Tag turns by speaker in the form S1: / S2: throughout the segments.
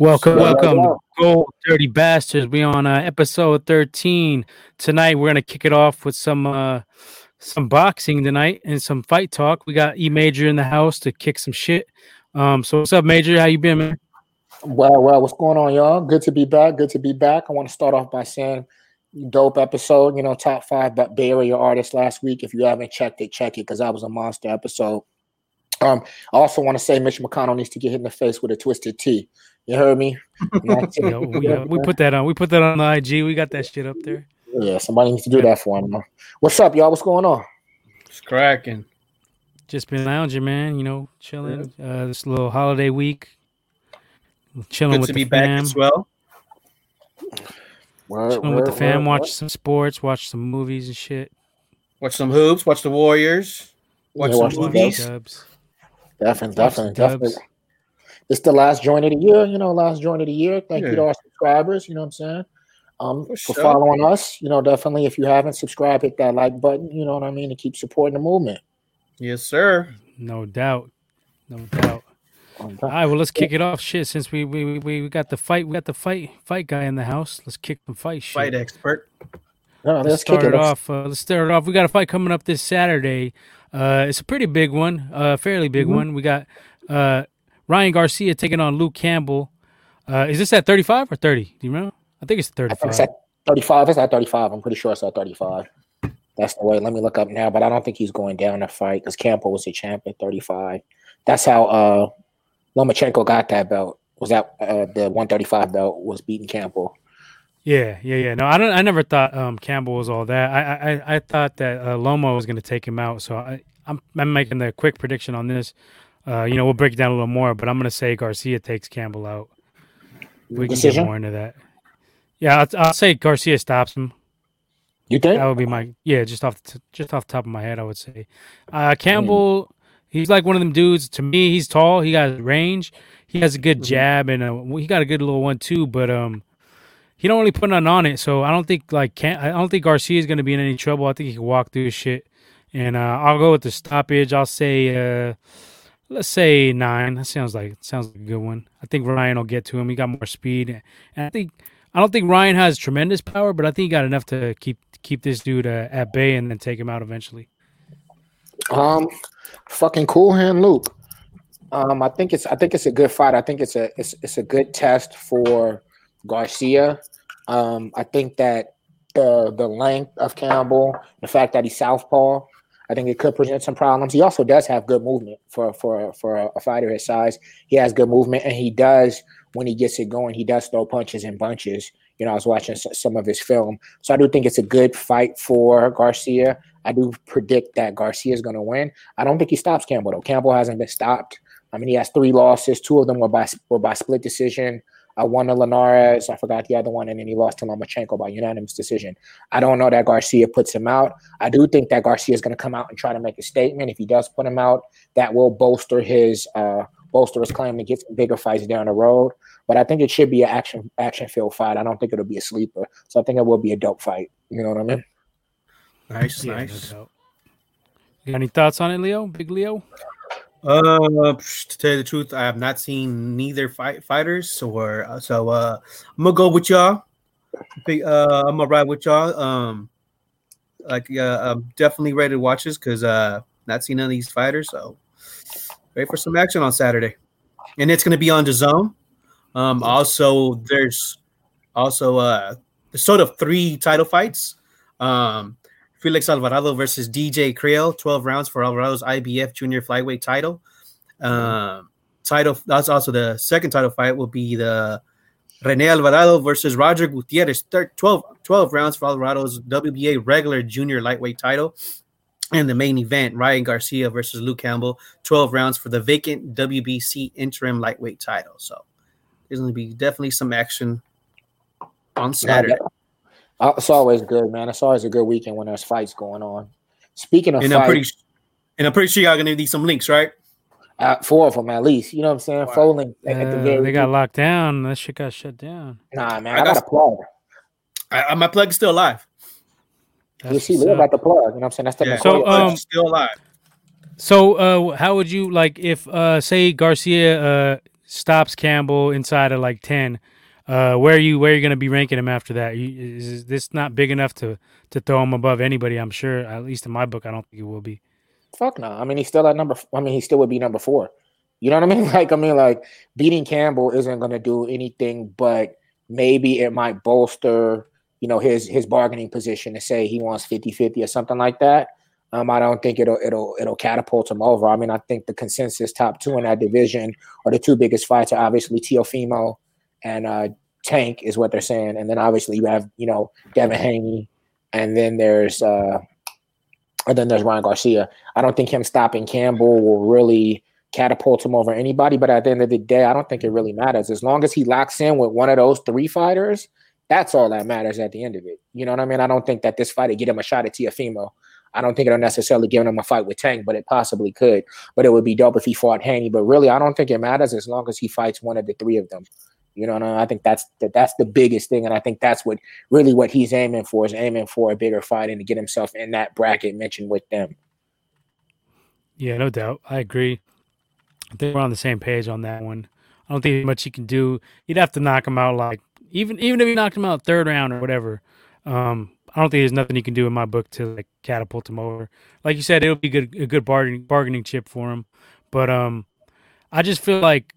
S1: Welcome, welcome, to Gold Dirty Bastards. We on uh, episode thirteen tonight. We're gonna kick it off with some uh, some boxing tonight and some fight talk. We got E Major in the house to kick some shit. Um, so what's up, Major? How you been, man?
S2: Well, well, what's going on, y'all? Good to be back. Good to be back. I want to start off by saying, dope episode. You know, top five but Bay Area artists last week. If you haven't checked it, check it because that was a monster episode. Um, I also want to say Mitch McConnell needs to get hit in the face with a Twisted Tea. You heard me?
S1: yeah, we, uh, we put that on. We put that on the IG. We got that shit up there.
S2: Yeah, somebody needs to do that for him. What's up, y'all? What's going on?
S3: It's cracking.
S1: Just been lounging, man. You know, chilling. Uh, this little holiday week. Chilling
S3: Good
S1: with
S3: to
S1: the
S3: be back
S1: fam.
S3: as well.
S2: Word,
S1: Chilling with the
S2: word,
S1: fam.
S2: word,
S1: Watch
S2: word.
S1: some sports. Watch some movies and shit.
S3: Watch some hoops. Watch the Warriors. Watch
S2: Yeah,
S3: some
S2: watch the
S3: movies.
S1: Dubs.
S2: Definitely, definitely, definitely. It's the last joint of the year, you know, last joint of the year. Thank you to our subscribers, you know what I'm saying? Um,
S3: For
S2: for
S3: sure.
S2: following us, you know, definitely if you haven't subscribed, hit that like button, you know what I mean, to keep supporting the movement.
S3: Yes, sir.
S1: No doubt. No doubt. All right, well, let's kick it off. Shit, since we we, we we got the fight, we got the fight fight guy in the house. Let's kick some fight shit.
S3: Fight expert.
S2: no,
S1: Let's,
S2: let's
S1: start
S2: kick
S1: it,
S2: it off.
S1: off. Uh, let's start it off. We got a fight coming up this Saturday. Uh, it's a pretty big one, uh, fairly big
S2: Mhm.
S1: one. We got uh, Ryan Garcia taking on Luke Campbell. Uh, is this at 35 or 30? Do you remember? I think it's
S2: I think
S1: 35.
S2: it's at 35. It's at 35. I'm pretty sure it's at 35. That's the way. Let me look up now, but I don't think he's going down to fight because Campbell was the champ at 35. That's how uh Lomachenko got that belt. Was that uh, the 135 belt was beating Campbell?
S1: Yeah, yeah, yeah. No, I don't. I never thought um, Campbell was all that. I, I, I- I thought that uh, Lomo was going to take him out. So I, I'm, I'm making the quick prediction on this. Uh, you know, we'll break it down a little more, but I'm going to say Garcia takes Campbell out. We can
S2: Decision?
S1: get more into that. Yeah, I'll, I'll say Garcia stops him.
S2: You think?
S1: That would be my yeah, just off the t- just off the top of my head, I would say. Uh, Campbell, he's like one of them dudes. To me, he's tall. He got range. He has a good
S2: Mhm.
S1: jab and a, he got a good little one too. But um, he don't really put none on it. So I don't think like can I don't think Garcia is gonna be in any trouble. I think he can walk through his shit. And uh, I'll go with the stoppage. I'll say uh, let's say nine. That sounds like sounds like a good one. I think Ryan will get to him. He got more speed, and I think I don't think Ryan has tremendous power, but I think he got enough to keep keep this dude uh, at bay and then take him out eventually.
S2: Um, fucking cool hand Luke. Um, I think it's I think it's a good fight. I think it's a it's it's a good test for Garcia. Um, I think that the the length of Campbell, the fact that he's southpaw, I think it could present some problems. He also does have good movement for for for a, fighter his size. He has good movement, and he does when he gets it going. He does throw punches in bunches. You know, I was watching some of his film, so I do think it's a good fight for Garcia. I do predict that Garcia is going to win. I don't think he stops Campbell though. Campbell hasn't been stopped. I mean, he has three losses. Two of them were by were by split decision. I won to Linares. I forgot the other one, and then he lost to Lomachenko by unanimous decision. I don't know that Garcia puts him out. I do think that Garcia is going to come out and try to make a statement. If he does put him out, that will bolster his uh, bolster his claim to get some bigger fights down the road. But I think it should be an action action filled fight. I don't think it'll be a sleeper. So I think it will be a dope fight. You know what I mean?
S3: Nice,
S1: Yeah,
S3: nice.
S1: doubt. Any thoughts on it, Leo? Big Leo?
S3: Uh, to tell you the truth, I have not seen neither fight fighters, so uh, so uh, I'm gonna go with y'all. Uh, I'm gonna ride with y'all. Um, like uh, I'm definitely ready to watch this because uh, not seen none of these fighters, so ready for some action on Saturday, and it's gonna be on the zone. Um, also there's also uh, there's sort of three title fights. Um, Felix Alvarado versus DeeJay Kriel, 12 rounds for Alvarado's IBF junior flyweight title. Um, title that's also the second title fight will be the Rene Alvarado versus Roger Gutierrez, thir- 12, 12 rounds for Alvarado's WBA regular junior lightweight title. And the main event, Ryan Garcia versus Luke Campbell, 12 rounds for the vacant WBC interim lightweight title. So there's going to be definitely some action on Saturday.
S2: Uh, It's always good, man. It's always a good weekend when there's fights going on. Speaking of
S3: And I'm pretty and I'm pretty sure y'all gonna need some links, right?
S2: uh, four of them at least. You know what I'm saying?
S3: Wow.
S2: Four links at, at the
S1: Uh,
S2: very
S1: they got locked down. That shit got shut down.
S2: Nah, man.
S3: I
S2: I, got,
S3: got-
S2: a plug.
S3: I, I- my plug is still alive.
S1: That's
S2: You see,
S1: what's
S2: we
S1: up.
S2: got the plug. You know what I'm saying? That's the
S3: Yeah,
S1: So, um,
S3: still alive.
S1: So, uh, how would you like if, uh, say, Garcia uh, stops Campbell inside of like ten, uh, where are you where are you going to be ranking him after that? You, is this not big enough to to throw him above anybody? I'm sure. At least in my book, I don't think it will be.
S2: Fuck no. I mean, he's still at number. I mean, he still would be number four. You know what I mean? Like, I mean, like beating Campbell isn't going to do anything, but maybe it might bolster, you know, his his bargaining position to say he wants 50-50 or something like that. Um, I don't think it'll it'll it'll catapult him over. I mean, I think the consensus top two in that division are the two biggest fights are obviously Teofimo and uh, Tank is what they're saying, and then obviously you have you know Devin Haney, and then there's uh, and then there's Ryan Garcia. I don't think him stopping Campbell will really catapult him over anybody, but at the end of the day, I don't think it really matters as long as he locks in with one of those three fighters. That's all that matters at the end of it. You know what I mean? I don't think that this fight would get him a shot at Teofimo. I don't think it'll necessarily give him a fight with Tank, but it possibly could. But it would be dope if he fought Haney. But really, I don't think it matters as long as he fights one of the three of them. You know, I think that's that, that's the biggest thing, and I think that's what really what he's aiming for is aiming for a bigger fight and to get himself in that bracket mentioned with them.
S1: Yeah, no doubt. I agree. I think we're on the same page on that one. I don't think much he can do. You'd have to knock him out like even even if he knocked him out third round or whatever. Um, I don't think there's nothing he can do in my book to like catapult him over. Like you said, it'll be good a good bargaining bargaining chip for him. But um, I just feel like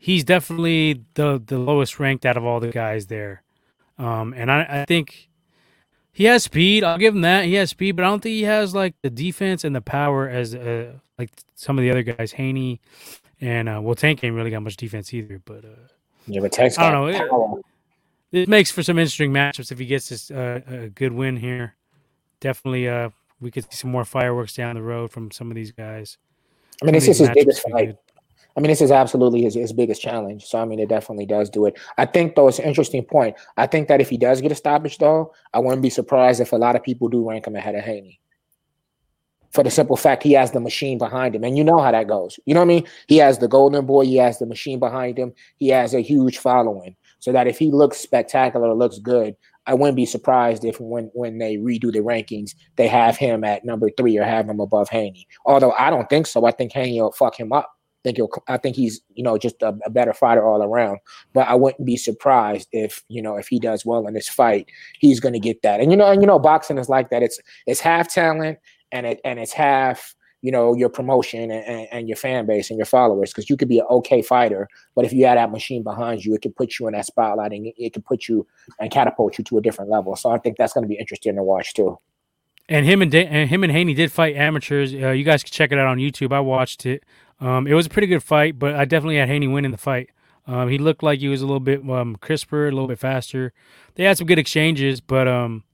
S1: he's definitely the the lowest ranked out of all the guys there. Um, and I, I think he has speed. I'll give him that. He has speed, but I don't think he has like the defense and the power as uh, like some of the other guys, Haney and uh, well, Tank ain't really got much defense either. But uh,
S2: yeah, but Tank's
S1: I don't know. It, it, makes for some interesting matchups if he gets this uh, a good win here. Definitely, uh, we could see some more fireworks down the road from some of these guys.
S2: I mean, this is his biggest fight. I mean, this is absolutely his, his biggest challenge. So, I mean, it definitely does do it. I think, though, it's an interesting point. I think that if he does get established, though, I wouldn't be surprised if a lot of people do rank him ahead of Haney. For the simple fact he has the machine behind him. And you know how that goes. You know what I mean? He has the golden boy, he has the machine behind him, he has a huge following. So that if he looks spectacular, looks good, I wouldn't be surprised if when when they redo the rankings, they have him at number three or have him above Haney. Although I don't think so. I think Haney will fuck him up think he'll, I think he's you know just a, a, better fighter all around. But I wouldn't be surprised if you know if he does well in this fight, he's going to get that. And you know, and you know, boxing is like that. It's it's half talent and it and it's half you know your promotion and, and, and your fan base and your followers because you could be an okay fighter but if you had that machine behind you it could put you in that spotlight and it, it could put you and catapult you to a different level so i think that's going to be interesting to watch too
S1: and him and, and him and Haney did fight amateurs. Uh, you guys can check it out on YouTube. I watched it. Um, it was a pretty good fight, but I definitely had Haney win in the fight. Um, he looked like he was a little bit um, crisper, a little bit faster. They had some good exchanges, but um,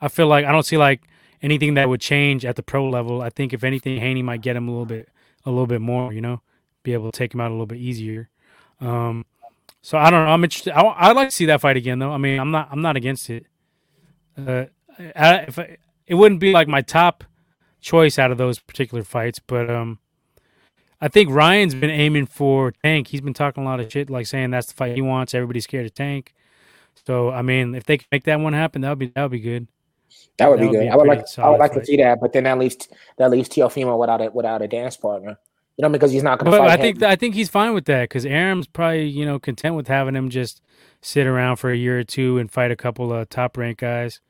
S1: I feel like I don't see like anything that would change at the pro level. I think if anything, Haney might get him a little bit, a little bit more. You know, be able to take him out a little bit easier. Um, so I don't know. I'm interested. I, would like to see that fight again, though. I mean, I'm not. I'm not against it. Uh, I, if I, it wouldn't be like my top choice out of those particular fights, but um, I think Ryan's been aiming for Tank. He's been talking a lot of shit, like saying that's the fight he wants. Everybody's scared of Tank. So I mean, if they can make that one happen, that would be that would be good.
S2: That would that be good. Be I would like I would like fight. to see that, but then that leaves that leaves Teofimo without a without a dance partner. You know, because he's not going to. But
S1: I think I think he's fine with that because Arum's probably you know content with having him just sit around for a year or two and fight a couple of top rank guys.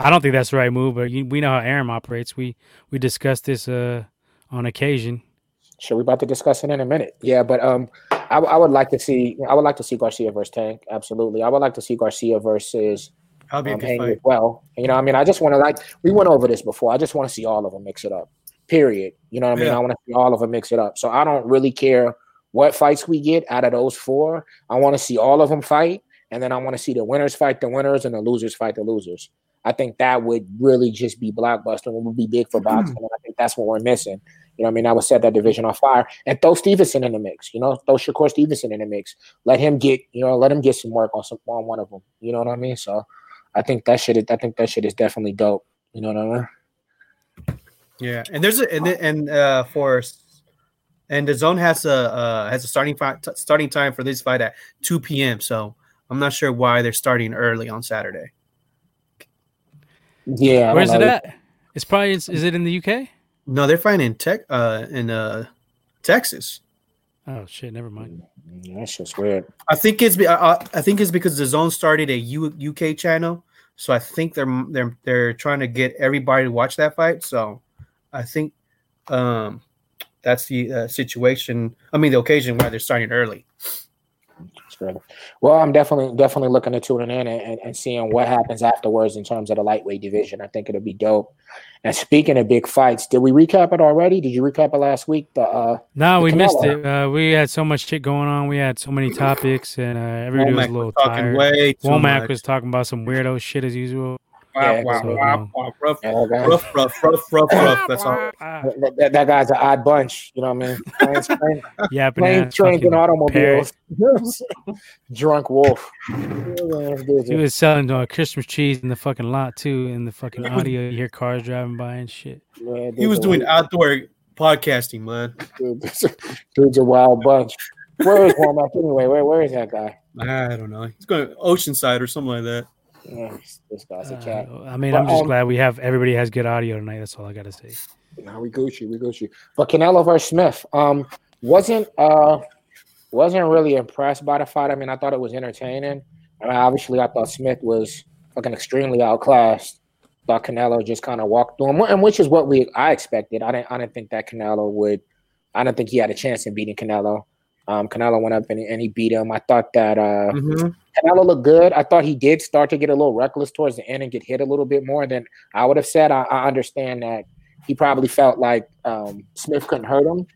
S1: I don't think that's the right move, but we know how Arum operates. We we discussed this uh, on occasion.
S2: Sure, we're about to discuss it in a minute. Yeah, but um, I, I would like to see I would like to see Garcia versus Tank. Absolutely, I would like to see Garcia versus um, Haney as well. You know, I mean, I just want to like we went over this before. I just want to see all of them mix it up. Period. You know what I mean? Yeah. I want to see all of them mix it up. So I don't really care what fights we get out of those four. I want to see all of them fight, and then I want to see the winners fight the winners and the losers fight the losers. I think that would really just be blockbuster and would be big for boxing. And I think that's what we're missing. You know, I mean, I would set that division on fire and throw Stevenson in the mix. You know, throw Shakur Stevenson in the mix. Let him get, you know, let him get some work on some on one of them. You know what I mean? So, I think that shit. I think that shit is definitely dope. You know what I mean?
S3: Yeah, and there's a and and uh, for and the zone has a uh, has a starting starting time for this fight at 2 p.m. So I'm not sure why they're starting early on Saturday.
S2: Yeah,
S1: where's it at? It's probably is it in the UK?
S3: No, they're fighting in tech uh in uh Texas.
S1: Oh shit! Never mind.
S2: Mm, That's just weird.
S3: I think it's be- I, I I think it's because the zone started a U, UK channel, so I think they're they're they're trying to get everybody to watch that fight. So I think um that's the uh, situation. I mean, the occasion why they're starting early.
S2: It's. Well, I'm definitely definitely looking to tune in and, and, and seeing what happens afterwards in terms of the lightweight division. I think it'll be dope. And speaking of big fights, did we recap it already? Did you recap it last week? The uh,
S1: No,
S2: The
S1: we missed it. Uh, we had so much shit going on. We had so many topics, and uh, everybody was a
S3: Womack
S1: little
S3: talking
S1: tired.
S3: way too
S1: Womack
S3: much.
S1: was talking about some weirdo shit as usual.
S3: Wow,
S2: Yeah,
S3: wow, wow, wow, rough,
S2: yeah, that, guy-
S3: rough, rough, rough, rough, rough. That's all.
S2: that, that- that guy's an odd bunch. You know what I mean? Planes, planes,
S1: Yeah,
S2: planes trains, and automobiles. Drunk wolf.
S1: He was selling uh, Christmas trees in the fucking lot too. In the fucking audio, you hear cars driving by and shit.
S3: He was doing outdoor podcasting, man.
S2: Dude, dude's a wild bunch. Where is Womack anyway? Where where is that guy?
S3: I don't know. He's going to Oceanside or something like that.
S2: Yeah, this guy's a cat.
S1: Uh, I mean,
S2: But,
S1: I'm just
S2: um,
S1: glad we have everybody has good audio tonight. That's all I gotta say.
S2: Now we Gucci, we Gucci. But Canelo versus Smith, um, wasn't uh wasn't really impressed by the fight. I mean, I thought it was entertaining. I mean, obviously, I thought Smith was fucking extremely outclassed. Thought Canelo just kind of walked through him, and which is what we I expected. I didn't I didn't think that Canelo would. I didn't think he had a chance in beating Canelo. Um, Canelo went up and, and he beat him. I thought that uh,
S3: Mhm.
S2: Canelo looked good. I thought he did start to get a little reckless towards the end and get hit a little bit more than I would have said. I, I understand that he probably felt like um, Smith couldn't hurt him,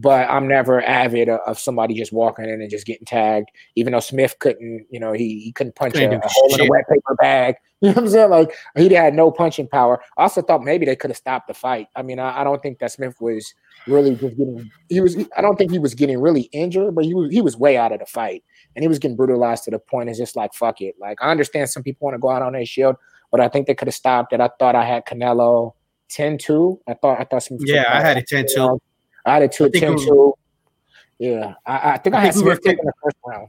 S2: but I'm never avid of, of somebody just walking in and just getting tagged. Even though Smith couldn't, you know, he, he couldn't punch a,
S3: Couldn't
S2: a hole in a wet paper bag. You know what I'm saying? Like he had no punching power. I also thought maybe they could have stopped the fight. I mean, I, I don't think that Smith was really just getting. He was. I don't think he was getting really injured, but he was. He was way out of the fight and he was getting brutalized to the point it's just like fuck it. Like I understand some people want to go out on their shield, but I think they could have stopped it. I thought I had Canelo 10-2. I thought I thought some
S3: Yeah, I had it 10-2.
S2: I had it two
S3: I think it
S2: 10-2. Yeah, I, I think I,
S3: I
S2: had
S3: think we
S2: Smith taking the first round.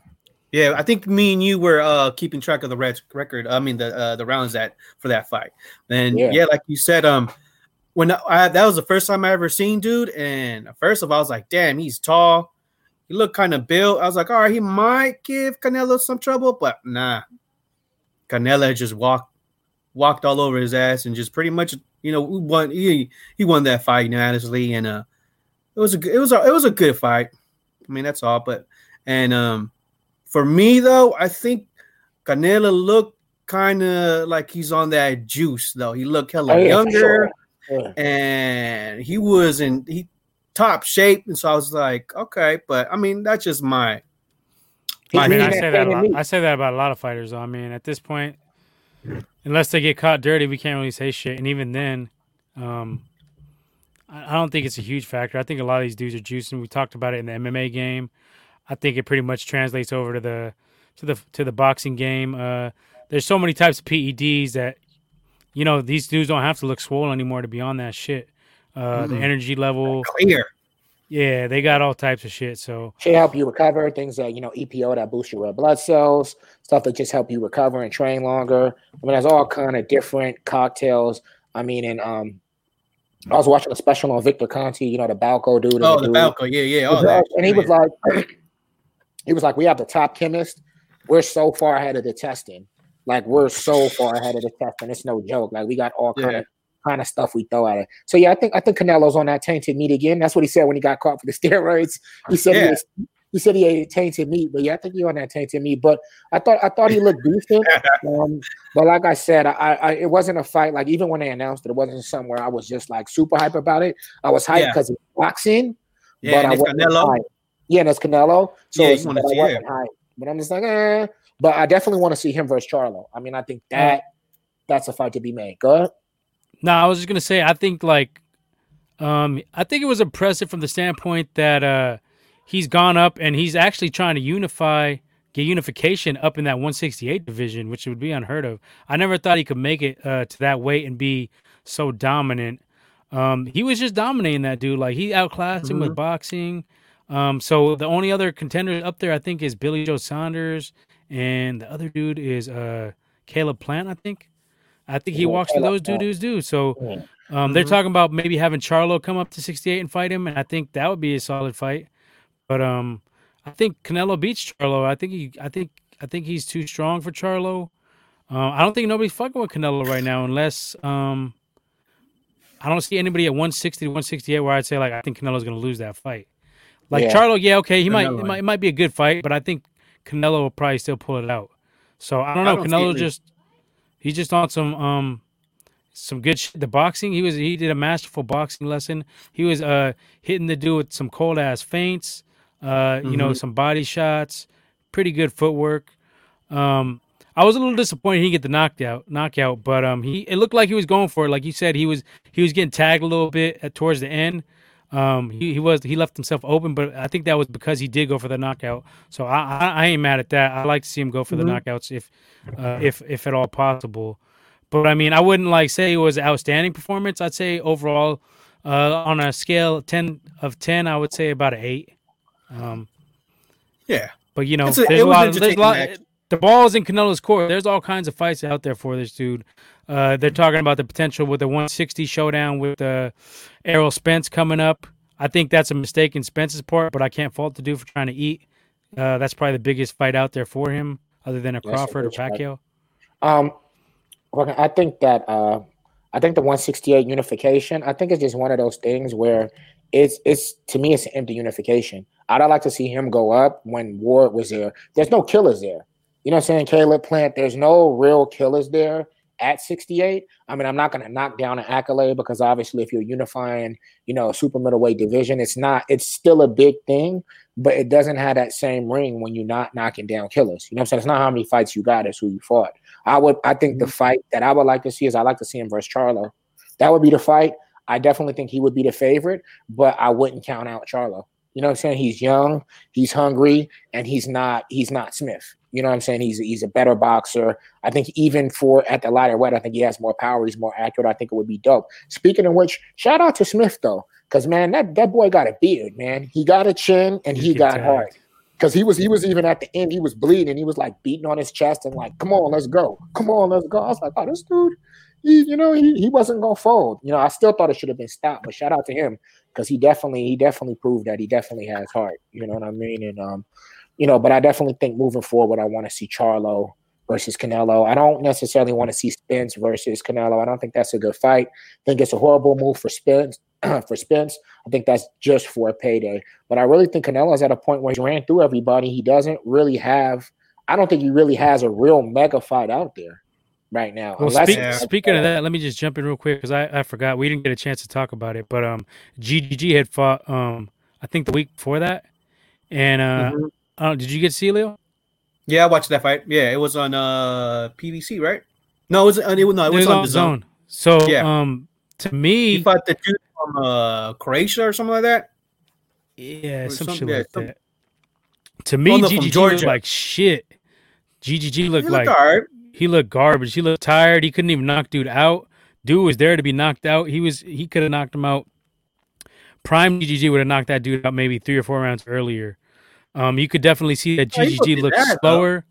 S3: Yeah, I think me and you were uh keeping track of the red record. I mean the uh, the rounds that for that fight. And
S2: Yeah.
S3: yeah. like you said, um, when I that was the first time I ever seen dude, and first of all, I was like, damn, he's tall. He looked kind of built. I was like, all right, he might give Canelo some trouble, but nah. Canelo just walked walked all over his ass and just pretty much, you know, won. He he won that fight unanimously, and uh, was a it was a it was a good fight. I mean, that's all. But and um, for me though, I think Canelo looked kind of like he's on that juice though. He looked hella
S2: Oh, yeah,
S3: younger,
S2: sure. Yeah.
S3: and he was in he top shape, and so I was like, okay, but I mean, that's just my
S2: He-
S3: I
S1: I mean, I say that. A lot. I say that about a lot of fighters. Though. I mean, at this point, unless they get caught dirty, we can't really say shit. And even then, um, I I don't think it's a huge factor. I think a lot of these dudes are juicing. We talked about it in the MMA game. I think it pretty much translates over to the to the to the boxing game. Uh, there's so many types of PEDs that you know these dudes don't have to look swollen anymore to be on that shit. Uh, The
S3: Mhm.
S1: energy level,
S3: clear.
S1: yeah, they got all types of shit. So
S2: Should help you recover. Things that you know, EPO that boost your red blood cells, stuff that just help you recover and train longer. I mean, there's all kind of different cocktails. I mean, and um, I was watching a special on Victor Conte. You know, the Balco dude. and
S3: Oh, the
S2: dude-
S3: Balco, yeah, yeah, all that.
S2: and he was like, he was like, we have the top chemist. We're so far ahead of the testing. Like we're so far ahead of the testing. It's no joke. Like we got all kind
S3: Yeah.
S2: of kind of stuff we throw at it. So yeah, I think I think Canelo's on that tainted meat again. That's what he said when he got caught for the steroids. He said he was, he said he ate tainted meat, but yeah, I think you're on that tainted meat. But I thought I thought he looked decent. Um, but like I said, I, I it wasn't a fight. Like even when they announced it, it wasn't somewhere I was just like super hype about it. I was hyped
S3: Yeah.
S2: because it's boxing.
S3: Yeah,
S2: but
S3: and
S2: I
S3: it's
S2: wasn't
S3: Canelo.
S2: hyped. Yeah, and it's Canelo. So
S3: Yeah, you
S2: it's, but I
S3: see it.
S2: wasn't hyped. But I'm just like, eh. But I definitely want to see him versus Charlo. I mean, I think that that's a fight to be made. Go ahead.
S1: No, I was just gonna say I think like um I think it was impressive from the standpoint that uh he's gone up and he's actually trying to unify get unification up in that 168 division, which would be unheard of. I never thought he could make it uh to that weight and be so dominant. Um he was just dominating that dude. Like he outclassed him with boxing. Um so the only other contender up there I think is Billy Joe Saunders and the other dude is uh Caleb Plant, I think. I think he
S2: Yeah,
S1: walks through those
S2: Plant.
S1: dudes do. So um, they're
S3: Mhm.
S1: talking about maybe having Charlo come up to 68 and fight him, and I think that would be a solid fight. But um, I think Canelo beats Charlo. I think he, I think, I think he's too strong for Charlo. Uh, I don't think nobody's fucking with Canelo right now, unless um, I don't see anybody at 160 to 168 where I'd say like I think Canelo's going to lose that fight. Like
S2: Yeah.
S1: Charlo, yeah, okay, he might, it might, it might be a good fight, but I think Canelo will probably still pull it out. So I don't know.
S3: I don't
S1: Canelo just he's just on some um some good shit. The boxing, he was he did a masterful boxing lesson. He was uh hitting the dude with some cold ass feints, uh, you know,
S3: Mhm.
S1: some body shots, pretty good footwork. Um I was a little disappointed he didn't get the knockout knockout, but um he it looked like he was going for it. Like you said, he was he was getting tagged a little bit at, towards the end. Um he, he was he left himself open, but I think that was because he did go for the knockout. So I I, I ain't mad at that. I like to see him go for
S3: Mhm.
S1: the knockouts if uh, if if at all possible. But I mean, I wouldn't like say it was an outstanding performance. I'd say overall, uh, on a scale of ten of ten, I would say about an eight. Um,
S3: Yeah.
S1: but you know,
S3: a-
S1: there's a lot. Of, there's a lot.
S3: match.
S1: The ball's in Canelo's court. There's all kinds of fights out there for this dude. Uh, they're talking about the potential with the 160 showdown with uh, Errol Spence coming up. I think that's a mistake in Spence's part, but I can't fault the dude for trying to eat. Uh, that's probably the biggest fight out there for him, other than a
S2: Yes, it
S1: Crawford or
S2: is, right.
S1: Pacquiao.
S2: Um, well, I think that uh, I think the 168 unification. I think it's just one of those things where it's it's to me it's an empty unification. I'd like to see him go up when Ward was there. There's no killers there. You know what I'm saying? Caleb Plant. There's no real killers there at 68. I mean, I'm not going to knock down an accolade because obviously, if you're unifying, you know, a super middleweight division, it's not. It's still a big thing, but it doesn't have that same ring when you're not knocking down killers. You know what I'm saying? It's not how many fights you got; it's who you fought. I would. I think the mm-hmm. fight that I would like to see is I like to see him versus Charlo. That would be the fight. I definitely think he would be the favorite, but I wouldn't count out Charlo. You know what I'm saying? He's young, he's hungry, and he's not. He's not Smith. You know what I'm saying? He's he's a better boxer. I think even for at the lighter weight, I think he has more power. He's more accurate. I think it would be dope. Speaking of which, shout out to Smith though, because man, that that boy got a beard, man. He got a chin and
S1: He's
S2: he got
S1: getting
S2: hard because he was he was even at the end he was bleeding he was like beating on his chest and like come on let's go come on let's go i was like oh this dude he, you know he, he wasn't gonna fold you know i still thought it should have been stopped but shout out to him because he definitely he definitely proved that he definitely has heart you know what i mean and um you know but i definitely think moving forward i want to see charlo versus Canelo. I don't necessarily want to see Spence versus Canelo. I don't think that's a good fight. I think it's a horrible move for Spence. for Spence, I think that's just for a payday. But I really think Canelo's at a point where he ran through everybody. He doesn't really have. I don't think he really has a real mega fight out there right now.
S1: Well,
S2: Unless-
S1: speak,
S3: Yeah.
S1: speaking of that, let me just jump in real quick because I, I forgot we didn't get a chance to talk about it. But um, GGG had fought um, I think the week before that, and uh,
S3: Mhm.
S1: uh did you get to see Leo?
S3: Yeah, I watched that fight. Yeah, it was on uh PBC, right? No, it was, uh, it no, it was, on, the zone.
S1: So
S3: Yeah.
S1: um, to me,
S3: He
S1: me,
S3: fought the dude from uh Croatia or something like that.
S1: yeah,
S3: or
S1: some,
S3: some-
S1: shit
S3: yeah,
S1: like
S3: some-
S1: that. To me,
S3: Oh, no,
S1: GGG looked like shit. GGG looked
S3: He
S1: like
S3: looked alright.
S1: He looked garbage. He looked tired. He couldn't even knock dude out. Dude was there to be knocked out. He was he could have knocked him out. Prime GGG would have knocked that dude out maybe three or four rounds earlier. Um, you could definitely see that
S3: Oh,
S1: GGG
S3: looked bad, though.
S1: slower.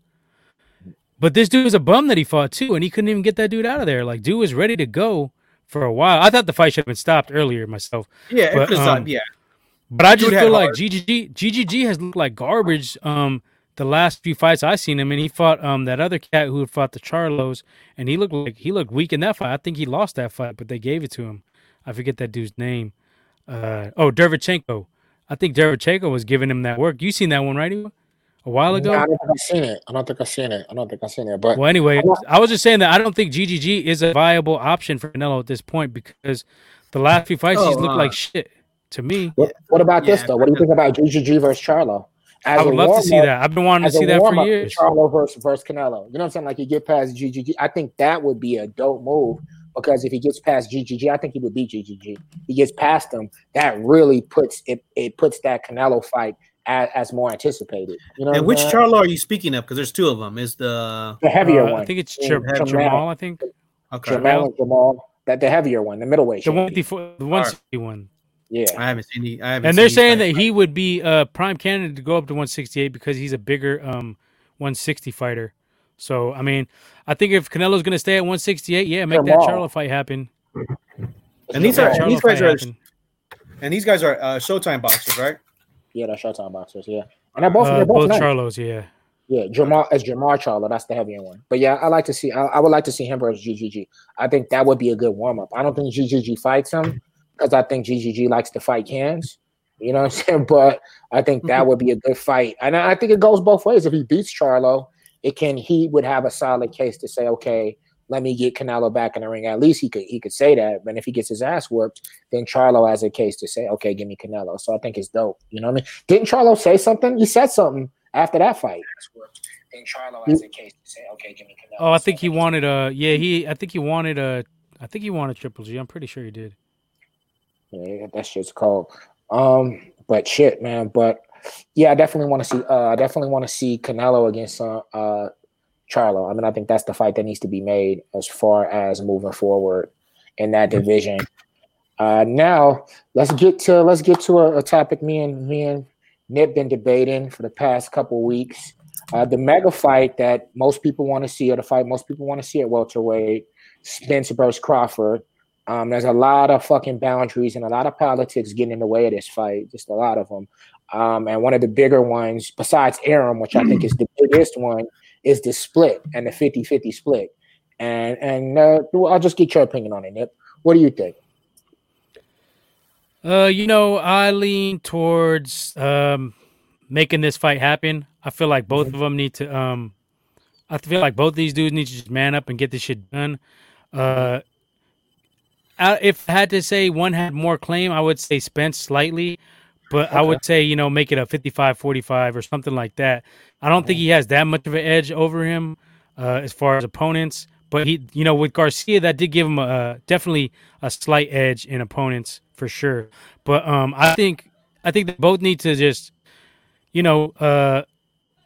S1: But this dude was a bum that he fought too, and he couldn't even get that dude out of there. Like dude was ready to go for a while. I thought the fight should have been stopped earlier myself.
S3: Yeah,
S1: But,
S3: it was,
S1: um,
S3: yeah.
S1: But I just feel like. GGG GGG has looked like garbage. Um, the last few fights I seen him, and he fought um that other cat who had fought the Charlos, and he looked like he looked weak in that fight. I think he lost that fight, but they gave it to him. I forget that dude's name. Uh oh, Dervachenko. I think Dervachenko was giving him that work. You seen that one, right? Ewa? A while ago.
S2: No, I don't think I've seen it. I don't think I've seen it. I don't think I've seen it. But
S1: Well, anyway,
S2: I'm not-
S1: I was just saying that I don't think GGG is a viable option for Canelo at this point because the last few fights he's
S3: Oh,
S1: looked
S3: uh,
S1: like shit to me.
S2: what, what about this though? What do you think about GGG versus Charlo? As
S1: I would love to see that. I've been wanting to see that for years.
S2: Charlo versus versus Canelo. You know what I'm saying? Like you get past GGG. I think that would be a dope move because if he gets past GGG, I think he would beat GGG. He gets past him, that really puts it. It puts that Canelo fight as, as more anticipated. You know,
S3: And which
S2: I'm?
S3: Charlo are you speaking of? Because there's two of them. Is the
S2: the heavier
S1: Uh,
S2: one?
S1: I think it's
S2: Yeah, Jamal.
S1: Jamal. I think
S3: okay?
S2: Jamal Jamal. That the heavier one, the middleweight.
S1: the one
S2: champion.
S1: fifty-four, the one sixty-one.
S2: Yeah.
S3: I haven't seen. Any, I haven't
S1: And they're saying
S3: these
S1: that he would be a prime candidate to go up to one sixty-eight because he's a bigger um one sixty fighter. So I mean, I think if Canelo's going to stay at one sixty-eight, yeah, make that
S2: Jamal.
S1: Charlo fight happen.
S3: And these are-
S1: that
S3: and
S1: Charlo
S3: these guys are- and these guys are uh, Showtime boxers, right?
S2: Yeah, that's Showtime boxers. Yeah, and they're both
S1: Uh,
S2: they're both,
S1: both
S2: nice.
S1: Charlos, yeah.
S2: Yeah, Jamar as Jamar Charlo, that's the heavier one. But yeah, I like to see. I, I would like to see him versus GGG. I think that would be a good warm up. I don't think GGG fights him because I think GGG likes to fight cans. You know what I'm saying? But I think that mm-hmm. would be a good fight, and I think it goes both ways. If he beats Charlo, it can he would have a solid case to say, okay, let me get Canelo back in the ring. At least he could he could say that. But if he gets his ass whooped, then Charlo has a case to say, okay, give me Canelo. So I think it's dope. You know what I mean? Didn't Charlo say something? He said something after that fight. Then Charlo has a case to say, okay, give me Canelo.
S1: Oh, I think he wanted a yeah, he I think he wanted a I think he wanted Triple G. I'm pretty sure he did.
S2: Yeah, that shit's cold. Um, but shit, man. But yeah, I definitely want to see. Uh, I definitely want to see Canelo against uh, uh, Charlo. I mean, I think that's the fight that needs to be made as far as moving forward in that division. Uh, now let's get to let's get to a, a topic me and me and Nip been debating for the past couple weeks. Uh, the mega fight that most people want to see, or the fight most people want to see at welterweight, Spence versus Crawford. Um, there's a lot of fucking boundaries and a lot of politics getting in the way of this fight, just a lot of them. Um, and one of the bigger ones, besides Arum, which I think is the biggest one, is the split and the 50 50 split. And and uh, I'll just get your opinion on it, Nip. What do you think?
S1: Uh, you know, I lean towards um making this fight happen. I feel like both of them need to um I feel like both these dudes need to just man up and get this shit done. Uh if I had to say one had more claim, I would say Spence slightly, but I would say, you know, make it a 55-45 or something like that. I don't think he has that much of an edge over him uh, as far as opponents, but he, you know, with Garcia, that did give him a definitely a slight edge in opponents for sure. But um, I think I think they both need to just, you know, uh,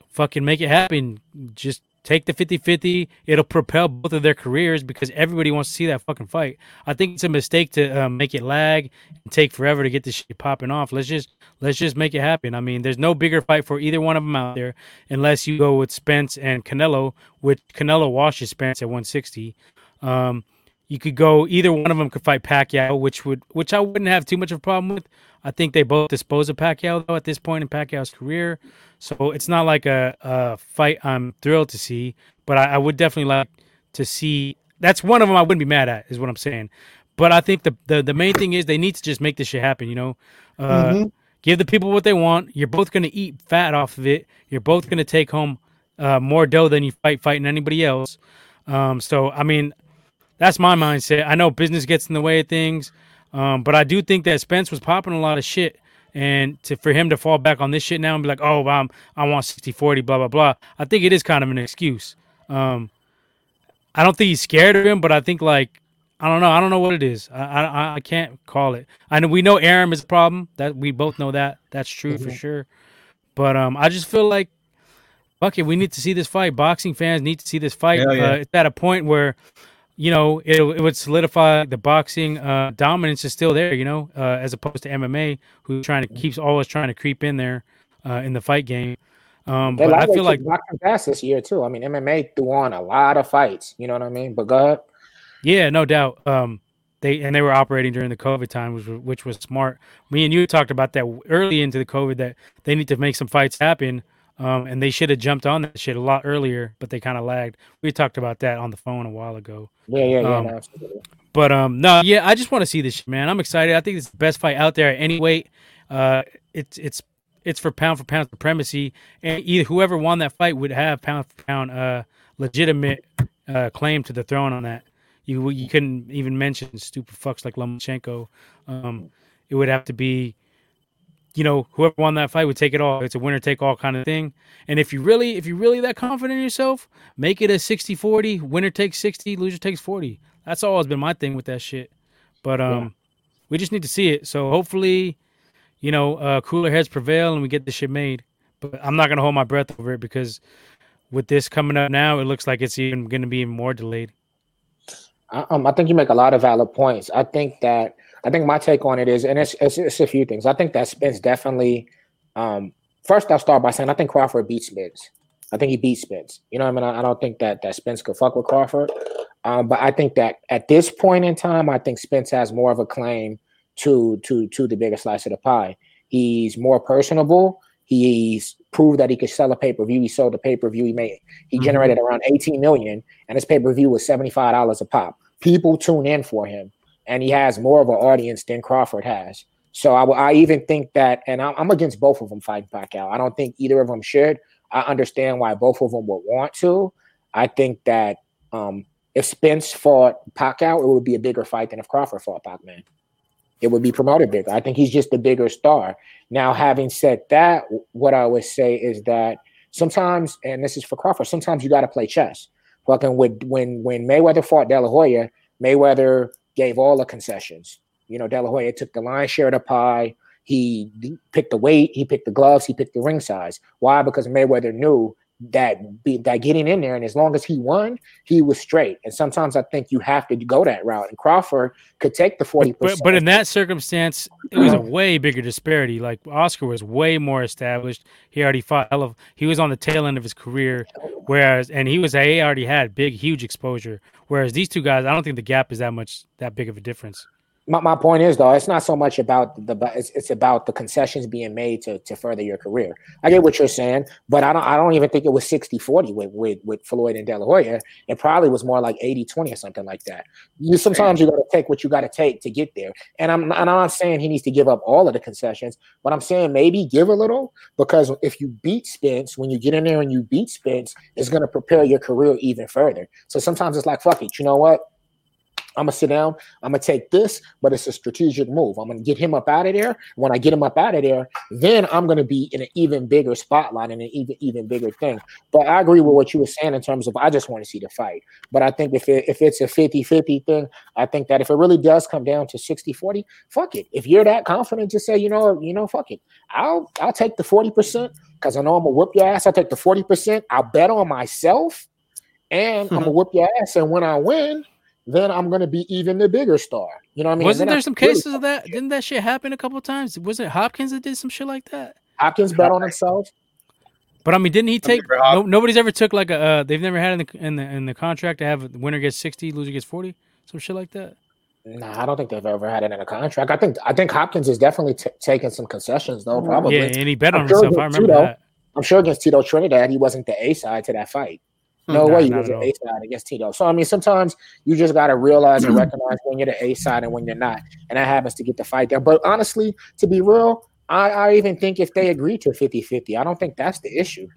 S1: fucking make it happen. Just take the 50-50. It'll propel both of their careers because everybody wants to see that fucking fight. I think it's a mistake to um, make it lag and take forever to get this shit popping off. Let's just let's just make it happen. I mean, there's no bigger fight for either one of them out there unless you go with Spence and Canelo, which Canelo washes Spence at 160. Um, you could go either one of them could fight Pacquiao, which would which I wouldn't have too much of a problem with. I think they both dispose of Pacquiao though at this point in Pacquiao's career, so it's not like a, a fight I'm thrilled to see. But I, I would definitely like to see. That's one of them I wouldn't be mad at, is what I'm saying. But I think the the, the main thing is they need to just make this shit happen. You know, uh,
S2: Mhm.
S1: give the people what they want. You're both gonna eat fat off of it. You're both gonna take home uh, more dough than you fight fighting anybody else. Um, so I mean, that's my mindset. I know business gets in the way of things, um, but I do think that Spence was popping a lot of shit. And to for him to fall back on this shit now and be like, oh, I'm, I want 60 40, blah, blah, blah. I think it is kind of an excuse. Um, I don't think he's scared of him, but I think, like, I don't know. I don't know what it is. I, I, I can't call it. I know we know Arum is a problem. That we both know that. That's true for
S2: Mhm.
S1: sure. But um, I just feel like, fuck it, we need to see this fight. Boxing fans need to see this fight.
S3: Yeah.
S1: Uh, it's at a point where you know, it, it would solidify the boxing uh, dominance is still there, you know, uh, as opposed to MMA, who's trying to keeps always trying to creep in there uh, in the fight game. Um, but I feel like,
S2: boxing fast this year too. I mean, MMA threw on a lot of fights. You know what I mean? But go ahead.
S1: yeah, no doubt. Um, they and they were operating during the COVID time, which was, which was smart. Me and you talked about that early into the COVID that they need to make some fights happen. Um, and they should have jumped on that shit a lot earlier, but they kind of lagged. We talked about that on the phone a while ago.
S2: Yeah, yeah, yeah.
S1: Um,
S2: no.
S1: But um, no, yeah, I just want to see this shit, man. I'm excited. I think it's the best fight out there at any weight. Uh, it's it's it's for pound for pound supremacy, and either whoever won that fight would have pound for pound uh legitimate uh claim to the throne on that. You you couldn't even mention stupid fucks like Lomachenko. Um, it would have to be, you know, whoever won that fight would take it all. It's a winner take all kind of thing. And if you really if you're really that confident in yourself, make it a 60-40, winner takes 60, loser takes 40. That's always been my thing with that shit. But um
S2: Yeah.
S1: we just need to see it. So hopefully, you know, uh cooler heads prevail and we get this shit made. But I'm not gonna hold my breath over it because with this coming up now, it looks like it's even gonna be even more delayed.
S2: Um, I think you make a lot of valid points. I think that I think my take on it is, and it's it's, it's a few things. I think that Spence definitely. Um, first, I'll start by saying I think Crawford beats Spence. I think he beats Spence. You know, what I mean, I, I don't think that that Spence could fuck with Crawford. Um, but I think that at this point in time, I think Spence has more of a claim to to to the bigger slice of the pie. He's more personable. He's proved that he could sell a pay per view. He sold a pay per view. He made he
S1: Mhm.
S2: generated around 18 million, and his pay per view was 75 dollars a pop. People tune in for him, and he has more of an audience than Crawford has. So I, I even think that, and I'm, I'm against both of them fighting Pacquiao. I don't think either of them should. I understand why both of them would want to. I think that um, if Spence fought Pacquiao, it would be a bigger fight than if Crawford fought Pac-Man. It would be promoted bigger. I think he's just the bigger star. Now, having said that, what I would say is that sometimes, and this is for Crawford, sometimes you got to play chess. Fucking with when when Mayweather fought De La Hoya, Mayweather gave all the concessions. You know, De La Hoya took the lion's share of the pie. He picked the weight, he picked the gloves, he picked the ring size. Why? Because Mayweather knew that be, that getting in there, and as long as he won, he was straight. And sometimes I think you have to go that route. And Crawford could take the forty
S1: But, but but in that circumstance, it was a way bigger disparity. Like Oscar was way more established. He already fought. hell of- He was on the tail end of his career, whereas and he was he already had big, huge exposure. Whereas these two guys, I don't think the gap is that much that big of a difference.
S2: My, my point is though it's not so much about the it's, it's about the concessions being made to, to further your career. I get what you're saying but i don't i don't even think it was 60 40 with with, with floyd and de la hoya. It probably was more like 80 20 or something like that. You sometimes you got to take what you got to take to get there. And i'm and i'm not saying he needs to give up all of the concessions but i'm saying maybe give a little because if you beat spence when you get in there and you beat spence it's going to prepare your career even further. So sometimes it's like fuck it you know what I'm gonna sit down. I'm gonna take this, but it's a strategic move. I'm gonna get him up out of there. When I get him up out of there, then I'm gonna be in an even bigger spotlight and an even even bigger thing. But I agree with what you were saying in terms of I just want to see the fight. But I think if it, if it's a 50-50 thing, I think that if it really does come down to 60-40, fuck it. If you're that confident, just say, you know, you know, fuck it. I'll I'll take the 40% because I know I'm gonna whoop your ass. I'll take the 40%. I'll bet on myself and mm-hmm. I'm gonna whoop your ass. And when I win, then I'm gonna be even the bigger star. You know what I mean?
S1: Wasn't there
S2: I
S1: some
S2: really-
S1: cases of that? Didn't that shit happen a couple of times? Was it Hopkins that did some shit like that?
S2: Hopkins bet on himself?
S1: But I mean, didn't he take? No, nobody's ever took like a. Uh, they've never had in the in the in the contract to have the winner gets sixty, loser gets forty, some shit like that.
S2: Nah, I don't think they've ever had it in a contract. I think I think Hopkins is definitely t- taking some concessions though. Probably.
S1: Yeah, and he bet
S2: I'm
S1: on
S2: sure
S1: himself. I remember
S2: too, though.
S1: that.
S2: I'm sure against Tito Trinidad, he wasn't the A side to that fight. No way
S1: not
S2: was an. A side against Tito. So I mean, sometimes you just gotta realize and recognize when you're the A side and when you're not, and that happens to get the fight there. But honestly, to be real, I, I even think if they agree to 50-50, I don't think that's the issue.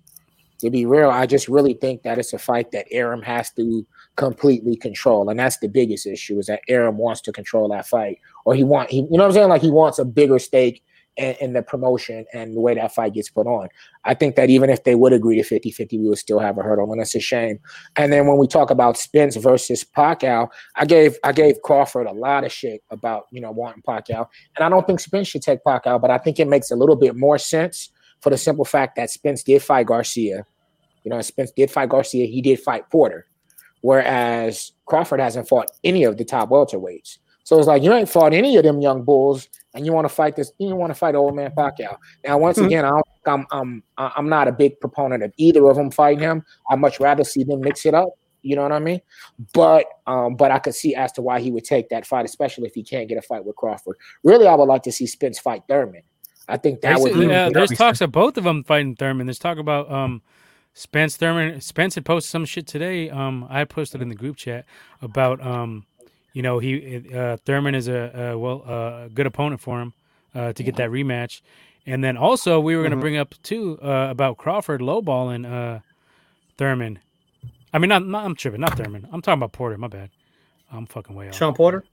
S2: To be real, I just really think that it's a fight that Arum has to completely control, and that's the biggest issue is that Arum wants to control that fight, or he want he, you know what I'm saying, like he wants a bigger stake in the promotion and the way that fight gets put on. I think that even if they would agree to 50-50, we would still have a hurdle, and it's a shame. And then when we talk about Spence versus Pacquiao, I gave I gave Crawford a lot of shit about you know wanting Pacquiao, and I don't think Spence should take Pacquiao, but I think it makes a little bit more sense for the simple fact that Spence did fight Garcia. You know, Spence did fight Garcia. He did fight Porter, whereas Crawford hasn't fought any of the top welterweights. So it's like you ain't fought any of them young bulls, and you want to fight this. You want to fight old man Pacquiao. Now, once
S3: Mhm.
S2: again, I don't, I'm I'm I'm not a big proponent of either of them fighting him. I'd much rather see them mix it up. You know what I mean? But um, but I could see as to why he would take that fight, especially if he can't get a fight with Crawford. Really, I would like to see Spence fight Thurman. I think that would
S1: There's,
S2: be.
S1: uh, there's talks of both of them fighting Thurman. There's talk about um, Spence Thurman. Spence had posted some shit today. Um, I posted in the group chat about um, you know, he uh, Thurman is a, a well uh, a good opponent for him uh, to get that rematch. And then also we were going to
S3: Mhm.
S1: bring up too uh, about Crawford lowballing uh, Thurman. I mean, not, not I'm tripping, not Thurman. I'm talking about Porter. My bad. I'm fucking way off.
S3: Sean Porter.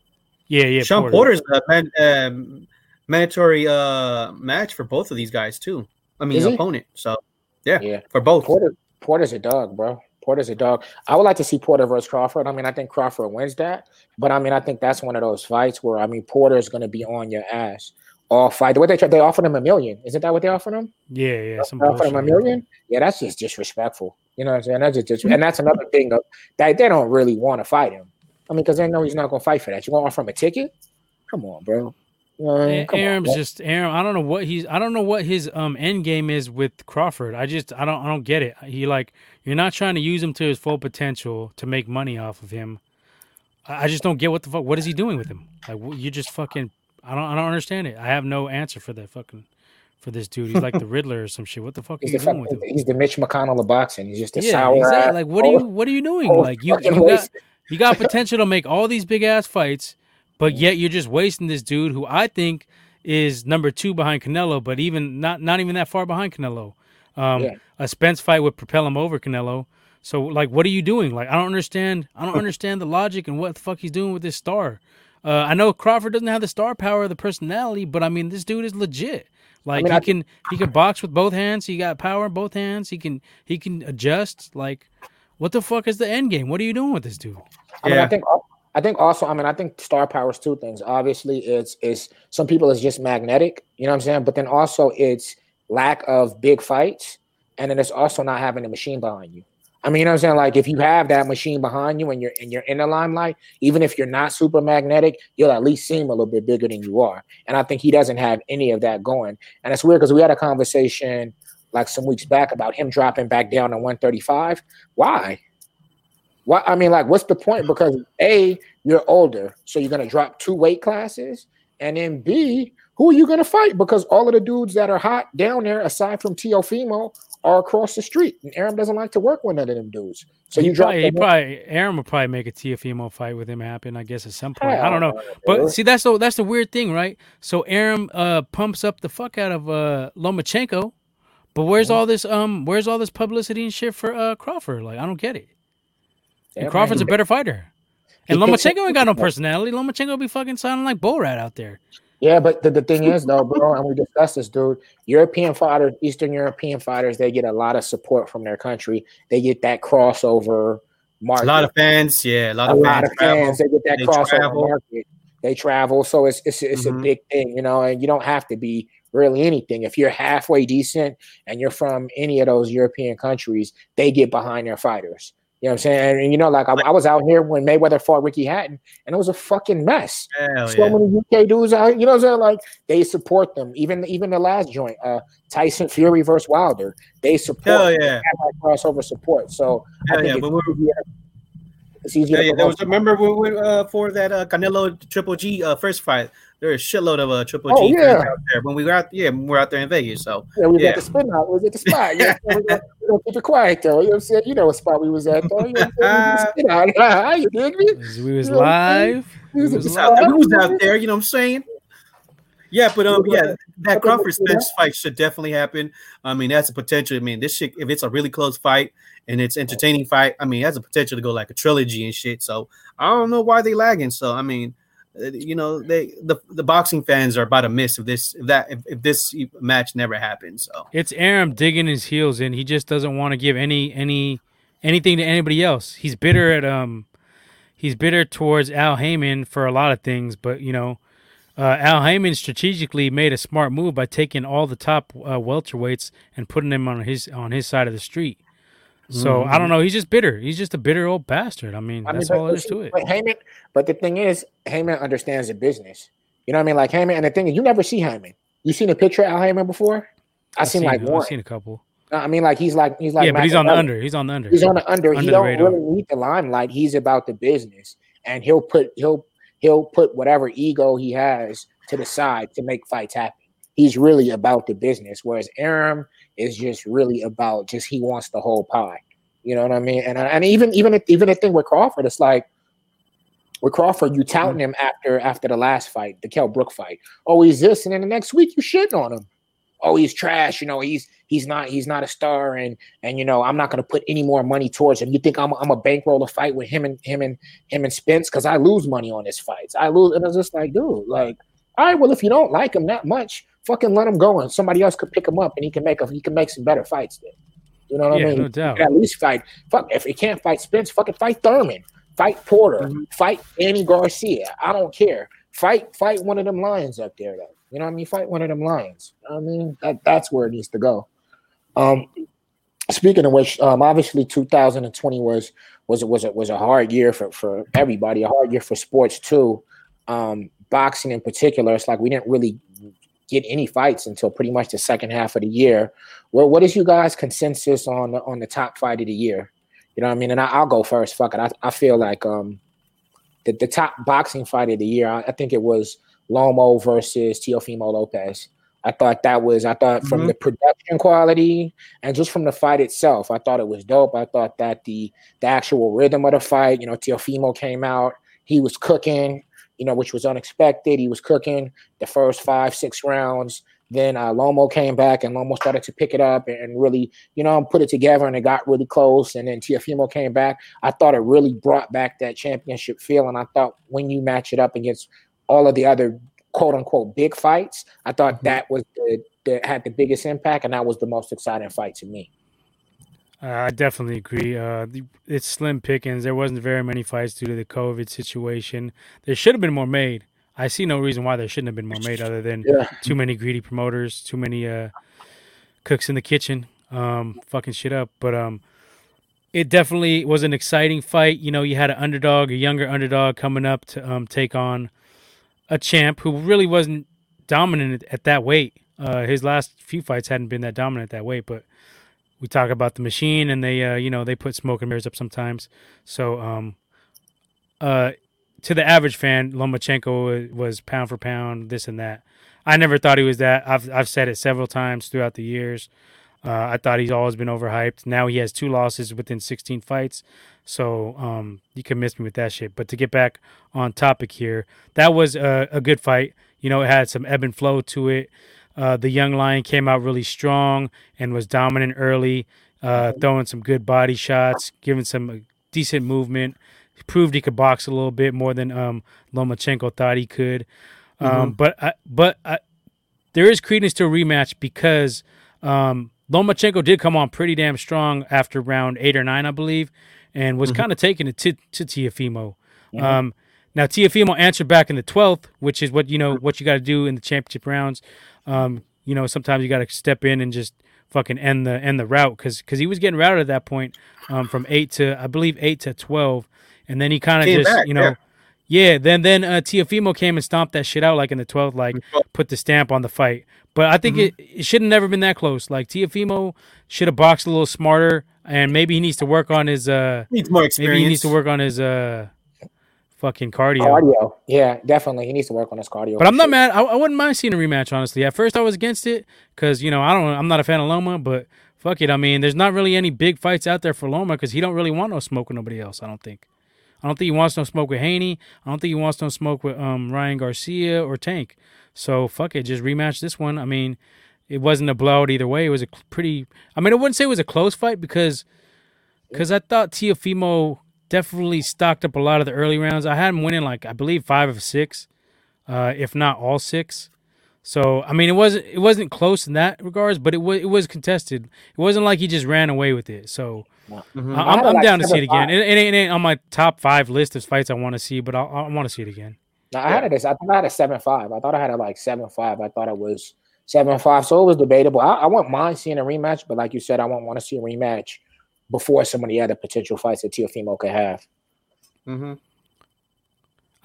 S1: yeah, yeah.
S3: Sean Porter's a man, um, mandatory uh, match for both of these guys too. I mean,
S2: Is he?
S3: opponent. So yeah,
S2: Yeah.
S3: for both.
S2: Porter Porter's a dog, bro. Porter's a dog. I would like to see Porter versus Crawford. I mean, I think Crawford wins that, but I mean, I think that's one of those fights where I mean, Porter's going to be on your ass all fight. What they try, they offered him a million. Isn't that what they offered him?
S1: Yeah, yeah. Some
S2: They offered him a million. Yeah, that's just disrespectful. You know what I'm saying? That's just and that's another thing of that they don't really want to fight him. I mean, because they know he's not going to fight for that. You want to offer him a ticket? Come on, bro. You know I mean?
S1: A-
S2: Come on, Arum's
S1: just Arum. I don't know what he's. I don't know what his um end game is with Crawford. I just I don't I don't get it. He like you're not trying to use him to his full potential to make money off of him. I, I just don't get what the fuck. What is he doing with him? Like you just fucking. I don't I don't understand it. I have no answer for that fucking for this dude. He's like the Riddler or some shit. What the fuck
S2: He's
S1: are you doing with him?
S2: he's the Mitch McConnell of boxing. He's just a
S1: Yeah,
S2: sour
S1: exactly. Like, what are you what are you doing? Like, you you got you got potential to make all these big ass fights, but yet you're just wasting this dude who I think is number two behind Canelo, but even not not even that far behind Canelo. Um,
S2: Yeah.
S1: A Spence fight would propel him over Canelo. So like, what are you doing? Like, I don't understand. I don't understand the logic and what the fuck he's doing with this star. Uh, I know Crawford doesn't have the star power or the personality, but I mean, this dude is legit. Like
S2: mean,
S1: he
S2: I-
S1: can he can box with both hands. He got power in both hands. He can he can adjust. Like, what the fuck is the end game? What are you doing with this dude?
S2: I mean,
S3: Yeah.
S2: I think I think also, I mean, I think star power is two things. Obviously, it's it's some people it's just magnetic, you know what I'm saying? But then also it's lack of big fights, and then it's also not having a machine behind you. I mean, you know what I'm saying? Like if you have that machine behind you and you're and you're in the limelight, even if you're not super magnetic, you'll at least seem a little bit bigger than you are. And I think he doesn't have any of that going. And it's weird because we had a conversation like some weeks back about him dropping back down to 135. Why? Why? I mean, like, what's the point? Because A, you're older, so you're gonna drop two weight classes, and then B, who are you gonna fight? Because all of the dudes that are hot down there, aside from Teofimo, are across the street, and Arum doesn't like to work with none of them dudes. So
S1: he
S2: you drop
S1: probably, he probably Arum would probably make a Teofimo fight with him happen. I guess at some point. I don't know.
S2: No,
S1: But
S2: dude.
S1: see, that's the that's the weird thing, right? So Arum uh, pumps up the fuck out of uh, Lomachenko, but where's all this um where's all this publicity and shit for uh, Crawford? Like I don't get it.
S2: Yeah,
S1: And
S2: man,
S1: Crawford's a better fighter. And Lomachenko ain't got no personality. Lomachenko be fucking sounding like Borat out there.
S2: Yeah, but the, the thing is though, bro, and we discussed this, dude. European fighters, Eastern European fighters, they get a lot of support from their country. They get that crossover market.
S3: A lot of fans, yeah, a lot
S2: a
S3: of
S2: lot
S3: fans.
S2: of fans. They get that
S3: They
S2: crossover
S3: travel.
S2: market. They travel, so it's it's it's a
S3: Mhm.
S2: big thing, you know. And you don't have to be really anything. If you're halfway decent and you're from any of those European countries, they get behind their fighters. You know what I'm saying? And, you know, like I, I was out here when Mayweather fought Ricky Hatton, and it was a fucking mess.
S3: Hell
S2: so
S3: yeah.
S2: many UK dudes out, you know what I'm saying? Like they support them. Even even the last joint, uh Tyson Fury versus Wilder, they support
S3: Hell yeah.
S2: crossover support. So I
S3: Hell
S2: think
S3: yeah.
S2: it's
S3: But we're,
S2: it's easier
S3: yeah,
S2: to
S3: yeah, there was
S2: promote.
S3: remember we, we, uh, for that uh, Canelo Triple G uh, first fight. There was a shitload of uh, Triple
S2: Oh,
S3: G fans
S2: yeah.
S3: out there when we were out. Yeah, we were out there in Vegas. So
S2: Yeah, we was
S3: Yeah.
S2: at the spin out. We was at the spot. Yeah, we gonna, we gonna keep it quiet though. You know what I'm saying? You know what spot we was at though. You know what I'm saying? We was spin out. you dig me?
S1: We was
S2: You know what I'm
S1: live.
S2: We was
S1: We
S2: at
S1: was
S2: the
S3: out there,
S2: spot.
S3: we was out there. You know what I'm saying? Yeah, but um, yeah, that Crawford
S2: but-
S3: Spence fight should definitely happen. I mean, that's a potential. I mean, this shit, if it's a really close fight and it's entertaining fight, I mean, that's a potential to go like a trilogy and shit. So I don't know why they lagging. So I mean, uh, you know, they the the boxing fans are about to miss if this if that if, if this match never happens. So
S1: It's Arum digging his heels in. He just doesn't want to give any any anything to anybody else. He's bitter at um he's bitter towards Al Haymon for a lot of things, but you know, uh, Al Haymon strategically made a smart move by taking all the top uh, welterweights and putting them on his on his side of the street. So I don't know. He's just bitter. He's just a bitter old bastard. I mean,
S2: I
S1: that's
S2: but-
S1: all there is to it.
S2: But Haymon, but the thing is, Haymon understands the business. You know what I mean? Like Haymon, and the thing is, you never see Haymon. You seen a picture of Al Haymon before? I
S1: I've
S2: seen, like
S1: I've
S2: one.
S1: seen a couple.
S2: I mean, like he's like he's like
S1: yeah, but he's on the
S2: Machiavelli.
S1: under. He's on the under.
S2: He's on the under.
S1: Under
S2: he
S1: the
S2: don't
S1: radar.
S2: really need the limelight. He's about the business, and he'll put he'll he'll put whatever ego he has to the side to make fights happen. He's really about the business, whereas Arum is just really about just he wants the whole pie. You know what I mean? And and even even even the thing with Crawford, it's like with Crawford, you touting mm-hmm. him after after the last fight, the Kell Brook fight. Oh, he's this, and then the next week you shitting on him. Oh, he's trash. You know, he's he's not he's not a star, and and you know I'm not going to put any more money towards him. You think I'm I'm a bankroll a fight with him and him and him and Spence because I lose money on his fights. I lose, and it's just like, dude, like, all right, well, if you don't like him that much, fucking let him go, and somebody else could pick him up, and he can make a he can make some better fights. Then, you know what
S1: yeah,
S2: I mean?
S1: no doubt.
S2: at least fight. Fuck, if he can't fight Spence, fucking fight Thurman, fight Porter,
S3: Mhm.
S2: fight Andy Garcia. I don't care. Fight, fight one of them lions up there, though. You know what I mean? Fight one of them lions. You know I mean, that that's where it needs to go. Um, speaking of which, um, obviously 2020 was was was a, was a hard year for for everybody, a hard year for sports too. Um, boxing in particular, it's like we didn't really get any fights until pretty much the second half of the year. Well, what is you guys' consensus on on the top fight of the year? You know what I mean? And I, I'll go first. Fuck it. I, I feel like um the, the top boxing fight of the year. I, I think it was Lomo versus Teofimo Lopez. I thought that was I thought from
S3: Mhm.
S2: the production quality and just from the fight itself, I thought it was dope. I thought that the the actual rhythm of the fight, you know, Teofimo came out, he was cooking, you know, which was unexpected. He was cooking the first five, six rounds. Then uh, Lomo came back and Lomo started to pick it up and really, you know, put it together and it got really close. And then Teofimo came back. I thought it really brought back that championship feel. And I thought when you match it up against all of the other quote unquote big fights, I thought
S3: Mhm.
S2: that was the that had the biggest impact and that was the most exciting fight to me.
S1: I definitely agree. Uh, it's slim pickings. There wasn't very many fights due to the COVID situation. There should have been more made. I see no reason why there shouldn't have been more made, other than
S2: Yeah.
S1: too many greedy promoters, too many uh, cooks in the kitchen, um, fucking shit up. But um, it definitely was an exciting fight. You know, you had an underdog, a younger underdog, coming up to um, take on a champ who really wasn't dominant at that weight. Uh, his last few fights hadn't been that dominant that weight, but we talk about the machine, and they, uh, you know, they put smoke and mirrors up sometimes. So, um, uh, to the average fan, Lomachenko was pound for pound, this and that. I never thought he was that. I've I've said it several times throughout the years. Uh, I thought he's always been overhyped. Now he has two losses within 16 fights, so um, you can miss me with that shit. But to get back on topic here, that was a, a good fight. You know, it had some ebb and flow to it. Uh, the young lion came out really strong and was dominant early, uh, throwing some good body shots, giving some uh, decent movement. He proved he could box a little bit more than um, Lomachenko thought he could. Um, But I, but I, there is credence to a rematch because um, Lomachenko did come on pretty damn strong after round eight or nine, I believe, and was kind of taking it to to Teofimo. Um, now Teofimo answered back in the twelfth, which is what you know what you got to do in the championship rounds. Um, you know, sometimes you got to step in and just fucking end the end the route because because he was getting routed at that point um, from eight to I believe eight to twelve, and then he kind of just
S3: back,
S1: you know.
S3: yeah.
S1: Yeah, then then uh, Teofimo came and stomped that shit out like in the twelfth, like put the stamp on the fight. But I think it, it should have never been that close. Like Teofimo should have boxed a little smarter, and maybe he needs to work on his uh
S3: Needs more experience.
S1: maybe he needs to work on his uh fucking cardio.
S2: Cardio. Yeah, definitely. He needs to work on his cardio.
S1: But I'm not
S2: sure.
S1: mad. I, I wouldn't mind seeing a rematch. Honestly, at first I was against it because you know I don't. I'm not a fan of Loma, but fuck it. I mean, there's not really any big fights out there for Loma because he don't really want no smoke with nobody else. I don't think. I don't think he wants no smoke with Haney. I don't think he wants no smoke with um Ryan Garcia or Tank. So fuck it, just rematch this one. I mean, it wasn't a blowout either way. It was a pretty. I mean, I wouldn't say it was a close fight because because I thought Teofimo definitely stocked up a lot of the early rounds. I had him winning like I believe five of six, uh, if not all six. So I mean, it wasn't it wasn't close in that regards, but it was it was contested. It wasn't like he just ran away with it. So
S3: Mhm.
S1: I-
S2: I
S1: I'm, I'm
S2: like
S1: down to see it
S2: seven
S1: again. It, it, ain't, it ain't on my top five list of fights I want to see, but I, I want to see it again.
S2: No, I had it as I thought I had a seven five. I thought I had a like seven five. I thought it was seven five. So it was debatable. I, I wouldn't mind seeing a rematch, but like you said, I won't want to see a rematch before some of the other potential fights that Teofimo could have.
S3: Mhm.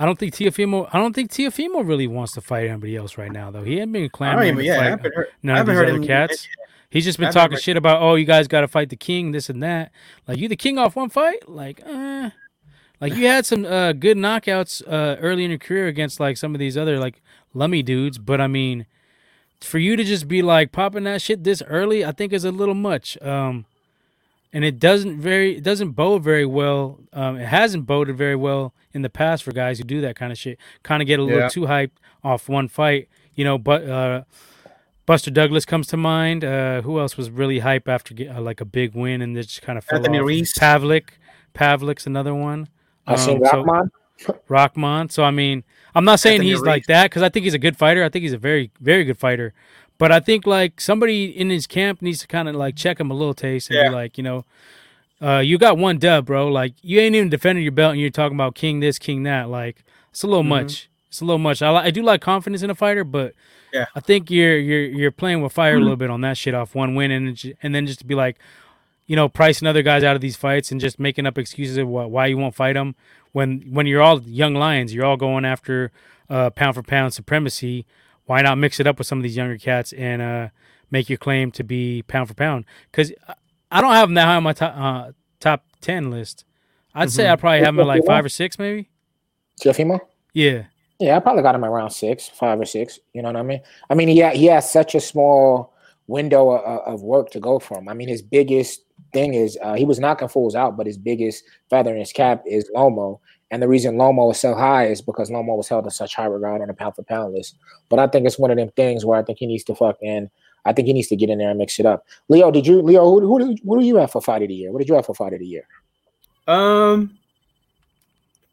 S1: I don't think Teofimo. I don't think Teofimo really wants to fight anybody else right now, though. He hadn't been clamoring
S3: even.
S1: to
S3: Yeah, I
S1: fight
S3: haven't heard.
S1: none of these other
S3: him.
S1: cats. He's just been
S3: I've
S1: talking shit about, oh, you guys got to fight the king, this and that. Like you, the king off one fight, like, uh, like you had some uh, good knockouts uh, early in your career against like some of these other like lummy dudes, but I mean, for you to just be like popping that shit this early, I think is a little much. Um, and it doesn't very, it doesn't bode very well. Um, it hasn't boded very well in the past for guys who do that kind of shit. Kind of get a little
S3: Yeah.
S1: too hyped off one fight, you know. But uh, Buster Douglas comes to mind. Uh, who else was really hype after get, uh, like a big win and just kind of fell
S3: Anthony
S1: off?
S3: Reese.
S1: Pavlik, Pavlik's another one.
S2: I seen
S1: Um, so- Rockman. So I mean, I'm not saying
S3: Anthony
S1: he's like that because I think he's a good fighter. I think he's a very, very good fighter. But I think like somebody in his camp needs to kind of like check him a little taste and
S3: Yeah.
S1: be like, you know, uh, you got one dub, bro. Like you ain't even defending your belt and you're talking about king this, king that. Like it's a little
S3: Mhm.
S1: much. It's a little much. I, I do like confidence in a fighter, but
S3: Yeah.
S1: I think you're you're you're playing with fire a little bit on that shit off one win and and then just to be like, you know, pricing other guys out of these fights and just making up excuses of why, why you won't fight them when when you're all young lions, you're all going after uh, pound for pound supremacy. Why not mix it up with some of these younger cats and uh, make your claim to be pound for pound? Because I don't have them that high on my top uh, top ten list. I'd say I probably have them at like five or six, maybe.
S2: Teofimo.
S1: Yeah,
S2: Yeah, I probably got him around six, five or six. You know what I mean? I mean, yeah, he, he has such a small window of, of, work to go from. I mean, his biggest thing is uh, he was knocking fools out, but his biggest feather in his cap is Lomo. And the reason Lomo is so high is because Lomo was held in such high regard on a pound for pound list. But I think it's one of them things where I think he needs to fucking, I think he needs to get in there and mix it up. Leo, did you, Leo, who, who, who do you have for fight of the year? What did you have for fight of the year?
S3: Um,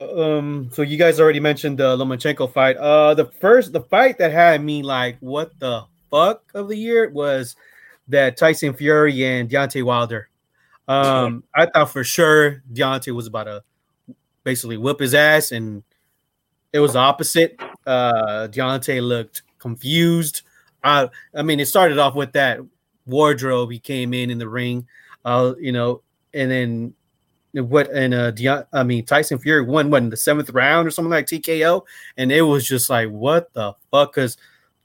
S3: um, so you guys already mentioned the Lomachenko fight. Uh, the first, the fight that had me like, what the fuck of the year was that Tyson Fury and Deontay Wilder. Um, I thought for sure Deontay was about to basically whip his ass, and it was the opposite. Uh, Deontay looked confused. I, I mean, it started off with that wardrobe. He came in in the ring, uh, you know, and then what and uh Deont- I mean Tyson Fury won what in the seventh round or something like TKO, and it was just like what the fuck because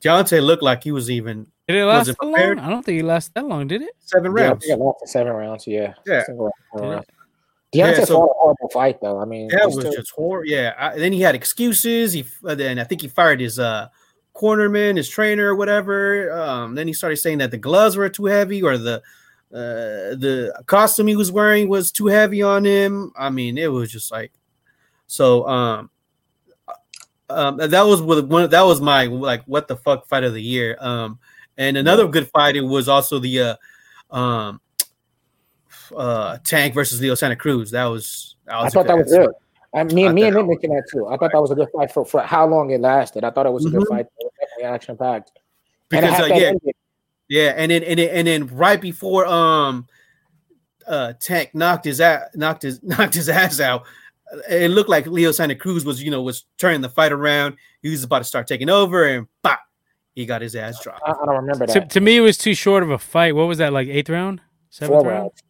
S3: Deontay looked like he was even
S1: did it last that long? I don't think it lasted that long, did it?
S3: Seven rounds.
S2: Yeah, it lasted seven rounds. Yeah.
S3: Yeah.
S2: Deontay yeah, so, fought a horrible fight though. I mean,
S3: that was just horrible. Yeah. I, then he had excuses. He then I think he fired his uh cornerman, his trainer, whatever. Um, then he started saying that the gloves were too heavy or the uh, the costume he was wearing was too heavy on him. I mean, it was just like so. Um, um, that was one. That was my like what the fuck fight of the year. Um, and another good fight it was also the uh, um, uh, Tank versus Leo Santa Cruz. That was.
S2: That was I thought that was good. I mean, me and him mentioned that too. I thought that was a good fight for, for how long it lasted. I thought it was a mm-hmm. good fight. definitely action packed.
S3: Because uh, yeah, yeah, and then and then and then right before um uh Tank knocked his ass knocked his knocked his ass out, it looked like Leo Santa Cruz was you know was turning the fight around. He was about to start taking over, and pop, he got his ass dropped.
S2: I, I don't remember that.
S1: To, to, me, it was too short of a fight. What was that like? Eighth round, seventh
S2: four
S1: round? Rounds.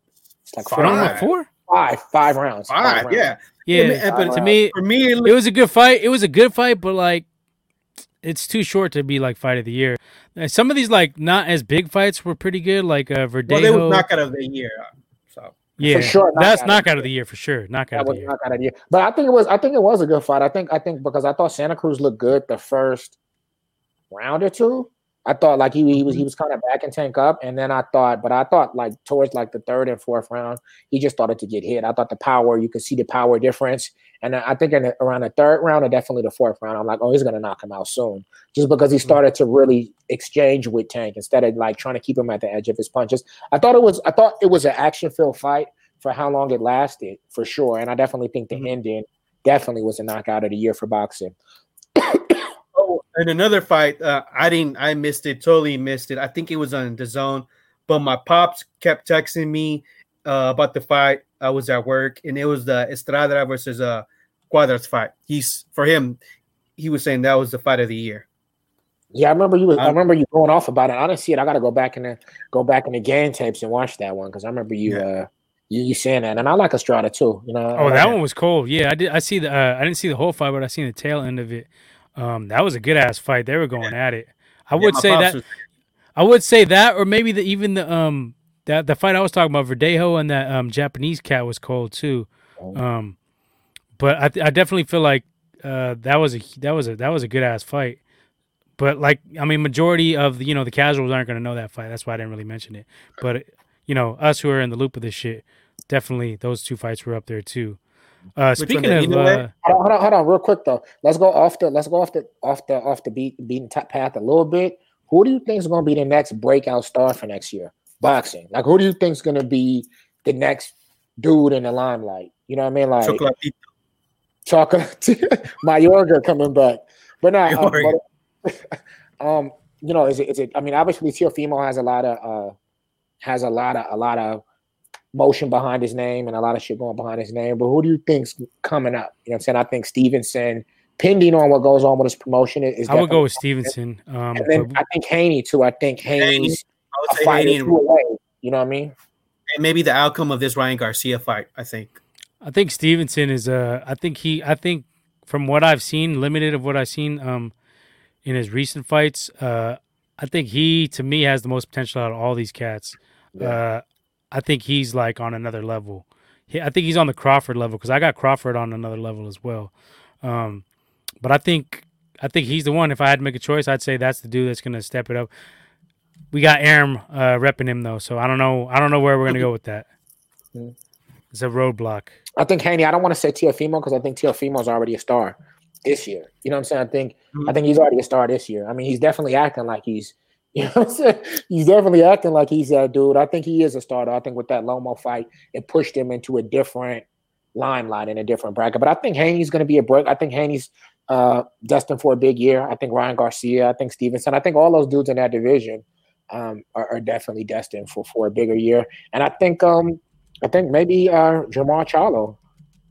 S2: It's like five.
S1: four,
S2: five, five rounds.
S3: Five, five rounds. yeah,
S1: yeah. yeah but to me, for me, it, looked- it was a good fight. It was a good fight, but like it's too short to be like fight of the year. Some of these like not as big fights were pretty good, like uh Verdejo. Well, they
S3: was knockout of the year. So
S1: yeah, for sure, that's knockout of the year for sure. Knockout that of the year.
S2: Knockout of the year. But I think it was. I think it was a good fight. I think. I think because I thought Santa Cruz looked good the first round or two. I thought like he, he was he mm-hmm. was kind of back and tank up, and then I thought, but I thought like towards like the third and fourth round, he just started to get hit. I thought the power, you could see the power difference, and I think in the, around the third round or definitely the fourth round, I'm like, oh, he's gonna knock him out soon, just because he mm-hmm. started to really exchange with Tank instead of like trying to keep him at the edge of his punches. I thought it was I thought it was an action filled fight for how long it lasted for sure, and I definitely think the mm-hmm. ending definitely was a knockout of the year for boxing.
S3: And another fight, uh, I didn't, I missed it, totally missed it. I think it was on DAZN, but my pops kept texting me uh, about the fight. I was at work, and it was the Estrada versus uh Cuadras fight. He's for him, he was saying that was the fight of the year.
S2: Yeah, I remember you. Was, I um, remember you going off about it. I didn't see it. I got to go back and go back in the game tapes and watch that one because I remember you. Yeah. Uh, you, you saying that, and I like Estrada too. You know.
S1: Oh, that one was cool. Yeah, I did. I see the. Uh, I didn't see the whole fight, but I seen the tail end of it. Um, that was a good ass fight. They were going yeah. at it. I yeah, would say that. Was... I would say that, or maybe the even the um that the fight I was talking about, Verdejo and that um Japanese cat was cold too. Oh. Um, but I I definitely feel like uh that was a that was a that was a good ass fight. But like I mean, majority of the, you know the casuals aren't going to know that fight. That's why I didn't really mention it. But you know, us who are in the loop of this shit, definitely those two fights were up there too. Uh, speaking of, uh,
S2: hold, on, hold on, hold on, real quick though. Let's go off the let's go off the off the off the beat beaten path a little bit. Who do you think is going to be the next breakout star for next year? Boxing. Like, who do you think is going to be the next dude in the limelight? You know what I mean? Like, chocolate. Mayorga coming back, but not. Um, but, um, you know, is it? Is it? I mean, obviously, Teofimo has a lot of uh has a lot of a lot of motion behind his name and a lot of shit going behind his name. But who do you think's coming up? You know what I'm saying? I think Stevenson, pending on what goes on with his promotion, is.
S1: I would go with Stevenson.
S2: Um, and then I think Haney too. I think Haney's a fighter away. You know what I mean?
S3: And maybe the outcome of this Ryan Garcia fight. I think.
S1: I think Stevenson is. Uh, I think he. I think from what I've seen, limited of what I've seen, um, in his recent fights, uh, I think he to me has the most potential out of all these cats. Yeah. Uh, I think he's like on another level. He, I think he's on the Crawford level because I got Crawford on another level as well. Um, but I think I think he's the one. If I had to make a choice, I'd say that's the dude that's gonna step it up. We got Arum uh, repping him though, so I don't know. I don't know where we're gonna go with that.
S2: Hmm.
S1: It's a roadblock.
S2: I think Haney. I don't want to say Teofimo because I think Teofimo's already a star this year. You know what I'm saying? I think. I think he's already a star this year. I mean, he's definitely acting like he's. You know? He's definitely acting like he's that dude. I think he is a starter. I think with that Lomo fight, it pushed him into a different limelight in a different bracket. But I think Haney's going to be a break. I think Haney's uh, destined for a big year. I think Ryan Garcia. I think Stevenson. I think all those dudes in that division um, are, are definitely destined for for a bigger year. And I think um, I think maybe uh, Jermall Charlo.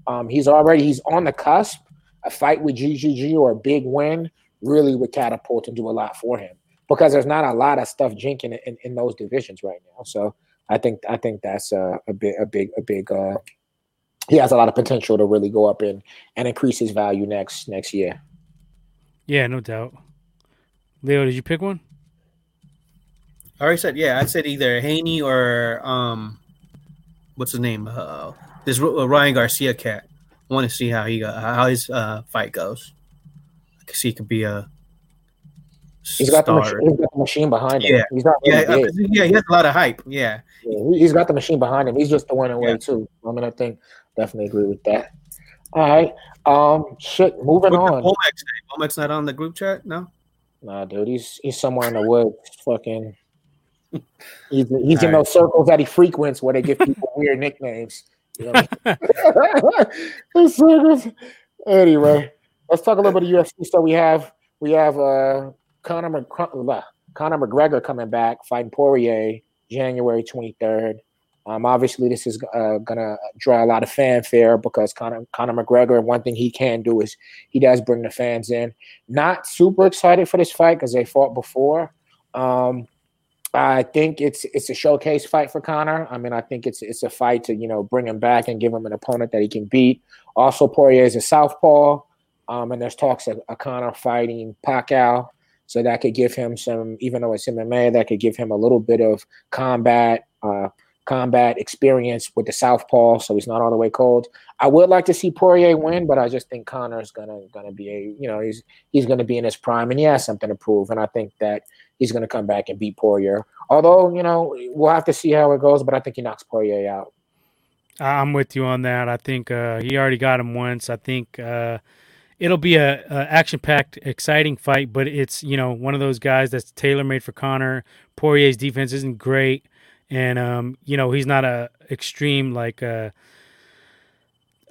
S2: Um, he's already he's on the cusp. A fight with GGG or a big win really would catapult and do a lot for him because there's not a lot of stuff jinking in, in those divisions right now. So I think I think that's a, a big a big a big. Uh, he has a lot of potential to really go up and and increase his value next next year.
S1: Yeah, no doubt. Leo, did you pick one?
S3: I already said yeah. I said either Haney or um, what's his name? Uh, this uh, Ryan Garcia cat. I want to see how he go, how his uh fight goes. I see he could be a
S2: He's got the machine, he's got the machine behind him.
S3: Yeah.
S2: He's not really
S3: Yeah,
S2: big.
S3: yeah, he has a lot of hype. Yeah,
S2: Yeah, he- he's got the machine behind him. He's just the winning way
S3: Yeah.
S2: too. I mean, I think definitely agree with that. All right. Um, shit. Moving
S3: What's
S2: on.
S3: Say? Womack's not on the group chat. No.
S2: Nah, dude, he's he's somewhere in the woods. Fucking. He's he's in
S3: right.
S2: those circles that he frequents where they give people weird nicknames. You know? Anyway, let's talk a little bit of UFC. So we have we have uh Conor Conor McGregor coming back fighting Poirier January twenty third. Um, obviously, this is uh, gonna draw a lot of fanfare because Conor, Conor McGregor. One thing he can do is he does bring the fans in. Not super excited for this fight because they fought before. Um, I think it's it's a showcase fight for Conor. I mean, I think it's it's a fight to you know bring him back and give him an opponent that he can beat. Also, Poirier is a southpaw, um, and there's talks of a Conor fighting Pacquiao, so that could give him some. Even though it's MMA, that could give him a little bit of combat. Uh, combat experience with the southpaw, so he's not all the way cold. I would like to see Poirier win, but I just think Conor's gonna gonna be a you know he's he's gonna be in his prime and he has something to prove, and I think that he's gonna come back and beat Poirier. Although you know we'll have to see how it goes, but I think he knocks Poirier out.
S1: I'm with you on that. I think uh, he already got him once. I think uh, it'll be a, a action-packed, exciting fight, but it's you know one of those guys that's tailor-made for Conor. Poirier's defense isn't great, and um, you know he's not a extreme like. Uh,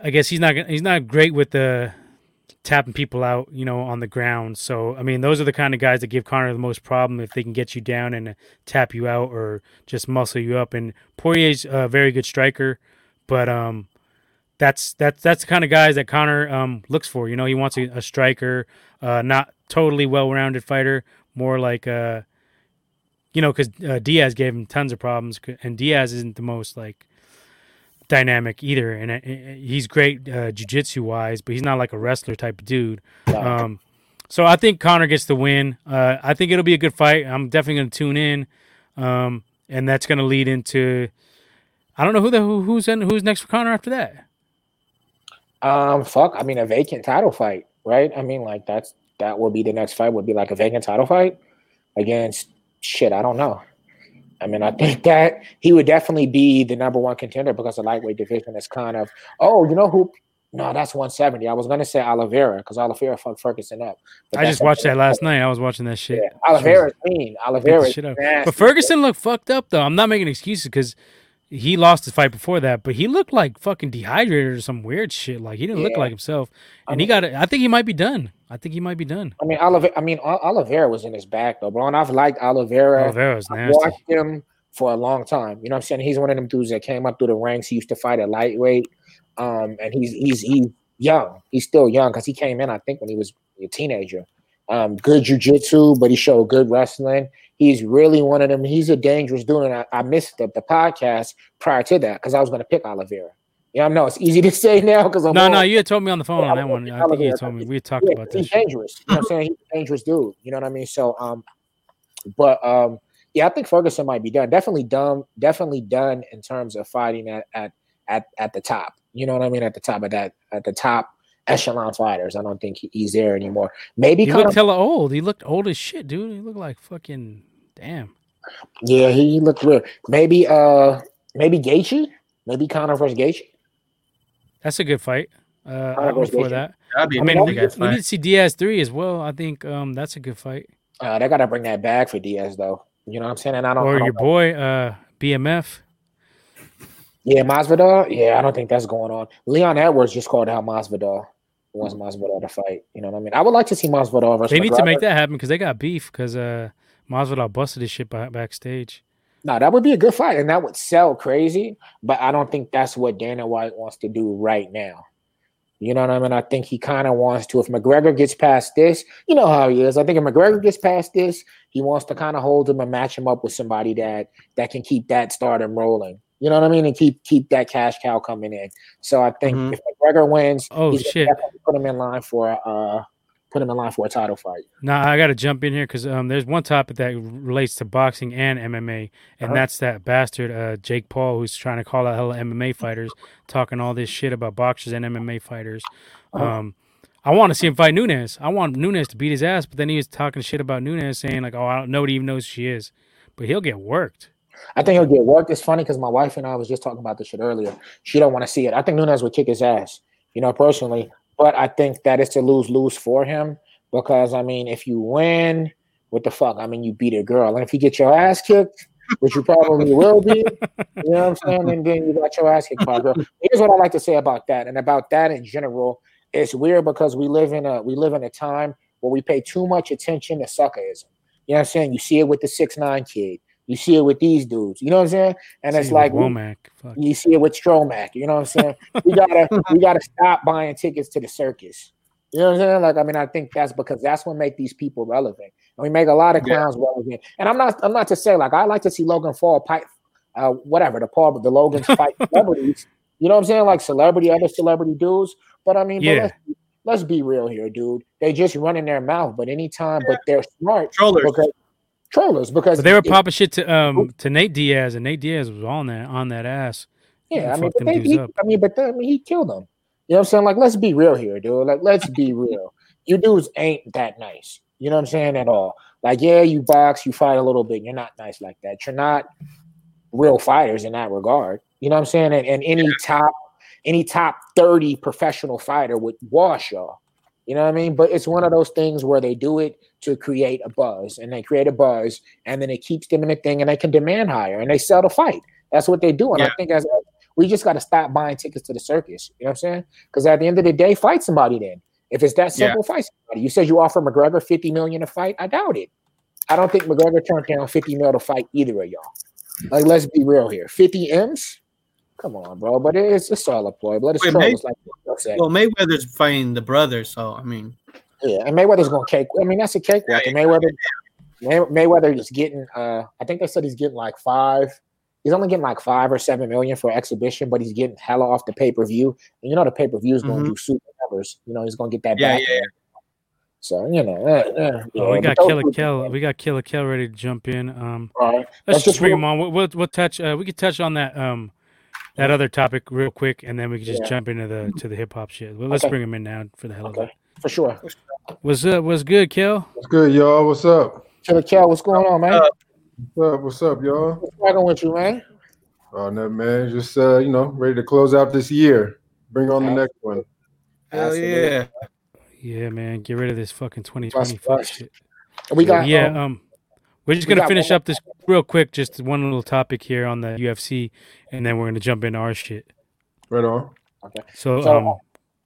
S1: I guess he's not he's not great with the tapping people out, you know, on the ground. So I mean, those are the kind of guys that give Conor the most problem if they can get you down and tap you out or just muscle you up. And Poirier's a very good striker, but um, that's that's that's the kind of guys that Conor um looks for. You know, he wants a, a striker, uh, not totally well-rounded fighter, more like uh, you know, because uh, Diaz gave him tons of problems, and Diaz isn't the most like dynamic either, and uh, uh, he's great uh, jiu-jitsu wise, but he's not like a wrestler type of dude. Um, so I think Conor gets the win. Uh, I think it'll be a good fight. I'm definitely going to tune in, um, and that's going to lead into. I don't know who the who, who's in, who's next for Connor after that.
S2: Um, fuck. I mean, a vacant title fight, right? I mean, like that's that will be the next fight. Would be like a vacant title fight against shit. I don't know. I mean, I think that he would definitely be the number one contender because the lightweight division is kind of. Oh, you know who? No, that's 170. I was gonna say Oliveira because Oliveira fucked Ferguson up.
S1: I just watched that last night. I was watching that shit.
S2: Yeah, Oliveira's mean. Oliveira, is
S1: shit up.
S2: nasty.
S1: But Ferguson looked fucked up though. I'm not making excuses because he lost his fight before that, but he looked like fucking dehydrated or some weird shit. Like he didn't look like himself,
S2: I
S1: and he got. I think he might be done. I think he might be done.
S2: I mean, Oliveira. I mean, Ol- Oliveira was in his back though, bro. And I've liked Oliveira.
S1: Oliveira's
S2: I've
S1: nasty.
S2: watched him for a long time. You know what I'm saying? He's one of them dudes that came up through the ranks. He used to fight at lightweight. Um, and he's he's he's young. He's still young because he came in, I think, when he was a teenager. Um, good jujitsu, but he showed good wrestling. He's really one of them. He's a dangerous dude. And I, I missed the, the podcast prior to that because I was going to pick Oliveira. Yeah, I know it's easy to say now because I'm
S1: No,
S2: old.
S1: no, you had told me on the phone
S2: Yeah,
S1: on that one. I think you told me. We had talked
S2: Yeah,
S1: about this.
S2: he's dangerous. You know what I'm saying? He's a dangerous dude. You know what I mean? So um but um yeah, I think Ferguson might be done. Definitely done, definitely done in terms of fighting at at at, at the top. You know what I mean? At the top of that, at the top echelon fighters. I don't think he, he's there anymore. Maybe
S1: He looked
S2: of
S1: hella old. He looked old as shit, dude. He looked like fucking damn.
S2: yeah, he, he looked real. Maybe uh maybe Gaethje, maybe Conor versus Gaethje.
S1: That's a good fight. Uh,
S2: Conor
S1: I'm
S2: versus
S1: for
S2: Gaethje.
S1: that.
S3: That'd be
S1: I
S3: a
S1: mean, we,
S3: good
S1: we need to see Diaz three as well. I think um, that's a good fight.
S2: Uh, they gotta bring that back for Diaz though. You know what I'm saying? And I don't, I
S1: Or
S2: don't
S1: your
S2: know.
S1: boy uh, BMF.
S2: Yeah, Masvidal. Yeah, I don't think that's going on. Leon Edwards just called out Masvidal. Wants Masvidal to fight. You know what I mean? I would like to see Masvidal versus.
S1: They need to make that happen because they got beef because uh, Masvidal busted this shit back, backstage.
S2: No, that would be a good fight, and that would sell crazy. But I don't think that's what Dana White wants to do right now. You know what I mean? I think he kind of wants to. If McGregor gets past this, you know how he is. I think if McGregor gets past this, he wants to kind of hold him and match him up with somebody that that can keep that stardom rolling. You know what I mean? And keep keep that cash cow coming in. So I think
S3: Mhm.
S2: if McGregor wins,
S1: Oh,
S2: he's
S1: shit.
S2: put him in line for uh put him in line for a title fight.
S1: Now I got to jump in here because um, there's one topic that relates to boxing and MMA, and
S2: Uh-huh.
S1: that's that bastard uh, Jake Paul who's trying to call out hella MMA fighters, talking all this shit about boxers and MMA fighters.
S2: Uh-huh.
S1: Um, I want to see him fight Nunes. I want Nunes to beat his ass, but then he was talking shit about Nunes, saying like, "Oh, I don't, know, nobody even knows who she is," but he'll get worked.
S2: I think he'll get worked. It's funny because my wife and I was just talking about this shit earlier. She don't want to see it. I think Nunes would kick his ass, you know, personally. But I think that it's a lose lose for him because I mean, if you win, what the fuck? I mean, you beat a girl, and if you get your ass kicked, which you probably will be, you know what I'm saying, and then you got your ass kicked by a girl. Here's what I like to say about that, and about that in general. It's weird because we live in a we live in a time where we pay too much attention to suckerism. You know what I'm saying? You see it with the six nine kid. You see it with these dudes. You know what I'm saying? And it's like
S1: Womack. Fuck.
S2: you see it with Stromac. You know what I'm saying? We gotta we gotta stop buying tickets to the circus. You know what I'm saying? Like I mean, I think that's because that's what make these people relevant, and we make a lot of
S3: Yeah.
S2: clowns relevant. And I'm not I'm not to say like I like to see Logan Paul fight, uh, whatever the Paul, the Logan's fight celebrities. You know what I'm saying? Like celebrity, other celebrity dudes. But I mean, but
S1: Yeah.
S2: let's, let's be real here, dude. They just run in their mouth, but anytime, but they're smart
S3: Trollers.
S2: because trollers because
S1: But they were
S2: it-
S1: popping shit to um to Nate Diaz, and Nate Diaz was on that on that ass.
S2: Yeah, I mean, but they, he. I mean, but then, I mean, he killed them. You know what I'm saying? Like, let's be real here, dude. Like, let's be real. You dudes ain't that nice. You know what I'm saying at all? Like, yeah, you box, you fight a little bit. You're not nice like that. You're not real fighters in that regard. You know what I'm saying? And, and any top, any top 30 professional fighter would wash y'all. You know what I mean? But it's one of those things where they do it to create a buzz, and they create a buzz, and then it keeps them in the thing, and they can demand higher, and they sell the fight. That's what they do. And I think as we just got to stop buying tickets to the circus. You know what I'm saying? Because at the end of the day, fight somebody. Then, if it's that
S3: Yeah.
S2: simple, fight somebody. You said you offer McGregor 50 million to fight. I doubt it. I don't think McGregor turned down 50 mil to fight either of y'all. Like, let's be real here. 50 m's. Come on, bro. But it's it's all a ploy. But it's
S3: Wait,
S2: trolls, like you.
S3: Well, Mayweather's fighting the brother, so I mean,
S2: Yeah, and Mayweather's going to cake. I mean, that's a cakewalk. And Mayweather, May, Mayweather is getting. Uh, I think they said he's getting like five. He's only getting like five or seven million for exhibition, but he's getting hella off the pay per view. And you know the pay per view is going to do super numbers. You know he's going to get that
S3: Mm-hmm. Yeah,
S2: back.
S3: yeah,
S2: end. So you know, uh, yeah,
S1: we got
S2: those
S1: Killer
S2: two-
S1: Kell. We got Killer Kell ready to jump in. Um,
S2: All right.
S1: let's
S2: Let's
S1: just
S2: just
S1: bring him on. We'll, we'll, we'll touch. Uh, we could touch on that um that other topic real quick, and then we can just
S2: Yeah.
S1: jump into the to the hip hop shit. Well, let's
S2: Okay.
S1: bring him in now for the hell of
S2: Okay,
S1: it.
S2: for sure.
S1: What's up? What's good, Kel?
S4: What's good, y'all? What's up?
S2: Killer Kel, what's going on, man?
S4: What's up? What's up, y'all?
S2: What's cracking with you, man?
S4: Oh, no, man. Just uh, you know, ready to close out this year. Bring on the next one.
S3: hell
S2: Absolutely.
S3: yeah.
S1: Yeah, man, get rid of this fucking 2020
S2: Bust,
S1: fuck shit.
S2: We got
S1: yeah,
S2: um,
S1: um, we're just
S2: we
S1: gonna finish up this real quick. Just one little topic here on the UFC, and then we're gonna jump into our shit.
S4: Right on.
S1: So,
S2: So-
S1: um,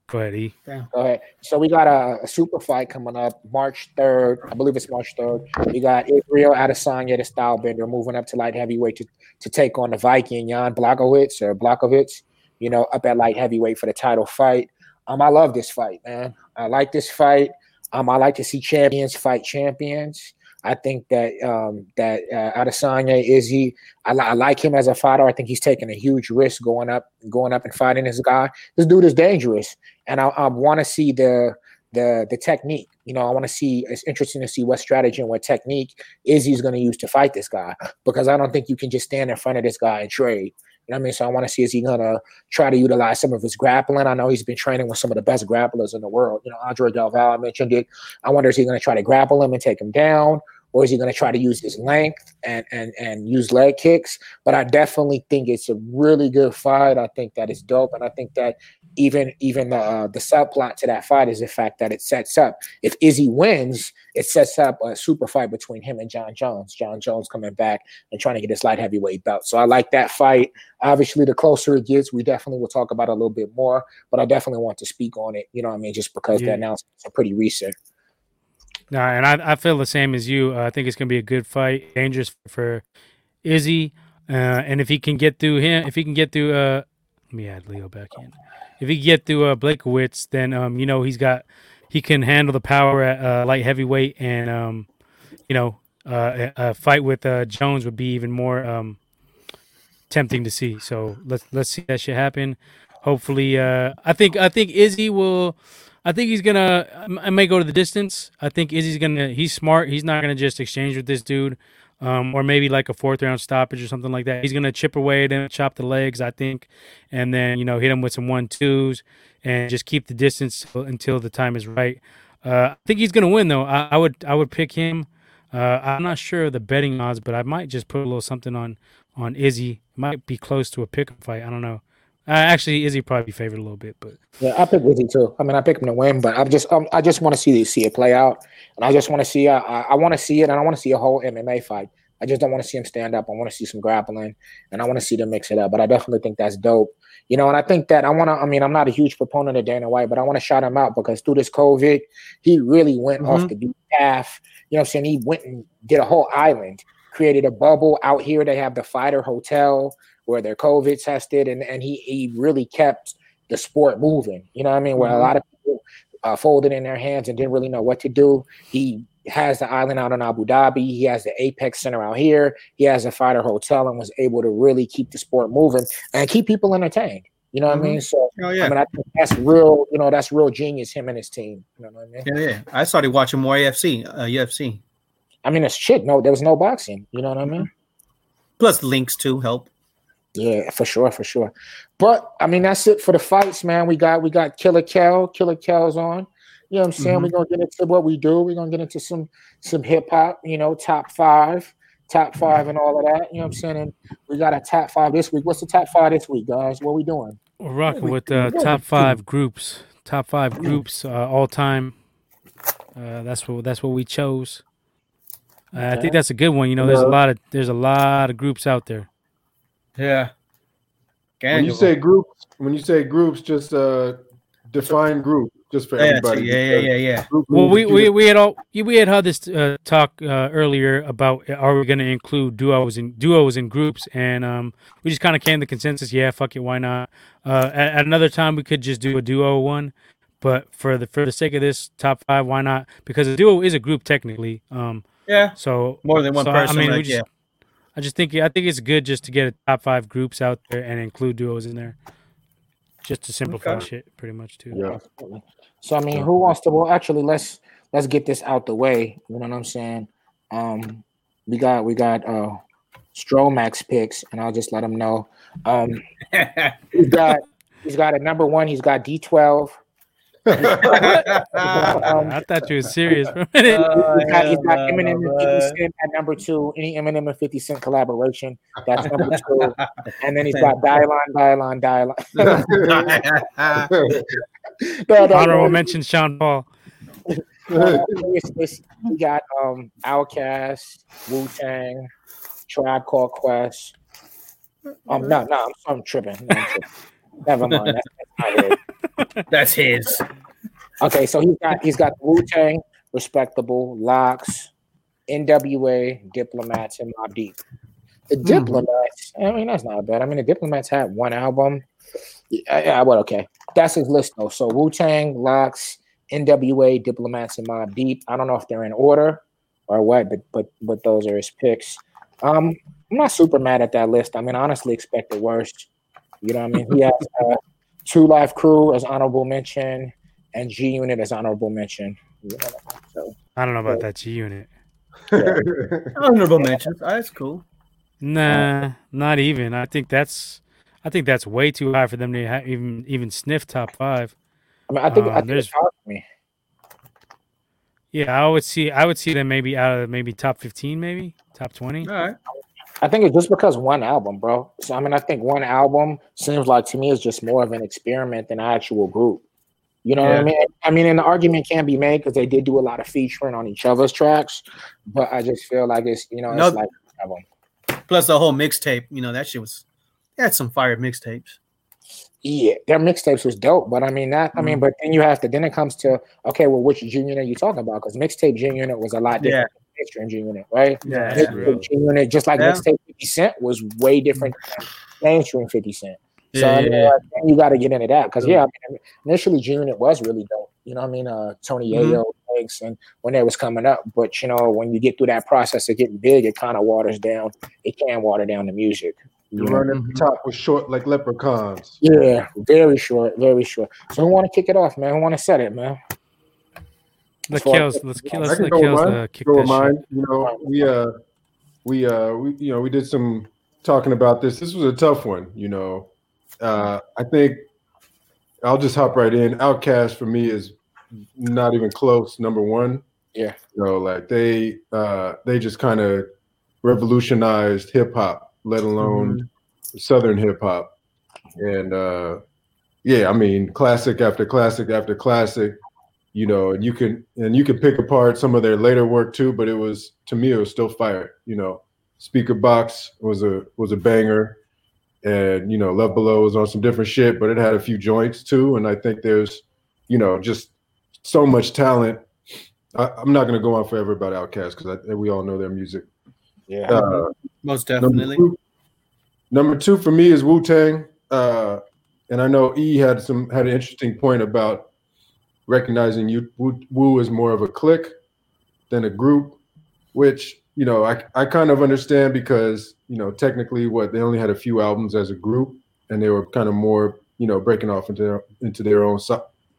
S1: go ahead, E.
S2: Go ahead. So we got a, a super fight coming up March 3rd. I believe it's March 3rd. We got Israel Adesanya, the style bender, moving up to light heavyweight to, to take on the Viking Jan Blachowicz or Blachowicz, you know, up at light heavyweight for the title fight. Um, I love this fight, man. I like this fight. Um, I like to see champions fight champions. I think that um, that uh, Adesanya is he. I, I like him as a fighter. I think he's taking a huge risk going up, going up and fighting this guy. This dude is dangerous and I, I want to see the the the technique. You know, I want to see. It's interesting to see what strategy and what technique Izzy's going to use to fight this guy because I don't think you can just stand in front of this guy and trade. You know what I mean? So I want to see is he gonna try to utilize some of his grappling. I know he's been training with some of the best grapplers in the world. You know, Andre Del Valle mentioned it. I wonder is he gonna try to grapple him and take him down, or is he going to try to use his length and and and use leg kicks? But I definitely think it's a really good fight. I think that is dope, and I think that even even the uh, the subplot to that fight is the fact that it sets up if Izzy wins, it sets up a super fight between him and Jon Jones. Jon Jones coming back and trying to get his light heavyweight belt. So I like that fight. Obviously, the closer it gets, we definitely will talk about it a little bit more. But I definitely want to speak on it. You know what I mean? Just because
S1: Yeah.
S2: the announcements are pretty recent.
S1: No, and I, I feel the same as you. Uh, I think it's gonna be a good fight, dangerous for Izzy, uh, and if he can get through him, if he can get through, uh, let me add Leo back in. If he can get through uh, Blachowicz, then um, you know he's got he can handle the power at uh, light heavyweight, and um, you know uh, a, a fight with uh, Jones would be even more um, tempting to see. So let's let's see that shit happen. Hopefully, uh, I think I think Izzy will. I think he's gonna. I may go to the distance. I think Izzy's gonna. He's smart. He's not gonna just exchange with this dude, um, or maybe like a fourth round stoppage or something like that. He's gonna chip away at him, chop the legs, I think, and then you know hit him with some one twos and just keep the distance until the time is right. Uh, I think he's gonna win though. I, I would. I would pick him. Uh, I'm not sure of the betting odds, but I might just put a little something on on Izzy. Might be close to a pick fight. I don't know. Uh, actually, Izzy probably favored a little bit, but
S2: Yeah, I pick Izzy too. I mean, I pick him to win, but I'm just um, I just want to see see it play out, and I just want to see uh, I, I want to see it, and I want to see a whole MMA fight. I just don't want to see him stand up. I want to see some grappling, and I want to see them mix it up. But I definitely think that's dope. You know, and I think that I want to. I mean, I'm not a huge proponent of Dana White, but I want to shout him out because through this COVID, he really went off the beaten path. You know, what I'm saying he went and did a whole island, created a bubble out here. They have the fighter hotel where they're COVID tested, and and he he really kept the sport moving. You know what I mean? Where a lot of people uh, folded in their hands and didn't really know what to do. He has the island out in Abu Dhabi. He has the Apex Center out here. He has a fighter hotel and was able to really keep the sport moving and keep people entertained. You know what I mean? So
S3: Oh
S2: I
S3: yeah,
S2: mean, I think that's real. You know, that's real genius. Him and his team. You know what I mean?
S3: yeah, yeah. I started watching more AFC, uh, UFC.
S2: I mean, it's shit. No, there was no boxing. You know what I mean?
S3: Plus links to help.
S2: Yeah, for sure, for sure. But I mean, that's it for the fights, man. We got we got Killer Kel. Killer Kel's on. You know what I'm saying?
S3: Mhm.
S2: We're gonna get into what we do. We're gonna get into some some hip hop, you know, top five, top five and all of that. You know what I'm saying? And we got a top five this week. What's the top five this week, guys? What we doing?
S1: We're rocking with uh, top five groups. Top five groups uh, all time. Uh, that's what that's what we chose. Uh, I think that's a good one. You know, there's a lot of there's a lot of groups out there.
S3: Yeah.
S4: When you say groups, when you say groups, just uh define group just for
S3: yeah,
S4: everybody.
S3: yeah, yeah, yeah, yeah.
S4: Group
S1: Well, we, we, we had all we had had this uh, talk uh, earlier about are we going to include duos and duos and groups, and um, we just kind of came to consensus. Yeah, fuck it, why not? Uh, at, at another time, we could just do a duo one, but for the for the sake of this top five, why not? Because a duo is a group technically. Um,
S3: Yeah.
S1: so
S3: More than one
S1: so,
S3: person.
S1: I mean, we just,
S3: yeah.
S1: I just think I think it's good just to get a top five groups out there and include duos in there, just to simplify
S3: Okay.
S1: shit, pretty much too.
S4: Yeah.
S2: So I mean, who wants to? Well, actually, let's let's get this out the way. You know what I'm saying? Um, we got we got uh Stromax picks, and I'll just let him know. Um, he's got he's got a number one. He's got D12. Um,
S1: I thought you were serious for a minute.
S2: He's got, he's got Eminem and 50
S3: God.
S2: Cent at number two. Any Eminem and 50 Cent collaboration, that's number two. And then he's got Dylon, Dylon, Dylon. No, no,
S1: Honorable
S2: no.
S1: mention Sean Paul.
S2: Uh, it's- it's- we got um Outkast, Wu Tang, Tribe Called Quest. Um, no, no, I'm, I'm tripping. No, I'm tripping. Never mind. That's, that's not it.
S3: That's his.
S2: Okay, so he's got he's got Wu Tang, respectable, LOX, NWA, diplomats, and Mobb Deep. The diplomats, I mean, that's not bad. I mean, the diplomats had one album. Yeah, yeah, well, okay. That's his list though. So Wu Tang, LOX, NWA, diplomats, and Mobb Deep. I don't know if they're in order or what, but but but those are his picks. Um, I'm not super mad at that list. I mean, honestly expect the worst. You know what I mean? He has uh, 2 Live Crew as honorable mention and G Unit as honorable mention. So
S1: I don't know about that G unit.
S3: Honorable mentions. Oh, that's cool.
S1: Nah, not even. I think that's I think that's way too high for them to ha- even even sniff top five.
S2: I mean, I think, um, I think it's hard for me.
S1: Yeah, I would see. I would see them maybe out of maybe top fifteen, maybe top twenty.
S3: All right.
S2: I think it's just because one album, bro. So I mean, I think one album seems like to me is just more of an experiment than an actual group. You know yeah. what I mean? I mean, and the argument can be made because they did do a lot of featuring on each other's tracks, but I just feel like it's you know it's no, like album.
S3: Plus the whole mixtape, you know that shit was. They had some fire mixtapes
S2: yeah, their mixtapes was dope. But I mean that I mean, mm-hmm. but then you have to then it comes to okay, well, which G Unit are you talking about? Because mixtape G Unit was a lot different yeah. Mainstream G Unit, right?
S3: Yeah,
S2: G Unit, just like yeah. mixtape 50 Cent was way different than mainstream 50 Cent. So yeah, I mean, yeah. Uh, you got to get into that because yeah, I mean, initially G Unit was really dope. You know, what I mean, uh, Tony mm-hmm. Yayo, mm-hmm. and when they was coming up, but you know, when you get through that process of getting big, it kind of waters down. It can water down the music.
S4: You run at the top was short like leprechauns.
S2: Yeah, very short, very short. So who want to kick it off, man? Who want to set it, man?
S1: Let's kill. Let's kill. Let's let kills uh, kick
S4: go mine. You know, we uh, we uh, we you know, we did some talking about this. This was a tough one. You know, uh, I think I'll just hop right in. OutKast for me is not even close. Number one.
S2: Yeah.
S4: You know, like they uh, they just kind of revolutionized hip hop let alone mm-hmm. Southern hip hop. And uh, yeah, I mean, classic after classic after classic. You know, and you can and you can pick apart some of their later work too, but it was to me it was still fire. You know, Speakerboxxx was a was a banger, and you know, Love Below was on some different shit, but it had a few joints too. And I think there's, you know, just so much talent. I, am not going to go on forever about OutKast because we all know their music.
S2: Yeah. Uh,
S3: most definitely.
S4: Number two, number two for me is Wu Tang, uh, and I know E had some had an interesting point about recognizing you Wu, Wu is more of a clique than a group, which you know I I kind of understand because you know technically what they only had a few albums as a group, and they were kind of more you know breaking off into their, into their own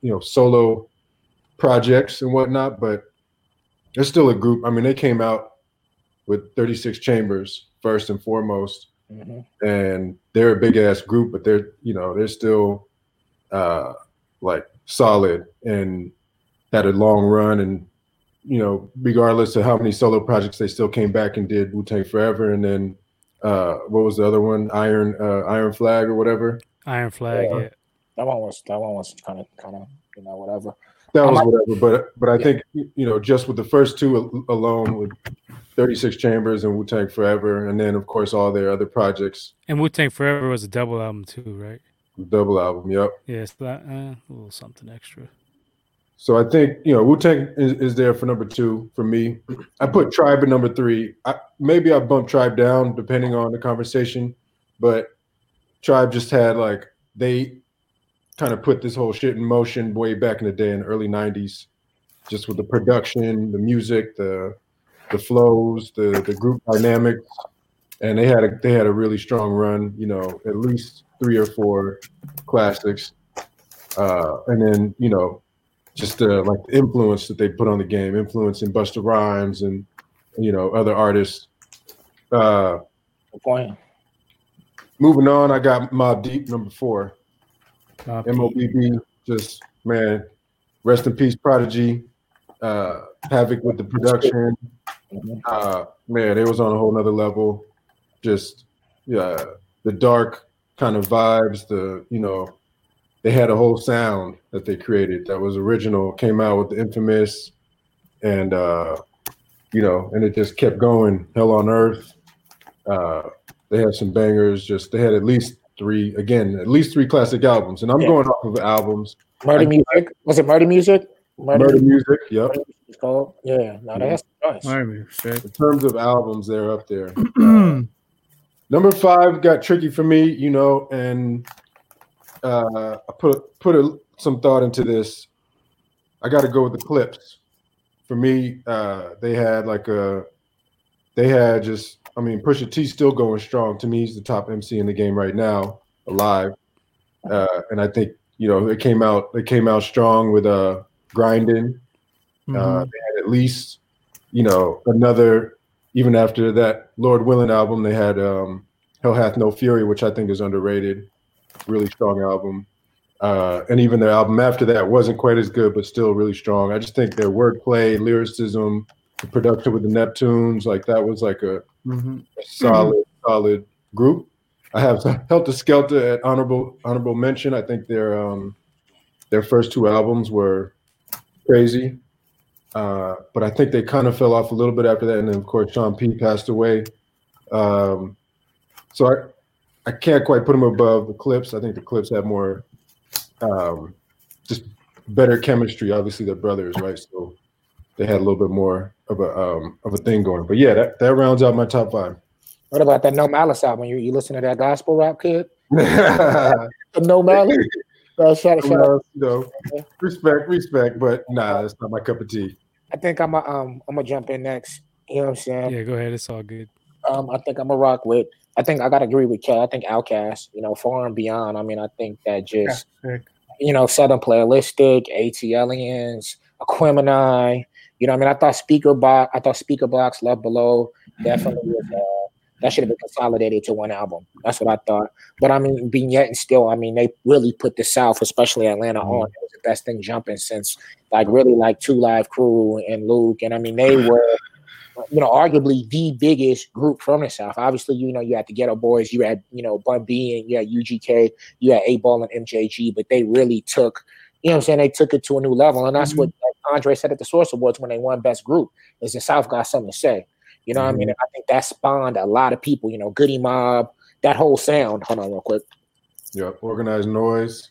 S4: you know solo projects and whatnot, but they're still a group. I mean, they came out with 36 chambers first and foremost. Mm-hmm. And they're a big ass group, but they're you know they're still uh, like solid and had a long run and you know regardless of how many solo projects they still came back and did Wu Tang Forever and then uh, what was the other one Iron uh, Iron Flag or whatever
S1: Iron Flag yeah. yeah.
S2: that one was that one was kind of kind of you know whatever
S4: that was whatever but but I yeah. think you know just with the first two alone with 36 Chambers and Wu Tang Forever, and then of course all their other projects.
S1: And Wu Tang Forever was a double album too, right?
S4: Double album, yep.
S1: Yes, yeah, that uh, a little something extra.
S4: So I think you know Wu Tang is, is there for number two for me. I put Tribe at number three. I, maybe I bump Tribe down depending on the conversation, but Tribe just had like they kind of put this whole shit in motion way back in the day in the early '90s, just with the production, the music, the the flows, the the group dynamics, and they had a they had a really strong run. You know, at least three or four classics, uh, and then you know, just uh, like the influence that they put on the game, influencing Busta Rhymes and you know other artists. Uh,
S2: point.
S4: Moving on, I got Mobb Deep number four. MOBB, just man, rest in peace, Prodigy. Uh, Havoc with the production, uh, man, it was on a whole nother level. Just yeah, the dark kind of vibes. The you know, they had a whole sound that they created that was original. Came out with the infamous, and uh, you know, and it just kept going. Hell on Earth. Uh, they had some bangers. Just they had at least three again, at least three classic albums. And I'm yeah. going off of albums.
S2: Murder Music was it Murder Music?
S4: Murder, Murder Music. Yep.
S2: It's called. Yeah. No, that's nice.
S3: Murder Music.
S4: In terms of albums, they're up there. uh, number five got tricky for me, you know, and uh, I put put a, some thought into this. I got to go with the Clipse. For me, uh, they had like a, they had just. I mean, Pusha T still going strong. To me, he's the top MC in the game right now, alive. Uh, and I think you know they came out. They came out strong with uh grinding. Uh, mm-hmm. Uh, they had at least, you know, another. Even after that Lord Willing album, they had um, Hell Hath No Fury, which I think is underrated. really strong album. Uh, and even their album after that wasn't quite as good, but still really strong. I just think their wordplay, lyricism, the production with the Neptunes, like that was like a,
S3: Mhm.
S4: a solid, solid group. I have Heltah Skeltah at honorable honorable mention. I think their um their first two albums were crazy. Uh, but I think they kind of fell off a little bit after that, and then of course Sean P passed away. Um, so I I can't quite put them above the Clipse. I think the Clipse have more um, just better chemistry. Obviously, they're brothers, right? So they had a little bit more of a um, of a thing going. But yeah, that, that rounds out my top five.
S2: What about that No Malice album? You you listen to that gospel rap kid? No Malice. Uh, shout, shout out.
S4: know, respect, respect, but nah, that's not my cup of tea.
S2: I think I'm a, um I'm gonna jump in next. You know what I'm saying?
S1: Yeah, go ahead. It's all good.
S2: Um, I think I'm a rock with. I think I gotta agree with Kel. I think OutKast. You know, far and beyond. I mean, I think that just
S3: Sick.
S2: you know, Southern Playalistic, ATLiens, Aquemini. You know, what I mean, I thought Speakerboxxx, I thought Speakerboxxx, Love Below, definitely was. Uh, that should have been consolidated to one album. That's what I thought. But I mean, being yet and still, I mean, they really put the South, especially Atlanta, mm-hmm. on. It was the best thing jumping since, like, really, like Two Live Crew and Luke, and I mean, they were, you know, arguably the biggest group from the South. Obviously, you know, you had the Geto Boys, you had, you know, Bun B, and you had UGK, you had 8Ball and MJG, but they really took, you know, what I'm saying, they took it to a new level, and that's mm-hmm. what like, Andre said at the Source Awards when they won Best Group is the South got something to say. You know what I mean? And I think that spawned a lot of people, you know, Goodie Mob, that whole sound. Hold on real quick.
S4: Yeah, organized noise.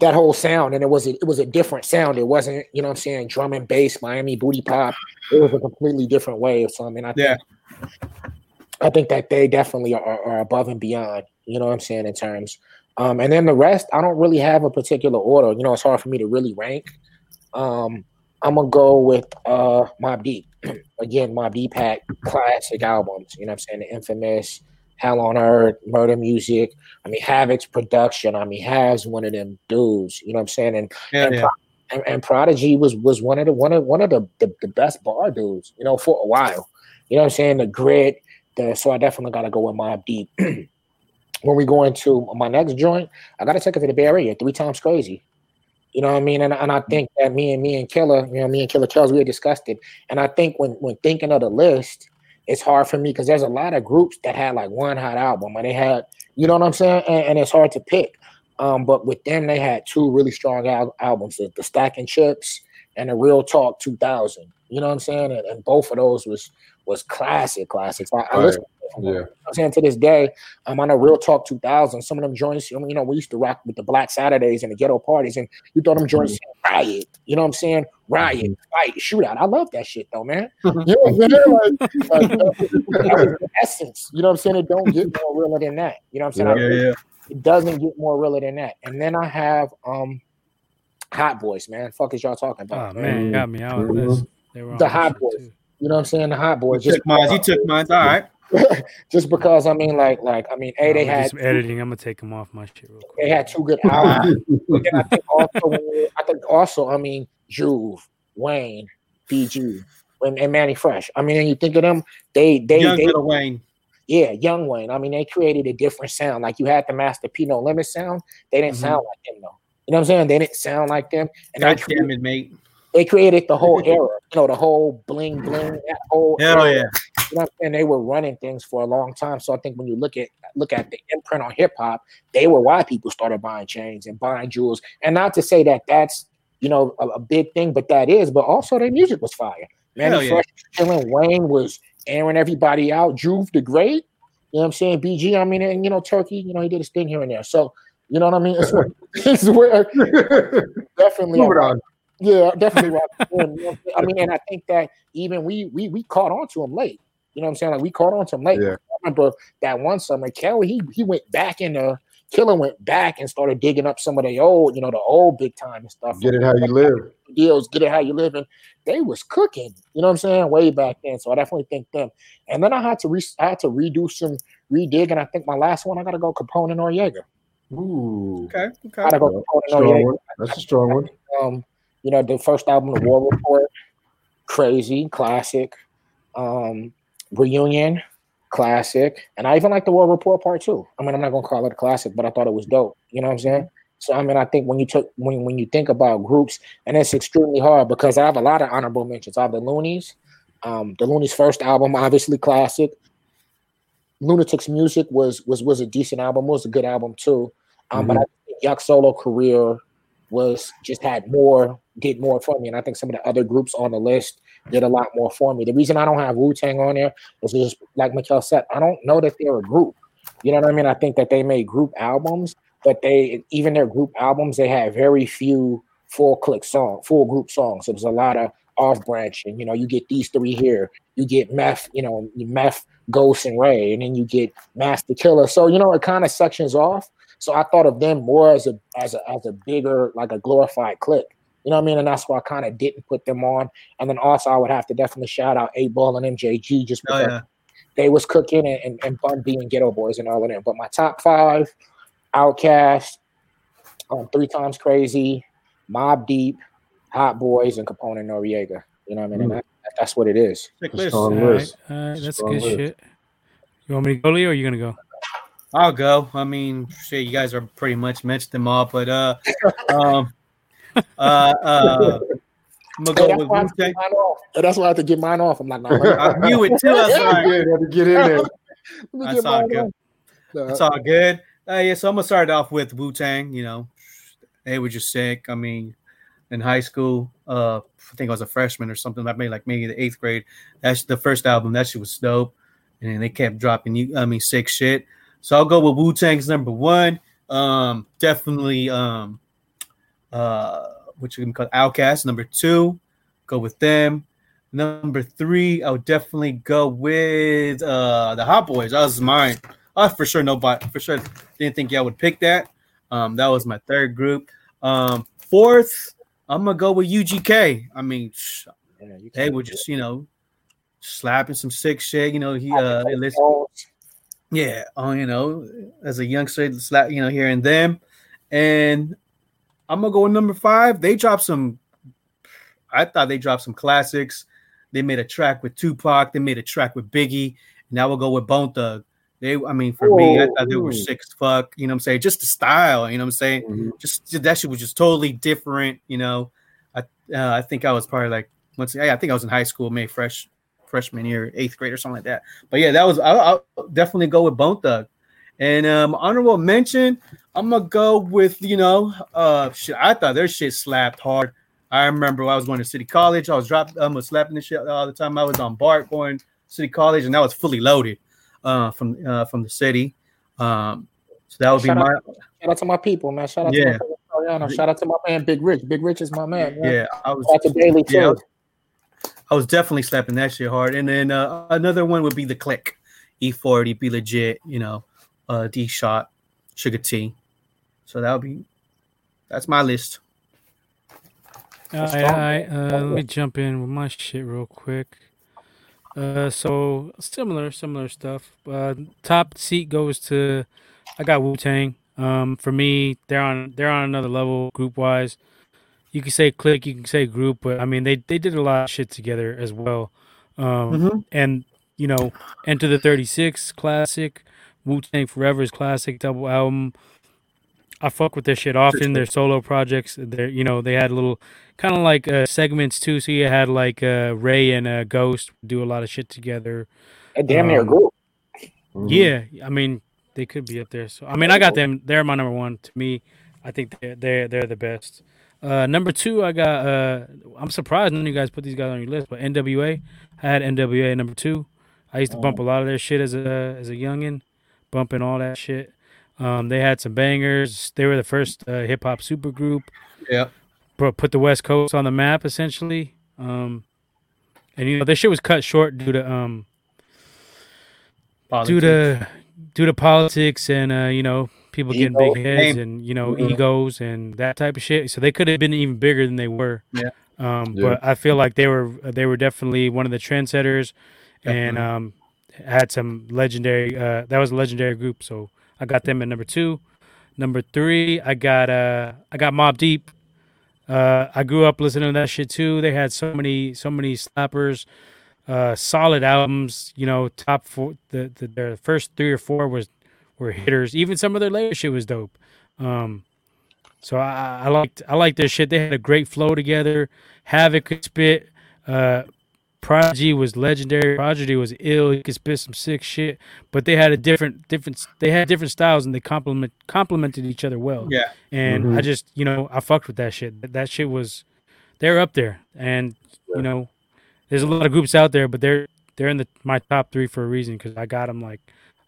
S2: That whole sound, and it was a, it was a different sound. It wasn't, you know what I'm saying, drum and bass, Miami booty pop. It was a completely different way of something. I
S3: Yeah.
S2: think, I think that they definitely are, are above and beyond, you know what I'm saying, in terms. Um, and then the rest, I don't really have a particular order. You know, it's hard for me to really rank. Um, I'm gonna go with uh Mobb Deep. Again, Mobb Deep had classic albums, you know what I'm saying? The infamous Hell on Earth, Murder Music. I mean, Havoc's production. I mean, Hav's one of them dudes, you know what I'm saying? And
S3: Yeah,
S2: and,
S3: yeah.
S2: Pro- and, and Prodigy was was one of the one of one of the, the, the best bar dudes, you know, for a while. You know what I'm saying? The grit, the so I definitely gotta go with Mobb Deep. when we go into my next joint, I gotta take it to the Bay Area, three times crazy. You know what I mean? And, and I think that me and me and Killer, you know, me and Killer Kells, we had discussed it. And I think when when thinking of the list, it's hard for me because there's a lot of groups that had like one hot album and they had, you know what I'm saying? And, and it's hard to pick. Um, but with them, they had two really strong al- albums, the, the Stacking Chips and the Real Talk 2000. You know what I'm saying? And, and both of those was was classic classics. I, I
S4: right.
S2: listen.
S4: Yeah.
S2: You know I'm saying to this day, I'm on a Real Talk 2000. Some of them joints, you know, we used to rock with the Black Saturdays and the ghetto parties, and you thought them joints
S4: Mm-hmm.
S2: riot. You know what I'm saying? Riot, fight, shootout. I love that shit though, man. You know what I'm saying? Like, like, that was the essence. You know what I'm saying? It don't get more realer than that. You know what I'm saying?
S3: Yeah,
S2: think
S3: yeah.
S2: It doesn't get more realer than that. And then I have um Hot Boys, man. Fuck is y'all talking
S1: Oh
S2: about?
S1: man, got me out of this. They were
S2: The Hot Boys.
S1: too.
S2: You know what I'm saying? The Hot
S3: You
S2: Boys. Just
S3: took mine. You took mine. All right.
S2: just because I mean, like, like I mean, a
S1: I'm
S2: they
S1: gonna do
S2: had
S1: some editing. I'm gonna take them off my shit real quick.
S2: they had two good albums. But I think also, I think also, I mean, Juve, Wayne, BG, and, and Mannie Fresh. I mean, and you think of them, they they
S3: Young
S2: they
S3: Little Wayne.
S2: yeah, Young Wayne. I mean, they created a different sound. Like you had the Master P No Limit sound. They didn't
S3: Mhm.
S2: sound like them though. You know what I'm saying? They didn't sound like them, and they,
S3: God
S2: cre-
S3: damn it, mate.
S2: They created the whole era. You know, the whole bling bling. That whole
S3: Hell
S2: era.
S3: yeah.
S2: You know what They were running things for a long time. So I think when you look at look at the imprint on hip hop, they were why people started buying chains and buying jewels. And not to say that that's you know a, a big thing, but that is. But also their music was fire. Mannie
S3: yeah.
S2: Fresh, Wayne was airing everybody out. Juve the Great. You know what I'm saying? BG. I mean, and you know Turkey. You know he did his thing here and there. So you know what I mean? It's where, it's where definitely.
S4: Move it on.
S2: Yeah, definitely. rock with him, you know what I'm saying? I mean, and I think that even we we we caught on to him late. You know what I'm saying? Like we caught on to him late.
S4: Yeah.
S2: I remember that one summer, Kelly he he went back in the Killer went back and started digging up some of the old, you know, the old big time and stuff.
S4: Get it how you live.
S2: deals, get it how you live, and they was cooking. You know what I'm saying? Way back then. So I definitely think them. And then I had to re- I had to redo some redig, and I think my last one I got to go Capone and Noreaga.
S4: Ooh,
S3: Okay.
S2: I got
S3: Okay.
S2: to go Capone and
S4: Noreaga. That's a strong one.
S2: um, you know, the first album, The War Report, crazy, classic. Um, Reunion, classic, and I even like the World Report Part Two. I mean, I'm not gonna call it a classic, but I thought it was dope. You know what I'm saying? So I mean, I think when you took when when you think about groups, and it's extremely hard because I have a lot of honorable mentions. I have the Luniz, um, the Luniz' first album, obviously classic. Lunatics Music was was was a decent album. It was a good album too. Um, But I think Yuck solo career was just had more, did more for me, and I think some of the other groups on the list did a lot more for me. The reason I don't have Wu Tang on there is just like Mikhail said, I don't know that they're a group. You know what I mean? I think that they made group albums, but they even their group albums they had very few full click song, full group songs. So was a lot of off branching. You know, you get these three here, you get Meth, you know, Meth, Ghost, and Ray, and then you get Masta Killa. So you know, it kind of sections off. So I thought of them more as a as a as a bigger like a glorified click. You know what I mean? And that's why I kind of didn't put them on. And then also I would have to definitely shout out 8Ball and MJG just
S3: Oh
S2: because
S3: yeah.
S2: they was cooking and, and, and Bun B and Geto Boys and all of them. But my top five, OutKast, um, Three Times Crazy, Mobb Deep, Hot Boys, and Capone and Noreaga. You know what I mean? And that, that's what it is.
S3: List.
S1: All right,
S4: list.
S1: all right, that's
S4: Strong
S1: good
S4: list.
S1: shit. You want me to go, Leo, or are you gonna go?
S3: I'll go. I mean, shit, you guys are pretty much mentioned them all, but uh, um, uh, uh, I'm gonna go
S2: that's,
S3: with
S2: why I
S3: Wu
S2: to get
S3: Tang.
S2: mine off. That's why I have to get mine off. I'm like, nah, let me-
S3: I knew it too. I was
S4: Yeah,
S3: like,
S4: had to get in there.
S3: That's all good.
S2: off. Nah,
S3: It's all good. Uh, yeah, so I'm gonna start off with Wu Tang. You know, they were just sick. I mean, in high school, uh, I think I was a freshman or something. I made like maybe the eighth grade. That's the first album. That shit was dope, and they kept dropping you. I mean, sick shit. So I'll go with Wu Tang's number one. Um, definitely. Um, uh, what you can call OutKast. Number two, go with them. Number three, I would definitely go with uh the Hot Boys. That was mine. I for sure nobody for sure didn't think y'all would pick that. Um, that was my third group. Um, fourth, I'm gonna go with UGK. I mean,
S2: yeah,
S3: they were just you know slapping some sick shit. You know, he uh, yeah, oh, you know, as a youngster, slap, you know, hearing them, and I'm gonna go with number five. They dropped some. I thought they dropped some classics. They made a track with Tupac. They made a track with Biggie. And now we'll go with Bone Thug. They, I mean, for me, I thought they were sick fuck. You know what I'm saying? Just the style. You know what I'm saying?
S4: Mhm.
S3: Just that shit was just totally different. You know, I uh, I think I was probably like once. Yeah, I think I was in high school, maybe fresh freshman year, eighth grade or something like that. But yeah, that was I'll, I'll definitely go with Bone Thug. And um, honorable mention, I'm gonna go with you know, uh, shit. I thought their shit slapped hard. I remember when I was going to City College. I was dropped, um, was slapping the shit all the time. I was on BART going to City College, and that was fully loaded, uh, from uh from the city. Um, so that would be
S2: Shout out-
S3: my
S2: Shout out to my people, man. Shout out
S3: Yeah.
S2: to my. Shout out to my man Big Rich. Big Rich is my man. man.
S3: yeah. I was
S2: Shout out to Bailey too.
S3: Yeah. I was definitely slapping that shit hard. And then uh, another one would be the click, E40, B-Legit, you know, uh, D shot, Suga-T. So that'll be that's my list.
S1: All right, all right. Uh, let me jump in with my shit real quick. Uh, so similar, similar stuff. Uh, top seat goes to I got Wu Tang. Um, for me, they're on they're on another level group wise. You can say click, you can say group, but I mean they they did a lot of shit together as well. Um,
S3: Mhm.
S1: and you know, Enter the Thirty Six classic, Wu Tang Forever is classic double album. I fuck with their shit often. Their solo projects, they're you know they had little kind of like uh, segments too. So you had like uh, Ray and uh, Ghost do a lot of shit together.
S2: A damn near
S1: Um,
S2: group.
S4: Mhm.
S1: Yeah, I mean they could be up there. So I mean I got them. They're my number one. To me, I think they're they're, they're the best. Uh, number two, I got. Uh, I'm surprised none of you guys put these guys on your list, but NWA. I had NWA number two. I used to bump a lot of their shit as a as a youngin, bumping all that shit. Um, they had some bangers. They were the first uh, hip hop super group
S3: Yeah.
S1: put put the West Coast on the map essentially. Um, and you know, this shit was cut short due to um due to due to politics and uh, you know people getting big heads and you know
S4: Mhm.
S1: egos and that type of shit. So they could have been even bigger than they were.
S3: Yeah.
S1: Um,
S4: Yeah.
S1: but I feel like they were they were definitely one of the trendsetters, and um, had some legendary. Uh, that was a legendary group. So I got them at number two. Number three, I got uh, I got Mobb Deep. Uh, I grew up listening to that shit too. They had so many so many slappers. uh, solid albums. You know, top four. The, the their first three or four was were hitters. Even some of their later shit was dope. Um, so I, I liked I liked their shit. They had a great flow together. Havoc could spit. Uh, Prodigy was legendary. Prodigy was ill. He could spit some sick shit. But they had a different different. They had different styles and they complement complemented each other well.
S3: Yeah.
S1: And
S4: Mhm.
S1: I just you know I fucked with that shit. That, that shit was they're up there. And you know there's a lot of groups out there, but they're they're in the my top three for a reason because I got them like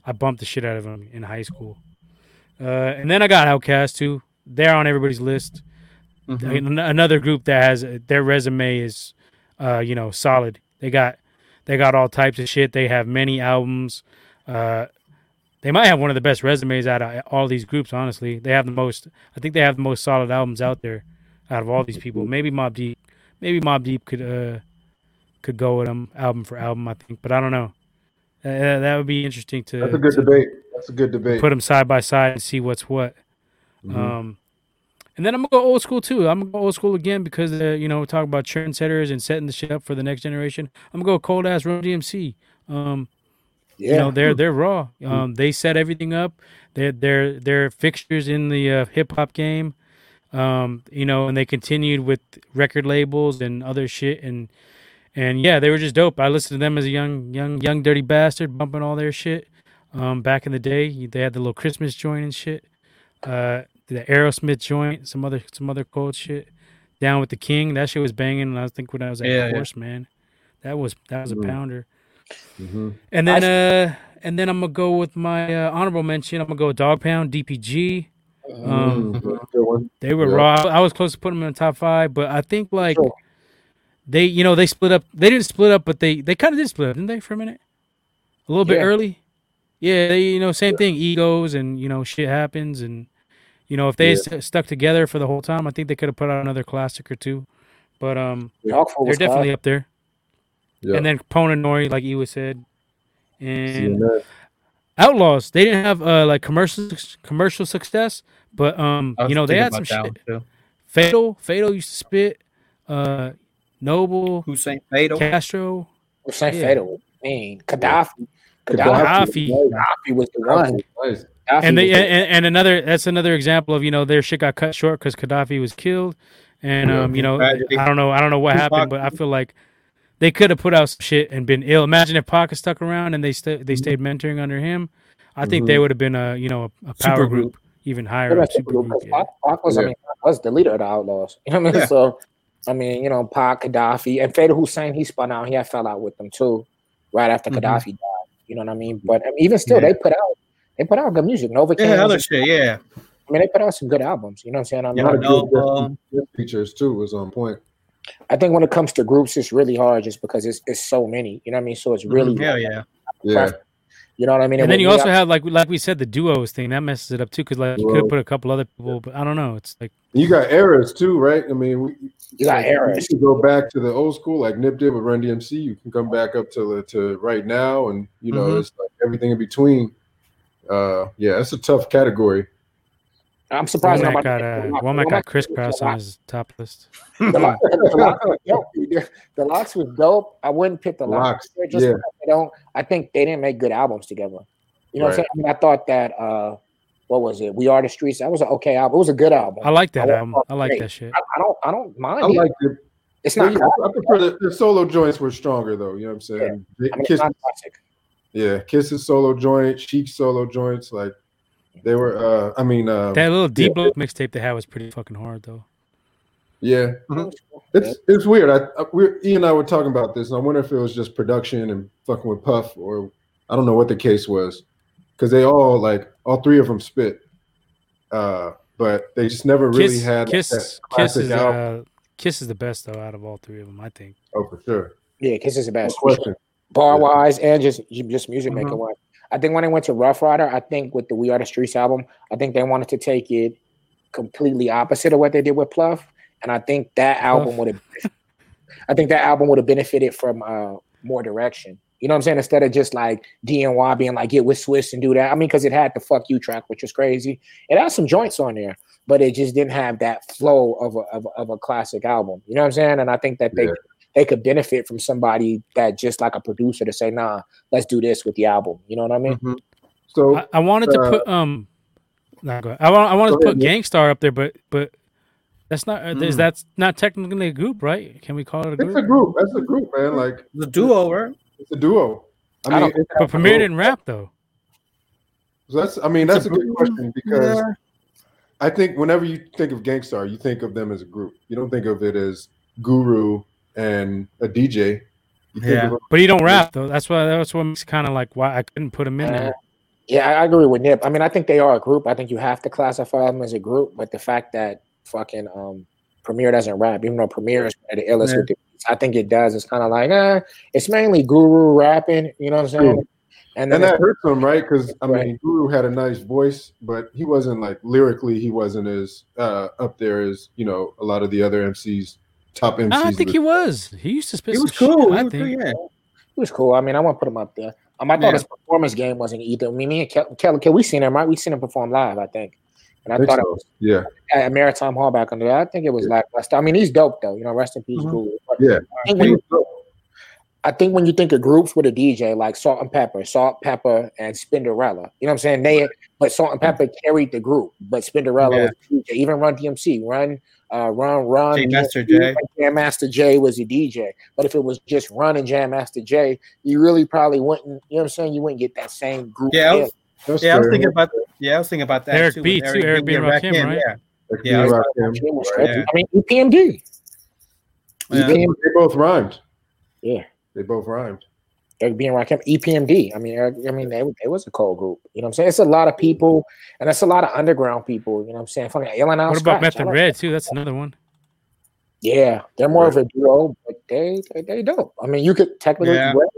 S1: I bumped the shit out of them in high school. Uh, and then I got OutKast too. They're on everybody's list.
S3: Mhm.
S1: Another group that has their resume is, uh, you know, solid. They got they got all types of shit. They have many albums. Uh, they might have one of the best resumes out of all these groups. Honestly, they have the most. I think they have the most solid albums out there out of all these people. Maybe Mobb Deep, maybe Mobb Deep could uh could go with them album for album. I think, but I don't know. Uh, that would be interesting to,
S4: That's a good
S1: to
S4: debate. That's a good debate.
S1: put them side by side and see what's what.
S4: Mhm.
S1: Um, and then I'm gonna go old school too. I'm gonna go old school again because uh, you know we talk about trendsetters and setting the shit up for the next generation. I'm gonna go cold ass Run DMC. Um,
S2: Yeah.
S1: you know they're they're raw. Um, they set everything up. They're they're they're fixtures in the uh, hip hop game. Um, you know, and they continued with record labels and other shit and and yeah, they were just dope. I listened to them as a young young young dirty bastard, bumping all their shit. Um, back in the day, they had the little Christmas joint and shit. Uh, the Aerosmith joint, some other some other cold shit. Down with the King, that shit was banging. And I think when I was at
S3: Yeah, yeah.
S1: Horse, man, that was that was a
S4: Mm.
S1: pounder.
S4: Mhm.
S1: And then uh and then I'm gonna go with my uh, honorable mention. I'm gonna go with Dogg Pound, DPG. Um,
S4: Mhm.
S1: They were
S4: Yeah.
S1: raw. I was close to putting them in the top five, but I think like
S2: Sure.
S1: they, you know, they split up. They didn't split up, but they they kind of did split up, didn't they? For a minute, a little bit
S2: Yeah.
S1: early. Yeah, they, you know, same thing. Egos and you know, shit happens, and you know, if they
S4: Yeah.
S1: st- stuck together for the whole time, I think they could have put out another classic or two. But um,
S2: Hawkful
S1: they're definitely
S2: classic.
S1: up there.
S4: Yeah.
S1: And then Pona Nori, like Ewa said, and Outlawz. They didn't have uh like commercial commercial success, but um, you know, they had some
S3: about
S1: shit.
S3: too.
S1: Fatal, Fatal used to spit. Uh, Noble,
S3: Hussein Fatal.
S1: Kastro,
S2: Hussein
S1: Yeah.
S2: Fatal. I mean, Kadafi. Kadafi.
S1: Kadafi.
S2: Kadafi was the one.
S4: Nice.
S2: Kadafi
S1: and they
S2: the-
S1: and, and another that's another example of you know their shit got cut short because Kadafi was killed, and
S4: Yeah.
S1: um you know
S3: Tragedy.
S1: I don't know I don't know what
S3: Tupac.
S1: happened, but I feel like they could have put out some shit and been ill. Imagine if Pac stuck around and they st- they stayed mentoring under him. I think they would have been a you know a, a power
S3: Super
S1: group, even higher.
S2: What
S1: up, super
S2: Super
S1: group,
S2: Group?
S1: yeah.
S2: Pac, Pac was, I mean, was the leader of the Outlawz. You know what I mean?
S3: Yeah.
S2: So, I mean, you know, Pac, Kadafi, and Fatal Hussein, he spun out. He had fell out with them too, right after
S3: Mhm.
S2: Kadafi died. You know what I mean? But I mean, even still,
S3: Yeah.
S2: they put out they put out good music. Nova
S3: Yeah, other
S2: was-
S3: shit. Yeah.
S2: I mean, they put out some good albums. You know what I'm saying? I mean,
S3: Yeah,
S4: A lot
S2: I,
S4: of
S3: no,
S4: good
S3: um,
S4: features too was on point.
S2: I think when it comes to groups, it's really hard just because it's it's so many. You know what I mean? So it's really,
S3: Hell yeah.
S4: Yeah.
S2: you know what I mean?
S1: And then you also
S2: got-
S1: have like like we said the duos thing that messes it up too because like you could have put a couple other people, but I don't know. It's like
S4: You got eras too, right? I mean, we,
S2: you got
S4: like,
S2: eras.
S4: You can go back to the old school, like Nip did with Run DMC. You can come back up to the- to right now, and you know,
S3: Mhm.
S4: it's like everything in between. Uh, yeah, that's a tough category.
S2: I'm surprised
S1: Womack
S2: nobody.
S1: got uh, Womack got Kris Kross on his top list.
S2: The LOX, the LOX was dope. The LOX was dope. I wouldn't pick the LOX.
S4: LOX,
S2: just
S4: yeah.
S2: because they don't. I think they didn't make good albums together. You know what I'm saying? I, mean, I thought that. uh What was it? We Are the Streets. That was an okay album. It was a good album.
S1: I like that
S2: I
S1: album. I like
S2: great.
S1: that shit.
S2: I, I don't. I don't mind
S4: I
S2: it.
S4: like it.
S2: it's not.
S4: yeah, I prefer the, the solo joints were stronger though. You know what I'm saying?
S2: I mean,
S4: Kiss,
S2: it's not classic.
S4: Yeah, Kiss's solo joint, Sheek solo joints, like they were. uh I mean, uh,
S1: That little deep
S4: yeah.
S1: mixtape they had was pretty fucking hard though.
S4: yeah, It's it's weird. I, I we Ian and I were talking about this, and I wonder if it was just production and fucking with Puff, or I don't know what the case was, because they all like all three of them spit, uh, but they just never really
S1: Kiss,
S4: had like,
S1: Kiss,
S4: that
S1: Kiss is
S4: album.
S1: uh, Kiss is the best though out of all three of them. I think.
S4: Oh, for sure.
S2: Yeah, Kiss is the
S4: No
S2: best.
S4: question.
S2: Bar wise and just just music making
S3: Mhm.
S2: wise. I think when they went to Ruff Ryder, I think with the We Are the Streets album, I think they wanted to take it completely opposite of what they did with Pluff, and I think that album would have. I think that album would have benefited from uh, more direction. You know what I'm saying? Instead of just like DNY being like get with Swizz and do that. I mean, because it had the "fuck you" track, which was crazy. It had some joints on there, but it just didn't have that flow of a of a, of a classic album. You know what I'm saying? And I think that they
S4: Yeah.
S2: They could benefit from somebody that just like a producer to say, nah, let's do this with the album. You know what I mean?
S4: Mhm. So
S1: I, I wanted to
S4: uh,
S1: put um, no, go ahead. I want I wanted
S4: Go
S1: to put
S4: ahead,
S1: Gang Starr up there, but but that's not uh, is
S3: Mm.
S1: that's not technically a group, right? Can we call it a
S4: it's
S1: group?
S4: a group. That's a group, man. Like
S3: The duo, right?
S4: it's a duo. I
S2: I
S4: mean,
S2: don't-
S1: But Premier didn't rap though.
S4: so that's. I mean, that's a
S3: a
S4: good question because
S3: Yeah.
S4: I think whenever you think of Gang Starr, you think of them as a group. You don't think of it as Guru and a DJ.
S3: Yeah.
S4: of
S1: But he don't rap though. That's why that's what makes kind of like why I couldn't put him in
S2: Uh,
S1: there.
S2: Yeah, I I agree with Nip. I mean, I think they are a group. I think you have to classify them as a group, but the fact that fucking um Premier doesn't rap, even though Premier is one of the illest
S3: Yeah.
S2: with the I think it does. It's kind of like, uh, it's mainly Guru rapping, you know what I'm saying?
S4: True.
S2: And then
S4: and that hurts him, right? Because I
S2: Right.
S4: mean, Guru had a nice voice, but he wasn't like lyrically, he wasn't as uh, up there as you know a lot of the other MCs, top MCs.
S1: I think he was. He used to spit
S3: He
S1: some
S3: was
S1: shit,
S3: cool.
S1: I
S3: was
S1: think.
S3: cool, yeah.
S2: He was cool. I mean, I want to put him up there. Um, I thought
S3: Yeah.
S2: his performance game wasn't either. I mean, me and Kelly, Kelly, Kelly, we seen him, right? We seen him perform live, I think. And I,
S4: I think
S2: thought
S4: so.
S2: it was
S4: Yeah,
S2: at Maritime Hall back under there. I think it was like, I mean, he's dope though. You know, rest in peace,
S3: Mhm.
S2: Guru. But
S4: yeah.
S2: I think, when you, I think when you think of groups with a DJ like Salt and Pepa, Salt, Pepa, and Spinderella, you know what I'm saying? They, but Salt and Pepa carried the group, but Spinderella
S3: Yeah.
S2: was the DJ. Even Run DMC, Run, uh, Run, Run,
S3: J Master
S2: DMC,
S3: J.
S2: Jam Master J was a DJ. But if it was just Run and Jam Master J, you really probably wouldn't. You know what I'm saying? You wouldn't get that same group.
S3: Yeah, I was,
S4: That's
S3: yeah, I was thinking about yeah, I was thinking about that
S1: Eric
S3: too.
S1: B,
S3: with
S1: too, Eric B and Rakim, right?
S3: Yeah,
S4: Like
S3: Yeah,
S4: B.
S3: I
S4: Rakim,
S2: Jam was
S4: right?
S2: trippy.
S3: Yeah.
S2: I mean, E EPMD.
S3: Yeah.
S4: They, they both rhymed.
S2: Yeah.
S4: They both rhymed.
S2: Eric B and Rakim, EPMD. I mean, Eric, I mean, they, they was a cold group. You know what I'm saying? It's a lot of people, and that's a lot of underground people. You know what I'm saying? Fucking Alien Out
S1: What about
S2: Scratch,
S1: Meth and
S2: like-
S1: Red too? That's another one.
S2: Yeah, they're more of a duo, but they they, they dope. I mean, you could technically
S3: Yeah.
S2: Red.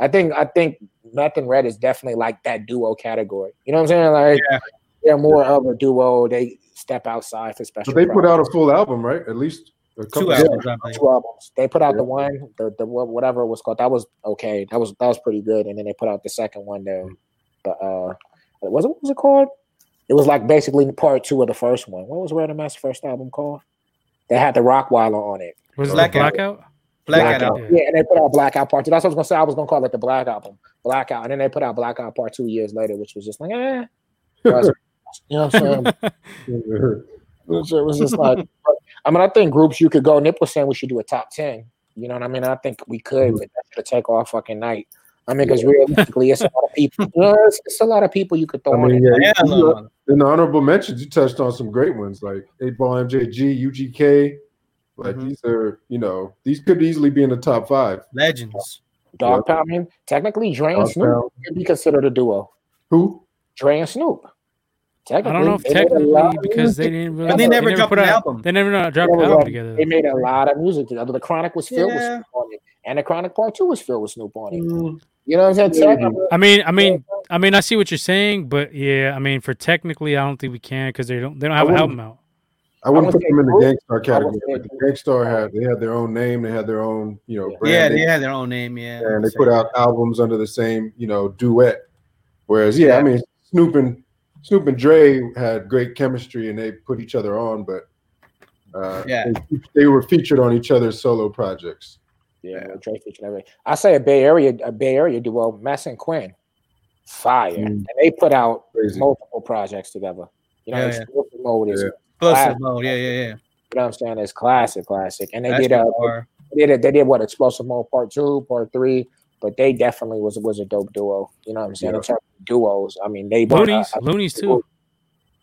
S2: I think I think Meth and Red is definitely like that duo category. You know what I'm saying? Like
S3: Yeah.
S2: they're more of a duo. They step outside for special.
S4: But they put out a full album, right? At least a couple.
S3: Two albums. I think.
S2: two albums. They put out
S4: Yeah.
S2: the one, the the whatever it was called. That was okay. That was that was pretty good. And then they put out the second one there. But uh, was it what was it called? It was like basically part two of the first one. What was Red and Mass first album called? They had the Rockweiler on it.
S1: Was it
S3: Blackout.
S1: Blackout?
S3: Blackout.
S1: Blackout.
S3: album.
S2: Yeah, and they put out Blackout Part Two. That's what I was gonna say. I was gonna call it the Black Album, Blackout, and then they put out Blackout Part Two years later, which was just like, eh. you know what I'm saying? It was, just like, but, I mean, I think groups you could go. Nip was saying we should do a top ten. You know what I mean? I think we could, but that should take all fucking night. I mean, because realistically, it's a lot of people. You know, it's, it's a lot of people you could throw
S4: I mean,
S2: it.
S4: yeah,
S3: Yeah,
S4: you- in the honorable mentions, you touched on some great ones like 8 Ball MJG, UGK. Like
S3: Mhm.
S4: these are, you know, these could easily be in the top five.
S3: legends.
S2: Dogg Pound. I mean, technically, Dre and
S4: Dog
S2: Snoop
S4: Pound.
S2: could be considered a duo.
S4: Who?
S2: Dre and Snoop.
S1: I don't know if
S2: they made a
S1: technically because they didn't really.
S3: But they never dropped
S1: put
S3: an
S1: out,
S3: album.
S1: They never dropped
S2: They
S1: an album together.
S2: They made a lot of music together. The Chronic was filled with Snoop on it, and the Chronic Part Two was filled with Snoop on it.
S3: Mm,
S2: You know what I'm saying?
S4: Maybe.
S2: Technically,
S1: I mean, I mean, I mean, I see what you're saying, but yeah, I mean, for technically, I don't think we can because they don't. They don't have an album out.
S4: I wouldn't
S2: would
S4: put them in the
S2: group.
S4: Gang
S2: Starr
S4: category.
S2: say
S4: But the Gang Starr had they had their own name, they had their own, you know,
S3: Yeah, they had their own name. Yeah,
S4: and they put out albums under the same, you know, duet. Whereas, yeah, I mean, Snoop and Snoop and Dre had great chemistry, and they put each other on, but uh,
S3: Yeah.
S4: they, they were featured on each other's solo projects.
S2: yeah, Dre featured everything. I say a Bay Area, a Bay Area duo, Mass and Quinn, fire,
S4: Mm.
S2: and they put out
S4: Crazy.
S2: multiple projects together. You know,
S3: Yeah, yeah.
S2: explosive mode is,
S4: Yeah.
S3: mode. Yeah, yeah, yeah.
S2: know what I'm saying? It's classic, classic, and they
S3: That's
S2: did uh, they did they did what explosive mode part two, part three, but they definitely was was a dope duo. You know what I'm saying?
S4: Yeah.
S2: In terms of duos, I mean, they brought,
S1: Luniz,
S2: uh,
S1: Luniz too.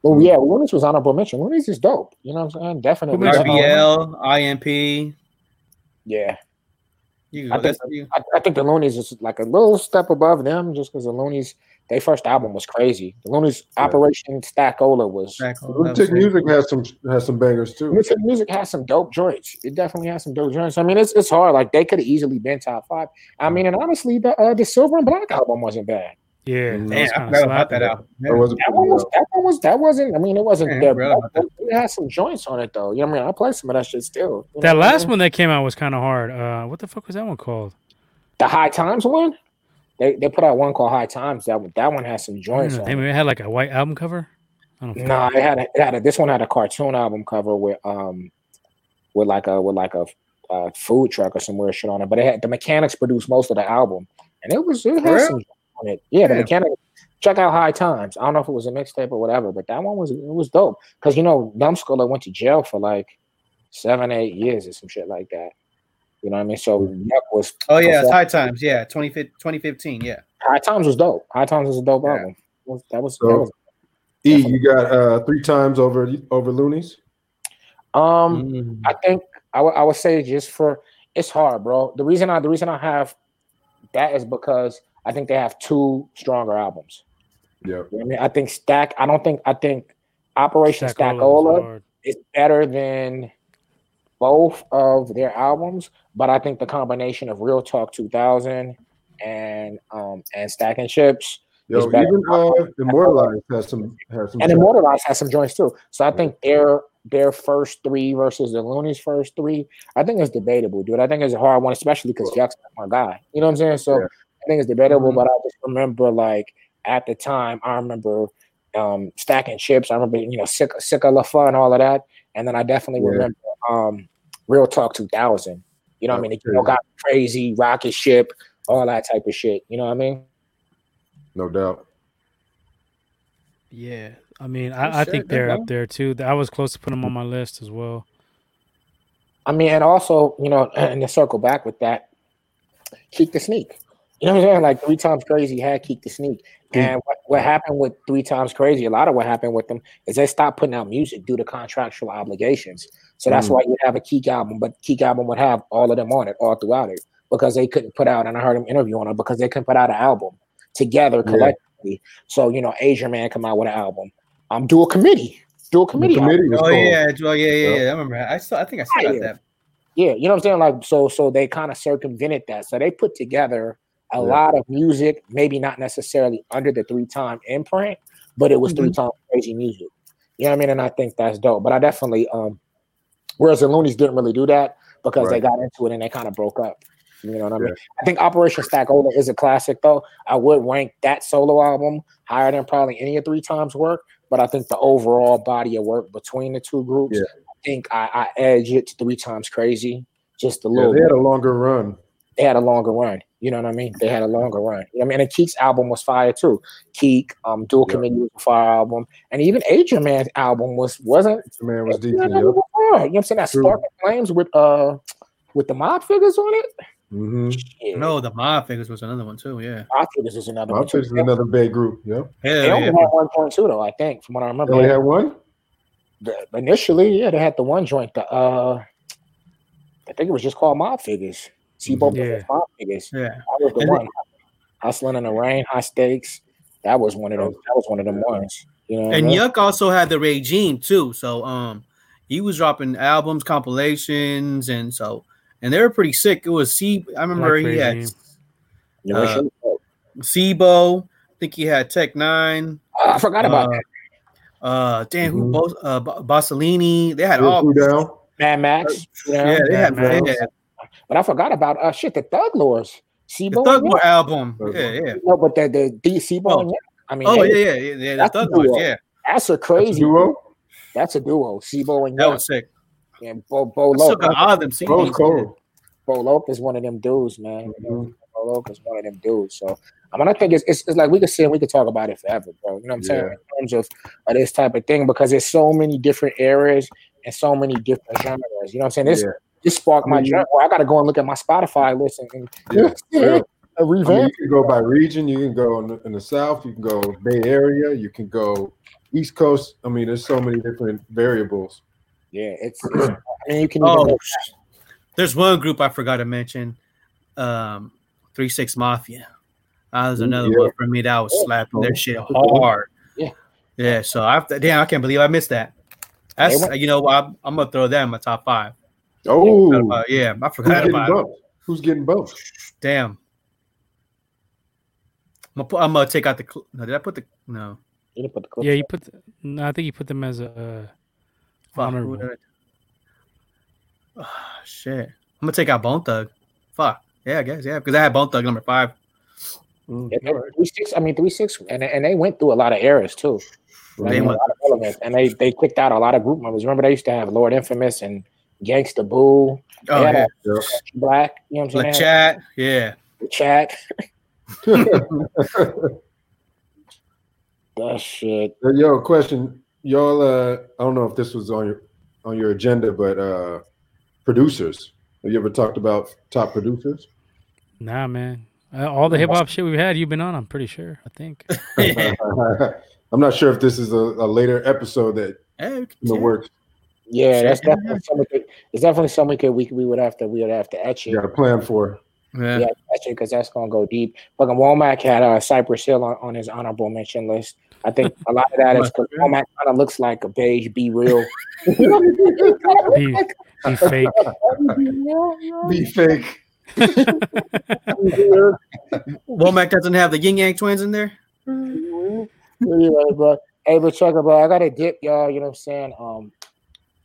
S2: Oh yeah, Luniz was honorable mention. Luniz is dope. You know what I'm saying? Definitely.
S1: Who.
S3: RBL, IMP.
S2: Yeah,
S3: You
S2: I think-
S3: That's.
S2: I, I think the Luniz is like a little step above them, just because the Luniz, their first album was crazy. The Luniz
S4: Yeah.
S2: Operation Stackola was.
S3: Exactly.
S4: Lunatic Music has some has some bangers too.
S2: Lunatic Music has some dope joints. It definitely has some dope joints. I mean, it's it's hard. Like they could have easily been top five. I mean, and honestly, the uh, the Silver and Black album wasn't bad.
S1: Yeah, that
S3: Man,
S1: was
S3: I
S1: kinda
S3: forgot about that
S1: slapping.
S3: album.
S4: That wasn't
S2: That one was that one was that wasn't. I mean, it wasn't
S3: Yeah,
S2: their
S3: forgot that.
S2: It had some joints on it though. You know what I mean? I played some of that shit still. You
S1: That
S2: what I
S1: last
S2: mean?
S1: one that came out was kind of hard. Uh, what the fuck was that one called?
S2: the High Times one. They they put out one called High Times. That one that one has some joints
S1: don't
S2: on
S1: know,
S2: it.
S1: it had like a white album cover. No.
S2: Nah, it had a, it had a, this one had a cartoon album cover with um with like a with like a a food truck or some weird shit on it. But it had the Mekanix produced most of the album, and it was it had
S3: real?
S2: some on it. Yeah, the
S3: Damn.
S2: Mekanix. Check out High Times. I don't know if it was a mixtape or whatever, but that one was it was dope because you know Numbskull went to jail for like seven, eight years or some shit like that. You know what I mean? So Yuck was
S3: Oh yeah, it's High Times. Yeah, 20, 2015. Yeah.
S2: High Times was dope. High Times was a dope
S3: Yeah.
S2: album. That was
S4: So-
S2: that was
S4: E, you got uh three times over over Luniz.
S2: um
S3: Mm.
S2: I think I would I would say just for it's hard, bro. The reason I the reason I have that is because I think they have two stronger albums.
S4: Yeah.
S2: You know I mean, I think Stack. I don't think I think Operation
S1: Stackola
S2: Stackola
S1: hard.
S2: is better than both of their albums, but I think the combination of Real Talk 2000 and um and Stacking Chips
S4: Yo,
S2: It's
S4: even uh, Immortalized has some has some.
S2: and Immortalized has some joints too. So I think their their first three versus the Looney's first three, I think it's debatable, dude. I think it's a hard one, especially because Jack's my guy. You know what I'm saying? So
S4: Yeah.
S2: I think it's debatable,
S3: Mhm.
S2: but I just remember like at the time, I remember um stacking chips. I remember you know sick sick of La Fun, all of that, and then I definitely
S4: Yeah.
S2: remember um Real Talk 2000. You know what I mean? It, you know, got crazy rocket ship, all that type of shit. You know what I mean?
S4: no doubt.
S1: Yeah, I mean, I, I think they're up there too. I was close to putting them on my list as well.
S2: I mean, and also, you know, and to circle back with that, Keek the Sneak. You know what I'm saying? Like three times crazy had Keek the Sneak. And what, what happened with three times crazy, a lot of what happened with them is they stopped putting out music due to contractual obligations. So that's
S4: Mm.
S2: why you have a Keek album, but Keek album would have all of them on it, all throughout it, because they couldn't put out, and I heard him interview on it, because they couldn't put out an album together
S4: Yeah.
S2: collectively. So, you know, Asia Man come out with an album. Um, do a committee. Do a committee. album.
S4: committee was
S3: Oh
S4: cold.
S3: yeah, oh yeah, yeah,
S4: Yep.
S3: yeah. I remember. I still, I think I still got
S2: Yeah.
S3: that.
S2: Yeah, you know what I'm saying? Like so so they kind of circumvented that. So they put together a
S4: Yeah.
S2: lot of music, maybe not necessarily under the three time imprint, but it was
S3: Mm-hmm.
S2: three times crazy music. You know what I mean? And I think that's dope. But I definitely um whereas the Luniz didn't really do that because they got into it and they kind of broke up. You know what I mean?
S4: Yeah.
S2: I think Operation Stack Stackola is a classic though. I would rank that solo album higher than probably any of three times work, but I think the overall body of work between the two groups,
S4: Yeah.
S2: I think I, I edge it to three times crazy. Just a
S4: Yeah,
S2: little
S4: they
S2: bit
S4: had a longer run.
S2: they had a longer run. You know what I mean? They had a longer run. You know what I mean? And Keek's album was fire too. Keek, um, Dual
S4: Yeah.
S2: Committee was a fire album, and even Adrian Man's album was wasn't.
S4: The man was
S2: you
S4: decent.
S2: that
S4: Yeah.
S2: You know what I'm saying? That
S4: True.
S2: Spark and Flames with uh with the mob figures on it.
S4: Mm-hmm.
S2: Shit.
S3: No, the Mob Figures was another one too. Yeah.
S2: mob figures is another one.
S4: I'll
S2: too.
S4: is another big group. Yeah.
S2: They only
S3: yeah.
S2: had one point two though, I think, from what I
S4: They
S2: remember.
S4: only had one.
S2: The- initially, yeah, they had the one joint. The uh, I think it was just called Mob Figures. Seabolt
S1: Yeah.
S2: yeah. Mob Figures.
S3: Yeah.
S2: That was the
S3: And
S2: one. Hustling in the rain, high stakes. That was one of them. That was one of them ones. You know, what I
S3: And
S2: mean?
S3: Yuck also had the regime too. So um he was dropping albums, compilations, and so and they were pretty sick. It was C I remember
S1: Like
S3: he had
S1: Regime.
S2: You
S3: uh, C-Bo. I think he had Tech Nine.
S2: Oh, I forgot about
S3: Uh,
S2: that.
S3: uh damn who
S4: Mhm.
S3: both uh Ba- Bassolini. They had all
S4: down.
S2: Mad Max. you know?
S3: yeah, they had,
S1: Mad
S3: they had
S2: But I forgot about uh shit, the Thug Lordz.
S3: the
S2: C-Bo.
S3: Thug
S2: and
S3: War
S2: Yuck.
S3: album. Yeah, yeah.
S2: No, but the the D C-Bo
S3: Oh.
S2: and I mean,
S3: Oh
S2: hey,
S3: yeah, yeah, yeah, yeah. The
S2: That's
S3: Thug
S2: a duo.
S3: Wars, yeah.
S2: that's a
S4: That's a
S2: crazy
S4: duo.
S2: That's a duo. C-Bo and
S3: That
S2: Yuck.
S3: was sick.
S2: And Bo Bo
S3: I still
S2: Loke.
S3: got them
S4: Both
S3: CDs.
S2: Bo Loke is one of them dudes, man.
S4: Mhm.
S2: Bo Loke is one of them dudes. So I mean, I think it's, it's, it's like we could sit and we could talk about it forever, bro. You know what I'm saying?
S4: Yeah.
S2: In terms of, of this type of thing, because there's so many different areas and so many different genres. You know what I'm saying? This
S4: Yeah.
S2: This sparked my
S4: Mhm.
S2: journey. Well, I got to go and look at my Spotify list and, and
S4: Yeah. Yeah.
S2: a
S4: I mean,
S2: revamp.
S4: you can go by region. You can go in the, in the south. You can go Bay Area. You can go East Coast. I mean, there's so many different variables.
S2: yeah, it's, it's. I mean, you can.
S3: Oh,
S2: Even,
S3: there's one group I forgot to mention. Um, Three Six Mafia. That was another
S4: yeah.
S3: one for me that was
S2: Yeah.
S3: slapping their shit hard.
S2: Yeah.
S3: Yeah. So after damn, I can't believe I missed that. That's you know what I'm, I'm gonna throw that in my top five.
S4: Oh,
S3: Uh, yeah, I
S4: who's
S3: forgot
S4: getting
S3: about it.
S4: Who's getting both?
S3: Damn. I'm gonna, put, I'm gonna take out the. cl- No, did I put the no?
S2: you didn't put the clip.
S1: Yeah, you put. The, no, I think you put them as a. Uh,
S3: Fuck.
S1: Honorable.
S3: who did I- Ah, shit. I'm gonna take out Bone Thug. Fuck. Yeah, I guess yeah, because I had Bone Thug number five.
S4: Mm,
S2: Yeah, three six. I mean, three six, and and they went through a lot of errors too. I
S3: They
S2: mean, a
S3: went-
S2: lot of and they they kicked out a lot of group members. Remember, they used to have Lord Infamous and Gangsta Boo,
S3: Oh
S2: Yeah.
S3: yeah,
S2: Black. You know what I'm saying?
S3: chat. Yeah,
S2: Chat. That shit.
S4: Yo, question. Y'all uh I don't know if this was on your on your agenda, but uh producers. Have you ever talked about top producers?
S1: Nah, man. Uh, all the hip hop shit we've had, you've been on. I'm pretty sure. I think.
S4: I'm not sure if this is a, a later episode that
S3: Hey,
S4: in the
S3: chat.
S4: works.
S2: Yeah, that's definitely something. It's definitely something we could we, we would have to we would have to etch it.
S4: You got a plan for.
S3: Yeah.
S2: Yeah, etch it because that's gonna go deep. Fucking Womack had uh, Cypress Hill on, on his honorable mention list. I think a lot of that is because Womack kind of looks like a beige. Be real.
S1: Be, be fake.
S4: Be fake.
S3: Womack doesn't have the Ying Yang twins in there.
S2: anyway, bro. Hey, but check it, bro. I got a dip, y'all. You know what I'm saying? Um,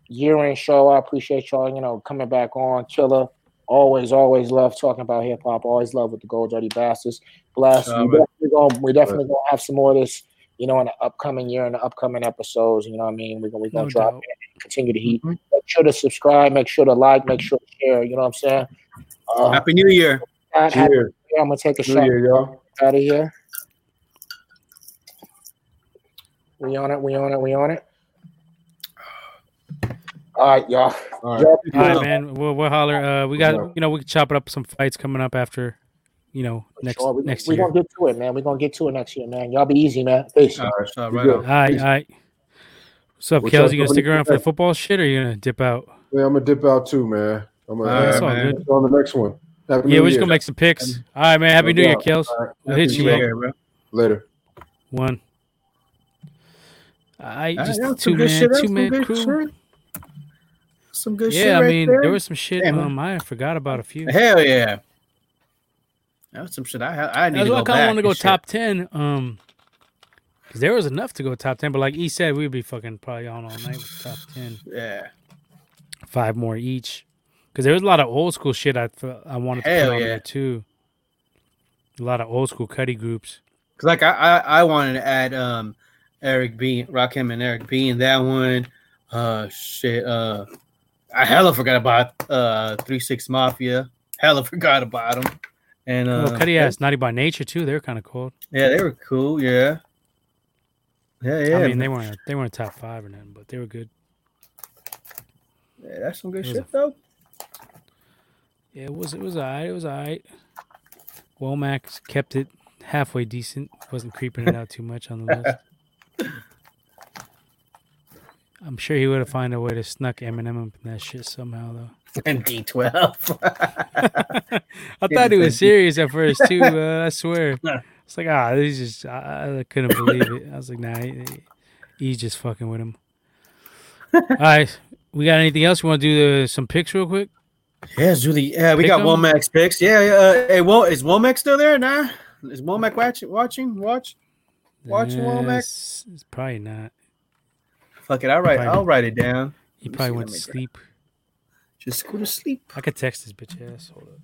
S2: year in show. I appreciate y'all. You know, coming back on. Chiller. Always, always love talking about hip hop. Always love with the Gold Dirty Bastards. Bless.
S3: Oh,
S2: we
S3: man.
S2: definitely gonna we definitely gonna have some more of this. You know, in the upcoming year, in the upcoming episodes. You know what I mean? We're gonna we gonna
S1: No
S2: drop
S1: doubt.
S2: it and continue to heat. Make sure to subscribe. Make sure to like. Make sure to share. You know what I'm saying? Uh,
S3: Happy New Year.
S2: happy- happy-
S4: Cheers.
S2: I'm gonna take a
S4: New
S2: shot
S4: Year, y'all.
S2: out of here. We on it. We on it. We on it. All right, y'all.
S4: All right,
S2: y'all
S1: All right man. We'll, we'll holler. Uh, we got you know we can chop it up some fights coming up after, you know next
S2: Sure, we,
S1: next
S2: we
S1: year.
S2: gonna get to it, man. We're gonna get to it next year, man. Y'all be easy, man. Peace.
S3: All right, so
S4: You
S3: right
S4: good.
S3: on.
S1: All right, all right. What's up,
S4: What's
S1: Kels?
S4: up,
S1: You gonna stick around for the football shit, or you gonna dip out?
S4: Yeah, I'm gonna dip out too, man. I'm gonna
S3: All
S4: uh,
S1: all
S3: man.
S1: good.
S4: on the next one. Happy
S1: Yeah, we're just gonna make some picks. All right, man. Happy New Year. Kels.
S4: All right.
S1: We'll hit you,
S4: New
S1: man.
S4: Year.
S3: Yeah, bro.
S4: Later.
S1: One. I
S3: All right,
S1: just
S3: that's
S1: two man, two man
S3: good
S1: crew.
S3: Shit. Some good shit.
S1: Yeah, I
S3: right
S1: mean
S3: there.
S1: there was some shit.
S3: Damn,
S1: Um, I forgot about a few.
S3: Hell yeah. That was some shit. I I need
S1: That's
S3: to
S1: why
S3: go
S1: I kind of want to go
S3: and shit.
S1: top ten. Um, because there was enough to go top ten, but like he said, we'd be fucking probably on all night with top ten.
S3: Yeah.
S1: Five more each. Because there was a lot of old school shit I fe- I wanted to
S3: Hell
S1: put on
S3: yeah.
S1: there too. A lot of old school cutty groups.
S3: Cause like I, I I wanted to add um Eric B, Rakim and Eric B in that one. Uh shit. Uh, I hella forgot about uh Three Six Mafia. Hella forgot about them. And uh,
S1: well, Cuddy ass Naughty by Nature too. They're kind of cool.
S3: yeah, they were cool. Yeah. Yeah, yeah.
S1: I mean, they weren't they weren't top five or nothing, but they were good.
S3: yeah, that's some good shit though.
S1: Yeah, it was it was alright. It was alright. Womack kept it halfway decent. Wasn't creeping it out too much on the list. I'm sure he would have found a way to snuck Eminem up in that shit somehow though.
S3: And D12.
S1: I thought he was serious at first too. Uh, I swear. It's like ah, he's just I, I couldn't believe it. I was like, nah, he, he's just fucking with him. All right, we got anything else? We want to do the, some picks real quick?
S3: yeah, Julie. Yeah, we
S1: Pick
S3: got
S1: 'em?
S3: Womack's picks. Yeah, yeah. Uh, hey, Wo- is Womack still there? Nah. Is Womack watching? Watching? Watch. Watching Womack?
S1: It's, it's probably not.
S3: Fuck it. I'll write.
S1: Probably-
S3: I'll write it down.
S1: He probably went to sleep.
S3: Just go to sleep.
S1: I could text this bitch ass. Hold up.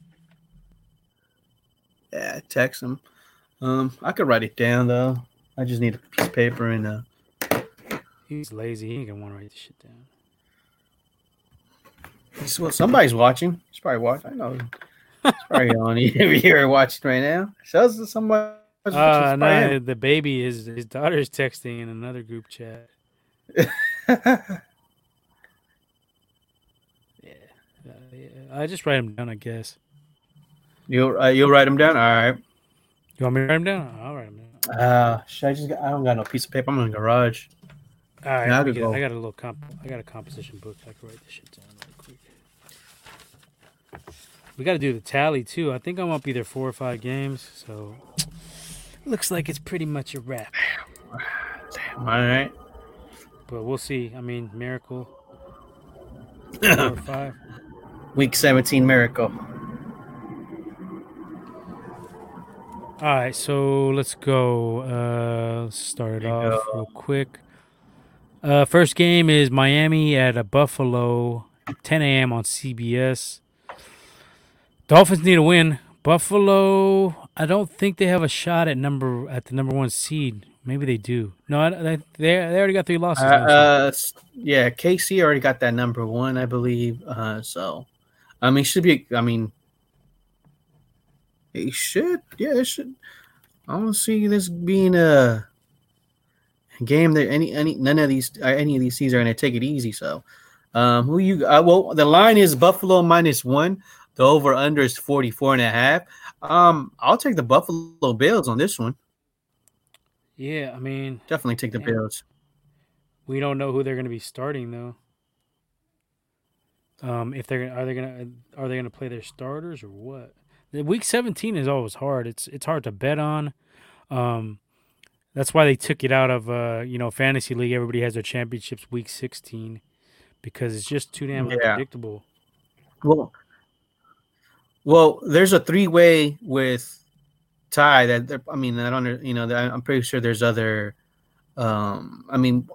S3: Yeah, text him. Um, I could write it down though. I just need a piece of paper and uh.
S1: He's lazy. He ain't gonna want to write this shit down.
S3: It's, well, somebody's watching. He's probably watching. I know. He's probably on here watching right now. Shows somebody.
S1: Uh, no, the baby is his daughter's texting in another group chat. Uh, yeah, I just write them down, I guess.
S3: you'll uh, you'll write them down. All right.
S1: You want me to write them down? I'll write him down.
S3: Uh, should I just? Got, I don't got no piece of paper. I'm in the garage.
S1: All right,
S3: Yeah, I
S1: let me
S3: could
S1: get-
S3: go.
S1: I got a little comp. I got a composition book. I can write this shit down real quick. We got to do the tally too. I think I'm up either four or five games, so looks like it's pretty much a wrap. Damn.
S3: All right.
S1: But we'll see. I mean, miracle four five.
S3: Week 17 miracle.
S1: All right, so let's go. Uh, let's start it off
S3: go.
S1: real quick. Uh, first game is Miami at a Buffalo, 10 a.m. on CBS. Dolphins need a win. Buffalo, I don't think they have a shot at number at the number one seed Maybe they do. No, I, they they already got three losses.
S3: Uh, uh, yeah, KC already got that number one, I believe. Uh, so, I mean, should be. I mean, it should. Yeah, it should. I don't see this being a game that any any none of these uh, any of these teams are going to take it easy. So, um, who you? Uh, well, the line is Buffalo minus one. The over under is 44 and a half. Um, I'll take the Buffalo Bills on this one.
S1: Yeah, I mean,
S3: Definitely take the. Bills.
S1: we don't know who they're going to be starting though. Um, if they're gonna- are they gonna are they gonna play their starters or what? The week seventeen is always hard. It's it's hard to bet on. Um, that's why they took it out of uh you know fantasy league. Everybody has their championships week sixteen because it's just too damn
S3: Yeah.
S1: unpredictable.
S3: Well, well, there's a three way with Ty that I mean I don't you know I'm pretty sure there's other. Um, I mean,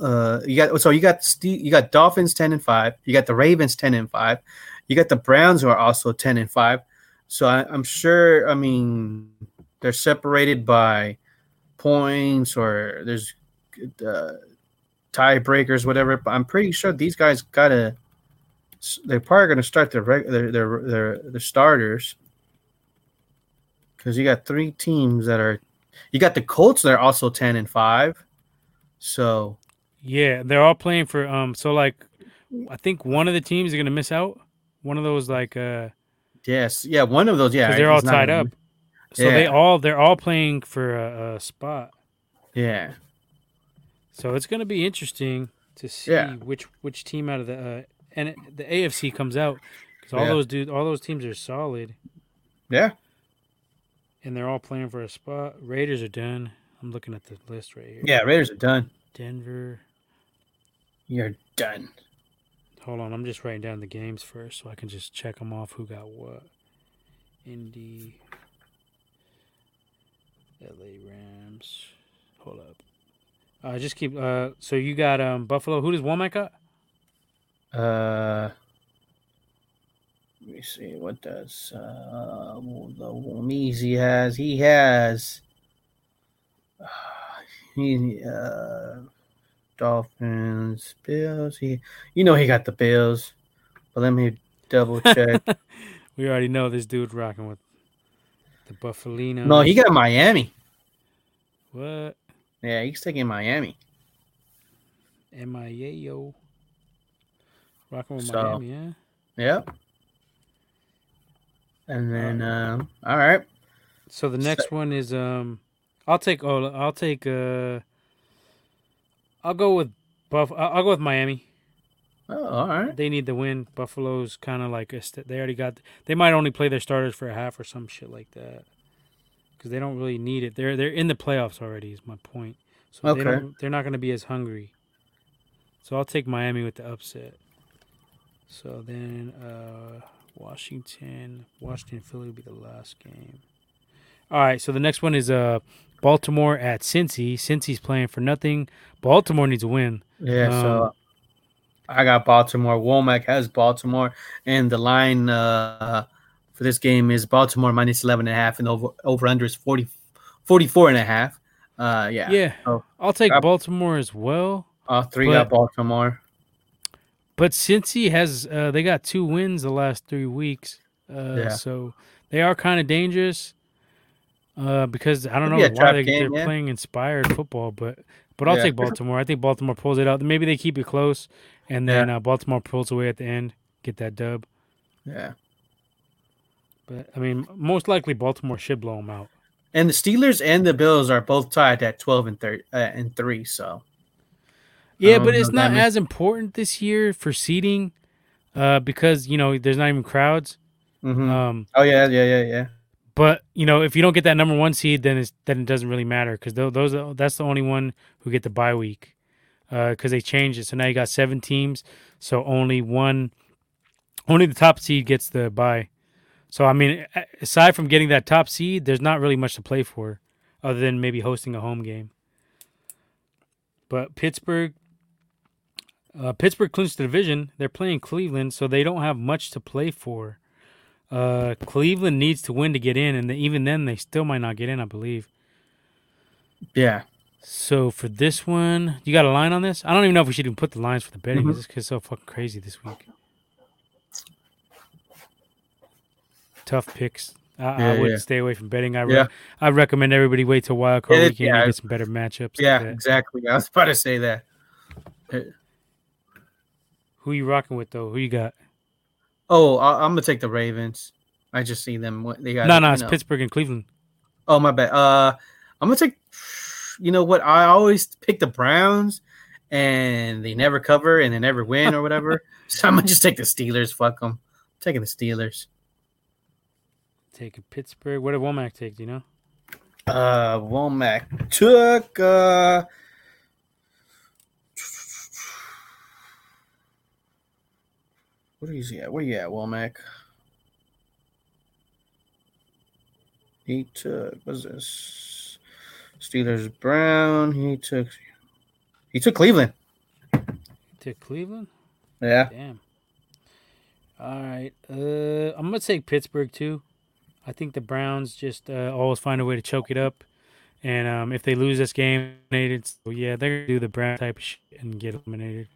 S3: uh, you got so you got Steve, you got Dolphins ten and five, you got the Ravens ten and five, you got the Browns who are also ten and five. So I, I'm sure. I mean, they're separated by points or there's uh, tiebreakers, whatever. But I'm pretty sure these guys gotta they're probably going to start their their their their, their starters because you got three teams that are you got the Colts that are also ten and five. So
S1: Yeah, they're all playing for um. So like, I think one of the teams is gonna miss out. One of those like uh,
S3: yes, yeah, one of those, yeah,
S1: they're all tied up. So they all they're all playing for a, a spot.
S3: Yeah,
S1: So it's gonna be interesting to see
S3: Yeah.
S1: which which team out of the uh, and it- the AFC comes out because all
S3: Yeah.
S1: those dude all those teams are solid
S3: yeah.
S1: And they're all playing for a spot. Raiders are done. I'm looking at the list right here.
S3: Yeah, Raiders are done.
S1: Denver.
S3: You're done.
S1: Hold on, I'm just writing down the games first so I can just check them off. Who got what? Indy. LA Rams. Hold up. Uh, just keep. Uh, so you got um Buffalo. Who does Womack got?
S3: Uh, let me see. What does uh the Womeezy has? He has. Uh, he uh, Dolphins, Bills. He, you know, he got the Bills. But let me double check.
S1: We already know this dude rocking with the Buffalino.
S3: no, he got Miami.
S1: what?
S3: Yeah, he's taking Miami.
S1: MIA yo. Rocking with
S3: So-
S1: Miami, yeah.
S3: Yep. And then, um, all right.
S1: So the next one is um, I'll take oh I'll take uh, I'll go with Buff. I'll I'll go with Miami.
S3: Oh, all right.
S1: They need the win. Buffalo's kind of like a st- they already got. They might only play their starters for a half or some shit like that, because they don't really need it. They're they're in the playoffs already. Is my point. So they
S3: Okay.
S1: don't, they're not going to be as hungry. So I'll take Miami with the upset. So then uh, Washington, Washington, Philly will be the last game. All right. So the next one is uh Baltimore at Cincy. Cincy's playing for nothing. Baltimore needs a win.
S3: Yeah, so
S1: Um,
S3: I got Baltimore. Womack has Baltimore, and the line uh, for this game is Baltimore minus 11 and a half, and over over under is 40, 44 and a half. Uh, yeah,
S1: Yeah,
S3: Oh.
S1: I'll take Baltimore as well.
S3: Uh, three
S1: But-
S3: got Baltimore.
S1: But Cincy has uh, they got two wins the last three weeks, uh,
S3: Yeah.
S1: so they are kind of dangerous. Uh, because I don't know why they, they're
S3: yeah.
S1: playing inspired football, but but I'll
S3: Yeah.
S1: take Baltimore. I think Baltimore pulls it out. Maybe they keep it close, and then uh, Baltimore pulls away at the end, get that dub.
S3: Yeah,
S1: But I mean, most likely Baltimore should blow them out.
S3: and the Steelers and the Bills are both tied at 12 and 3 uh, and three. So
S1: Yeah, but it's not as important this year for seeding, uh, because you know there's not even crowds.
S3: Mhm.
S1: Um,
S3: oh yeah, yeah, yeah, yeah.
S1: But you know, if you don't get that number one seed, then it's then it doesn't really matter because those are- that's the only one who get the bye week because they changed it. So now you got seven teams, so only one, only the top seed gets the bye. So I mean, aside from getting that top seed, there's not really much to play for, other than maybe hosting a home game. But Pittsburgh, uh, Pittsburgh clinched the division. They're playing Cleveland, so they don't have much to play for. Uh, Cleveland needs to win to get in, and even then, they still might not get in. I believe.
S3: Yeah.
S1: So for this one, you got a line on this? I don't even know if we should even put the lines for the betting.
S3: Mhm.
S1: This is so fucking crazy this week. Tough picks. I, I would
S3: yeah.
S1: stay away from betting. I re-
S3: Yeah.
S1: I recommend everybody wait till wild card
S3: Yeah,
S1: weekend
S3: yeah.
S1: and get some better matchups.
S3: Yeah,
S1: that.
S3: exactly. I was about to say that.
S1: Who you rocking with though? Who you got?
S3: Oh, I, I'm gonna take the Ravens. I just see them. what- They got
S1: no, no, it's
S3: know.
S1: Pittsburgh and Cleveland.
S3: Oh my bad. Uh, I'm gonna take. You know what? I always pick the Browns, and they never cover and they never win or whatever. so I'm gonna just take the Steelers. Fuck them. taking the Steelers.
S1: Taking Pittsburgh. What did Womack take? Do you know?
S3: Uh, Womack took. Uh, what is he at? Where you at, Womack? He took. What's this? Steelers Brown. He took. He took Cleveland.
S1: To Cleveland.
S3: Yeah.
S1: Damn. All right. Uh, I'm gonna take Pittsburgh too. I think the Browns just uh, always find a way to choke it up, and um, if they lose this game, eliminated, so yeah, they're gonna do the Brown type of shit and get eliminated.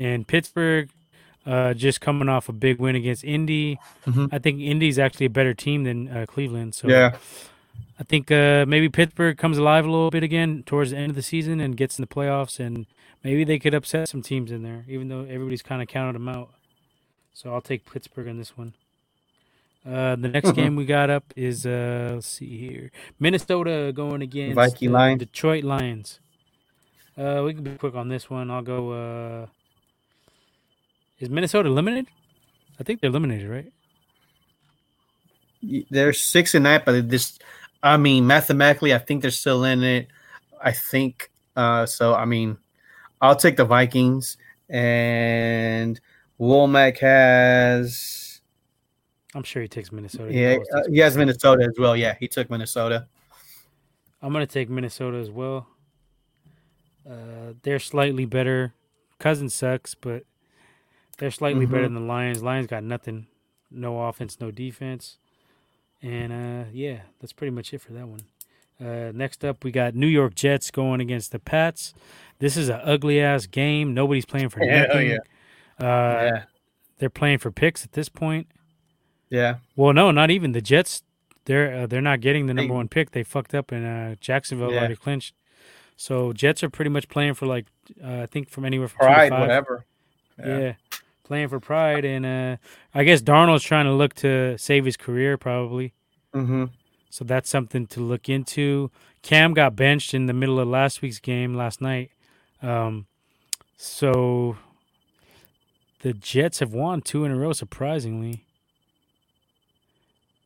S1: And Pittsburgh, uh, just coming off a big win against Indy,
S3: Mhm.
S1: I think Indy's actually a better team than uh, Cleveland. So
S3: Yeah.
S1: I think uh, maybe Pittsburgh comes alive a little bit again towards the end of the season and gets in the playoffs, and maybe they could upset some teams in there, even though everybody's kind of counted them out. So I'll take Pittsburgh on this one. Uh, the next
S3: Mhm.
S1: game we got up is uh, let's see here, Minnesota going against
S3: Viking
S1: the
S3: Lions.
S1: Detroit Lions. Uh, we can be quick on this one. I'll go. Is Minnesota eliminated? I think they're eliminated, right?
S3: They're six and nine, but this, I mean, mathematically, I think they're still in it. I think uh, so. I mean, I'll take the Vikings, and Womack has
S1: I'm sure he takes Minnesota.
S3: yeah,
S1: always
S3: uh, he has Minnesota as well. Yeah, he took Minnesota.
S1: I'm gonna take Minnesota as well. Uh, they're slightly better. Cousins sucks, but they're slightly better
S3: Mhm.
S1: than the Lions. Lions got nothing, no offense, no defense, and uh, yeah, that's pretty much it for that one. Uh, next up, we got New York Jets going against the Pats. This is an ugly ass game. Nobody's playing for
S3: Hell
S1: nothing.
S3: yeah.
S1: Uh,
S3: yeah,
S1: They're playing for picks at this point.
S3: yeah,
S1: Well, no, not even the Jets. They're uh, they're not getting the number one pick. They fucked up and uh, Jacksonville
S3: Yeah.
S1: already clinched. So Jets are pretty much playing for like uh, I think from anywhere from
S3: pride, whatever.
S1: Yeah. Playing for pride, and uh, I guess Darnold's trying to look to save his career probably.
S3: Mm-hmm.
S1: So that's something to look into. Cam got benched in the middle of last week's game last night. Um, so the Jets have won two in a row, surprisingly.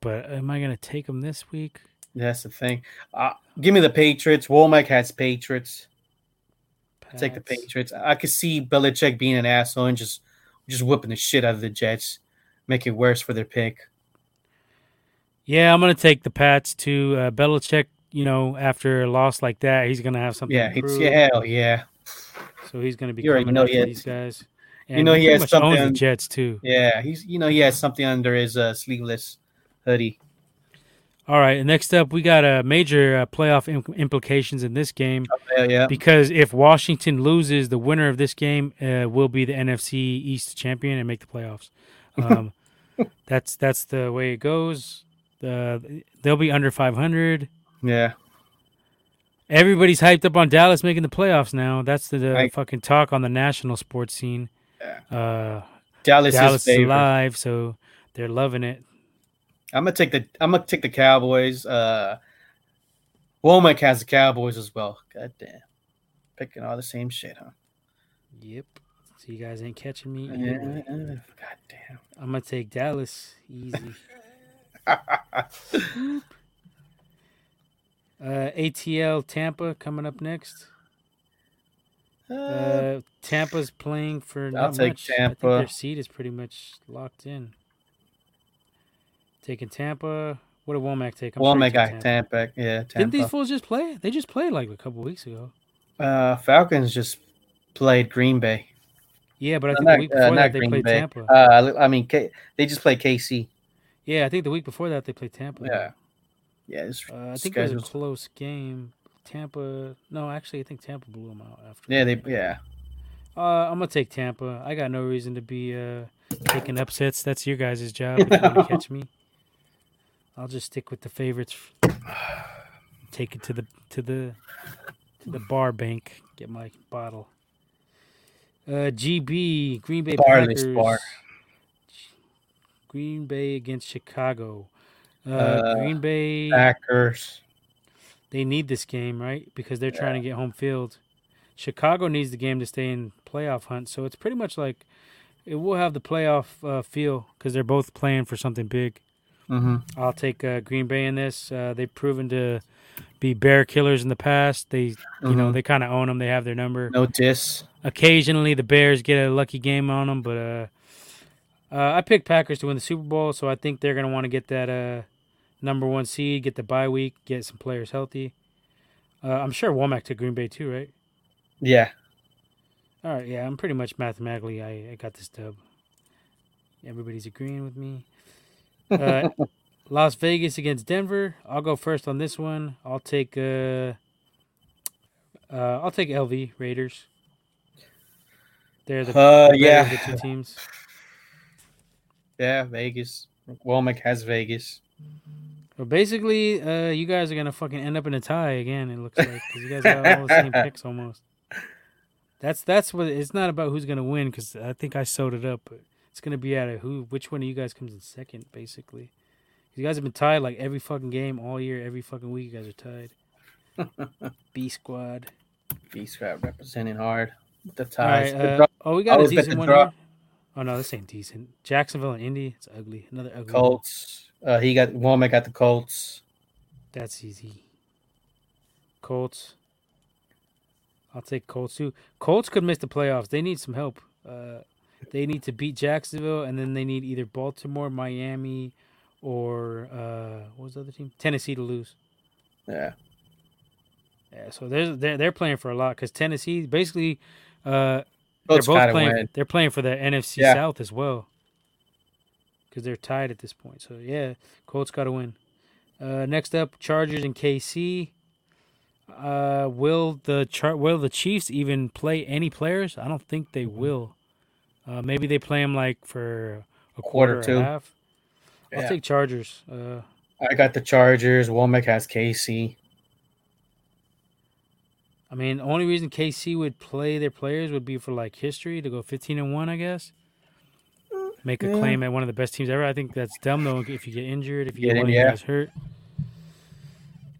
S1: But am I going to take them this week?
S3: That's the thing. Uh, give me the Patriots. Womack has Patriots. Take the Patriots. I could see Belichick being an asshole and just just whipping the shit out of the Jets, make it worse for their pick.
S1: Yeah, I'm going to take the Pats too. Uh, Belichick, you know, after a loss like that, he's going to have something.
S3: Yeah,
S1: to prove.
S3: yeah, hell yeah,
S1: So he's going to be
S3: You already
S1: coming
S3: know he has-
S1: these guys.
S3: you know he
S1: pretty
S3: has
S1: much owns
S3: something-
S1: the Jets too.
S3: yeah. He's you know he has something under his uh, sleeveless hoodie.
S1: All right, next up, we got a major uh, playoff im- implications in this game
S3: Yeah, yeah.
S1: because if Washington loses, the winner of this game uh, will be the NFC East champion and make the playoffs. Um, that's that's the way it goes. Uh, they'll be under 500.
S3: yeah.
S1: Everybody's hyped up on Dallas making the playoffs now. That's the, the
S3: I-
S1: fucking talk on the national sports scene.
S3: Yeah.
S1: Uh,
S3: Dallas,
S1: Dallas
S3: is
S1: is alive, so they're loving it.
S3: I'm gonna take the I'm gonna take the Cowboys. Uh, Womack has the Cowboys as well. God damn, picking all the same shit, huh?
S1: Yep. So you guys ain't catching me.
S3: Yeah.
S1: either.
S3: God damn.
S1: I'm gonna take Dallas easy. Uh, ATL Tampa coming up next.
S3: Uh,
S1: Uh, Tampa's playing for not
S3: take
S1: much. I
S3: Tampa.
S1: think their seat is pretty much locked in. Taking Tampa. What did Womack take? I'm
S3: Womack got Tampa. Yeah,
S1: Didn't these fools just play? They just played like a couple weeks ago.
S3: Uh, Falcons just played Green Bay.
S1: Yeah, but I
S3: Uh,
S1: think
S3: not-
S1: the week
S3: uh,
S1: before
S3: not
S1: that they
S3: Green
S1: played
S3: Bay.
S1: Tampa.
S3: Uh, I mean, K- they just played KC.
S1: yeah, I think the week before that they played Tampa.
S3: Yeah. Yeah, it's
S1: Uh, I think it was a close game. Tampa. No, actually, I think Tampa blew them out after.
S3: Yeah, they yeah.
S1: Uh, I'm gonna take Tampa. I got no reason to be uh taking upsets. That's your guys' job. If you want to catch me, I'll just stick with the favorites. Take it to the to the to the bar bank. Get my bottle. Uh, GB Green Bay Packers.
S3: Spar.
S1: Green Bay against Chicago. Uh,
S3: Uh,
S1: Green Bay.
S3: Packers.
S1: They need this game, right? Because they're trying to get home field. Chicago needs the game to stay in playoff hunt, so it's pretty much like it will have the playoff uh, feel because they're both playing for something big.
S3: Mm-hmm.
S1: I'll take uh, Green Bay in this. Uh, they've proven to be bear killers in the past. They, you know,
S3: Mhm.
S1: they kind of own them. They have their number.
S3: No diss.
S1: Occasionally, the Bears get a lucky game on them, but uh, uh, I picked Packers to win the Super Bowl, so I think they're gonna want to get that uh, number one seed, get the bye week, get some players healthy. Uh, I'm sure Womack took Green Bay too, right?
S3: Yeah.
S1: All right, yeah, I'm pretty much mathematically. I, I got this dub. Everybody's agreeing with me. Uh, Las Vegas against Denver. I'll go first on this one. I'll take uh, uh I'll take LV Raiders. They're the
S3: Uh, yeah.
S1: the two teams.
S3: Yeah, Vegas. Womack has Vegas.
S1: But basically, uh, you guys are gonna fucking end up in a tie again. It looks like 'cause you guys got all the same picks almost. That's that's what it's not about who's gonna win because I think I sewed it up, but it's gonna be out of who, which one of you guys comes in second, basically. You guys have been tied like every fucking game all year, every fucking week. You guys are tied. B squad.
S3: B squad representing hard. The
S1: All
S3: ties.
S1: right. Uh, oh, we got a
S3: always
S1: decent one here. Oh no, this ain't decent. Jacksonville and Indy. It's ugly. Another ugly.
S3: Colts. Uh, he got Womack got the Colts.
S1: That's easy. Colts. I'll take Colts too. Colts could miss the playoffs. They need some help. Uh, they need to beat Jacksonville, and then they need either Baltimore, Miami, or uh, what was the other team? Tennessee to lose.
S3: Yeah.
S1: Yeah, so they're they're, they're playing for a lot because Tennessee basically uh, they're both playing.
S3: win.
S1: They're playing for the NFC
S3: Yeah.
S1: South as well because they're tied at this point. So yeah, Colts got to win. Uh, next up, Chargers and KC. Uh, will the char- will the Chiefs even play any players? I don't think they will. Uh, maybe they play them like for a quarter,
S3: Quarter
S1: or
S3: two.
S1: a half. I'll
S3: Yeah.
S1: take Chargers. Uh,
S3: I got the Chargers. Womack has KC.
S1: I mean, the only reason KC would play their players would be for like history to go 15 and 1, I guess. Make a
S3: Yeah.
S1: claim at one of the best teams ever. I think that's dumb though if you get injured, if you
S3: Get
S1: get
S3: in,
S1: one of you
S3: yeah.
S1: guys hurt.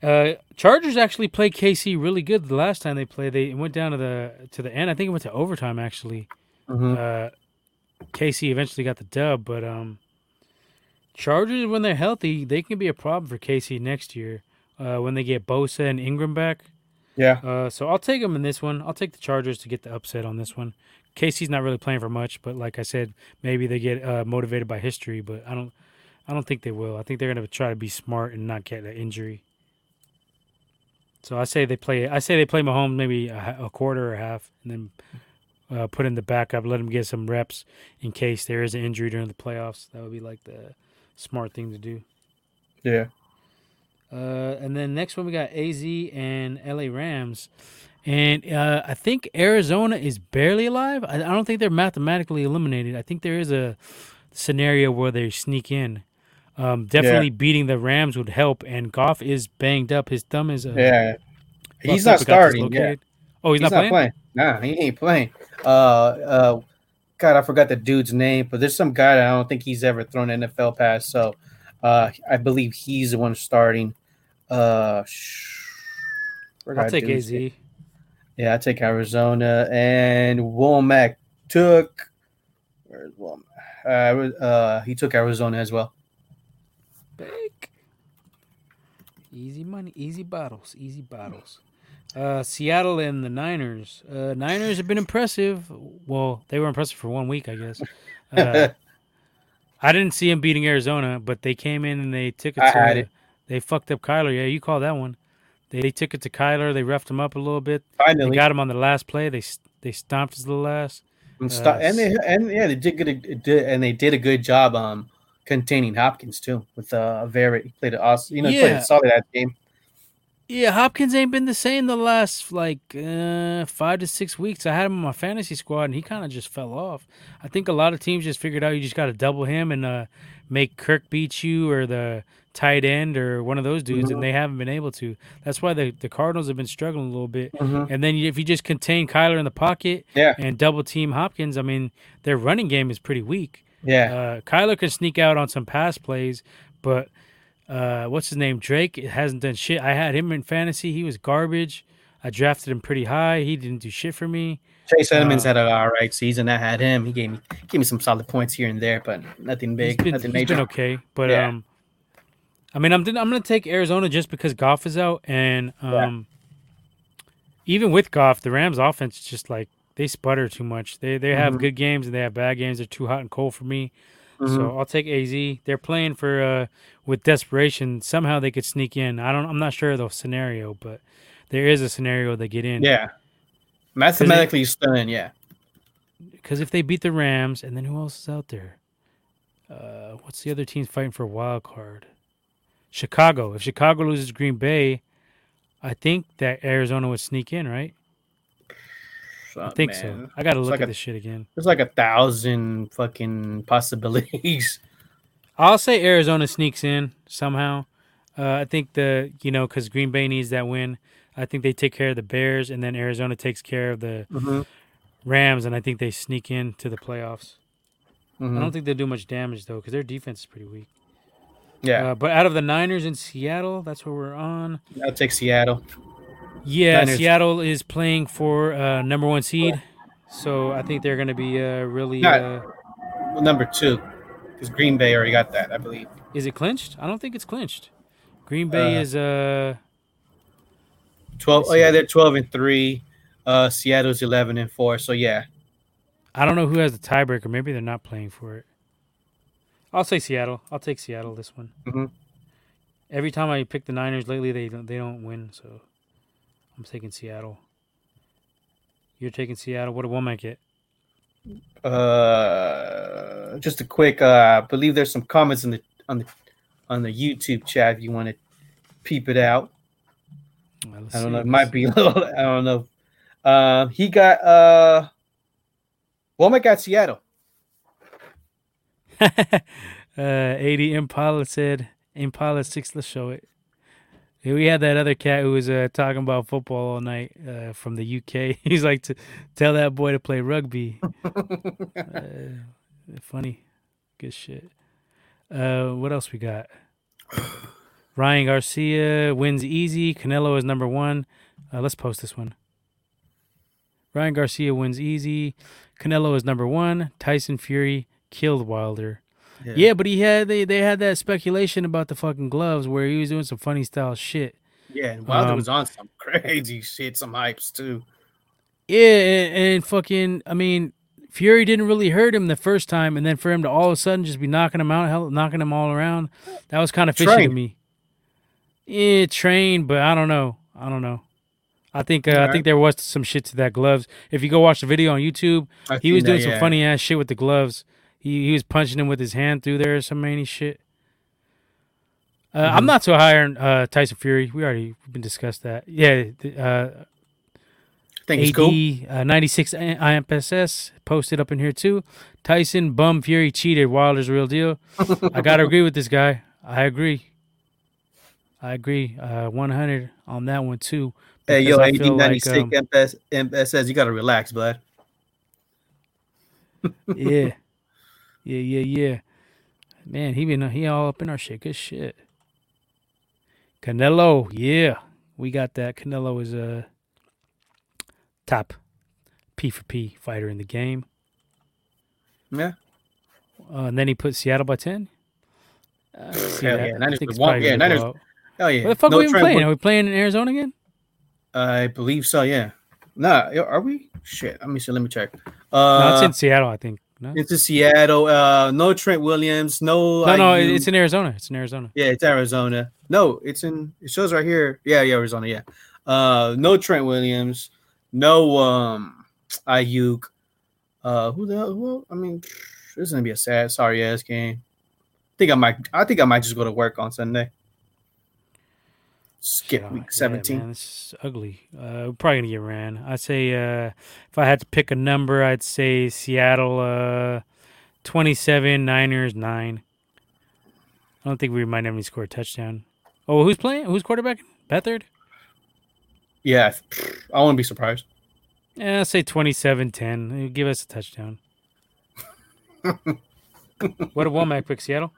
S1: Uh, Chargers actually played KC really good the last time they played. They went down to the to the end. I think it went to overtime actually.
S3: Mhm.
S1: Uh, KC eventually got the dub, but um, Chargers when they're healthy, they can be a problem for KC next year. Uh, when they get Bosa and Ingram back.
S3: Yeah.
S1: Uh, so I'll take them in this one. I'll take the Chargers to get the upset on this one. KC's not really playing for much, but like I said, maybe they get uh, motivated by history. But I don't, I don't think they will. I think they're gonna try to be smart and not get an injury. So I say they play. I say they play Mahomes maybe a, a quarter or a half, and then uh, put in the backup, let him get some reps in case there is an injury during the playoffs. That would be like the smart thing to do.
S3: Yeah.
S1: Uh, and then next one we got AZ and LA Rams, and uh, I think Arizona is barely alive. I, I don't think they're mathematically eliminated. I think there is a scenario where they sneak in. Um, definitely beating the Rams would help. And Goff is banged up. His thumb is uh,
S3: Yeah. He's not starting. Yeah.
S1: Oh, he's, not, playing.
S3: Nah, he ain't playing. Uh, uh, God, I forgot the dude's name, but there's some guy that I don't think he's ever thrown an NFL pass. So, uh, I believe he's the one starting. Uh, sh-
S1: I'll take AZ.
S3: Yeah, I take Arizona and Womack took. Where's Womack? Uh, uh, he took Arizona as well.
S1: Big. Easy money, easy bottles, easy bottles. Uh, Seattle and the Niners. Uh, Niners have been impressive. Well, they were impressive for one week, I guess. Uh, I didn't see them beating Arizona, but they came in and they took it
S3: I
S1: to.
S3: it.
S1: They fucked up Kyler. Yeah, you call that one. They, they took it to Kyler. They roughed him up a little bit. They
S3: Finally,
S1: got him on the last play. They they stomped his little ass.
S3: and, sto-
S1: uh,
S3: and they and yeah, they did good. Did, and they did a good job um containing Hopkins too with uh very He played an awesome, you know, he played a solid that game.
S1: Yeah, Hopkins ain't been the same the last like uh, five to six weeks. I had him on my fantasy squad, and he kind of just fell off. I think a lot of teams just figured out you just got to double him and uh, make Kirk beat you or the tight end or one of those dudes, and they haven't been able to. That's why the, the Cardinals have been struggling a little bit. And then if you just contain Kyler in the pocket
S3: Yeah.
S1: and double team Hopkins, I mean, their running game is pretty weak.
S3: Yeah.
S1: Uh, Kyler can sneak out on some pass plays, but uh, what's his name? Drake hasn't done shit. I had him in fantasy. He was garbage. I drafted him pretty high. He didn't do shit for me.
S3: Chase Edmonds
S1: uh,
S3: had an all right season. I had him. He gave me gave me some solid points here and there, but nothing big,
S1: been,
S3: nothing major.
S1: been okay, but
S3: Yeah.
S1: um, I mean, I'm I'm gonna take Arizona just because Goff is out, and um, even with Goff, the Rams' offense is just like they sputter too much. They they have
S3: Mhm.
S1: good games and they have bad games. They're too hot and cold for me.
S3: Mhm.
S1: So I'll take AZ. They're playing for uh with desperation. Somehow they could sneak in. I don't. I'm not sure of the scenario, but there is a scenario they get in.
S3: yeah, mathematically stunning. Yeah,
S1: Because if they beat the Rams, and then who else is out there? Uh, what's the other teams fighting for a wild card? Chicago. If Chicago loses Green Bay, I think that Arizona would sneak in, right? I think so. I got to
S3: It's
S1: look
S3: like
S1: at
S3: a-
S1: this shit again.
S3: There's like a thousand fucking possibilities.
S1: I'll say Arizona sneaks in somehow. Uh, I think the you know because Green Bay needs that win. I think they take care of the Bears, and then Arizona takes care of the
S3: Mm-hmm.
S1: Rams, and I think they sneak into the playoffs. I
S3: Mm-hmm.
S1: don't think they'll do much damage though, because their defense is pretty weak.
S3: Yeah,
S1: Uh, but out of the Niners in Seattle, that's where we're on.
S3: I'll take Seattle.
S1: Yeah,
S3: Niners.
S1: Seattle is playing for uh, number one seed, so I think they're going to be uh, really.
S3: Not-
S1: Uh,
S3: Well, number two, because Green Bay already got that, I believe.
S1: is it clinched? I don't think it's clinched. Green Bay
S3: Uh,
S1: is uh
S3: Twelve. Oh yeah, they're twelve and three. Uh, Seattle's eleven and four. So yeah,
S1: I don't know who has the tiebreaker. Maybe they're not playing for it. I'll say Seattle. I'll take Seattle this one.
S3: Mhm.
S1: Every time I pick the Niners lately, they don't they don't win. So I'm taking Seattle. You're taking Seattle. What did Womack get?
S3: uh, just a quick. Uh, I believe there's some comments on the on the on the YouTube chat. If you want to peep it out,
S1: Well,
S3: I don't know. It might be a little. I don't know. Um, he got uh, Womack got Seattle.
S1: uh, 80 Impala said, Impala 6, let's show it. Yeah, We had that other cat who was uh, talking about football all night uh, from the UK. He's like, to tell that boy to play rugby. uh, funny. Good shit. Uh, what else we got? Ryan Garcia wins easy. Canelo is number one. Uh, let's post this one. Ryan Garcia wins easy. Canelo is number one. Tyson Fury killed Wilder. Yeah, but he had they, they had that speculation about the fucking gloves where he was doing some funny style shit.
S3: yeah. And Wilder
S1: Um,
S3: was on some crazy shit, some hypes too.
S1: Yeah, and, and fucking I mean, Fury didn't really hurt him the first time, and then for him to all of a sudden just be knocking him out, hell, knocking him all around, that was kind of fishy to me. Yeah, trained, but I don't know. I don't know. I think uh, I think there was some shit to that gloves. If you go watch the video on YouTube,
S3: I've
S1: he was doing
S3: that,
S1: some
S3: yeah.
S1: funny ass shit with the gloves. He he was punching him with his hand through there, or some many shit. Uh, I'm
S3: Mhm.
S1: not so high on uh, Tyson Fury. We already we've been discussed that. Yeah, the, uh,
S3: think
S1: AD
S3: cool.
S1: uh, 96 IMPSS posted up in here too. Tyson bum Fury cheated. Wilder's real deal. I gotta agree with this guy. I agree. I agree. Uh, 100 on that one too.
S3: Hey, yo, AD
S1: feel
S3: ninety
S1: like, um,
S3: you gotta relax, bud.
S1: yeah, yeah, yeah, yeah. Man, he been he all up in our shit. Good shit. Canelo, yeah, we got that. Canelo is a top P for P fighter in the game.
S3: Yeah.
S1: Uh, and then he put Seattle by ten. Uh, I can see
S3: Hell
S1: that.
S3: yeah, Niners
S1: think
S3: would
S1: it's
S3: want- yeah, Niners-. Oh yeah.
S1: The fuck
S3: No
S1: are we
S3: Trent
S1: playing? Are we playing in Arizona again?
S3: I believe so. Yeah. Nah, are we? Shit. Let me see. Let me check.
S1: no,
S3: Uh,
S1: it's in Seattle, I think. No,
S3: it's in Seattle. Uh, no Trent Williams. No.
S1: no, no, it's in Arizona. It's in Arizona.
S3: Yeah, it's Arizona. No, it's in. It shows right here. Yeah, yeah, Arizona. Yeah. Uh, no Trent Williams. No um, Aiyuk. Uh, who the hell? Who, I mean, this is gonna be a sad, sorry ass game. I think I might. I think I might just go to work on Sunday. Skip week
S1: yeah,
S3: 17.
S1: man, this ugly. Uh, we're probably gonna get ran. I'd say uh, if I had to pick a number, I'd say Seattle uh, twenty-seven, Niners nine. I don't think we might have any score a touchdown. Oh, who's playing? Who's quarterback? Beathard?
S3: yeah, I wouldn't be surprised.
S1: Yeah, I'll say 27-10. Give us a touchdown. what did Womack pick? Seattle.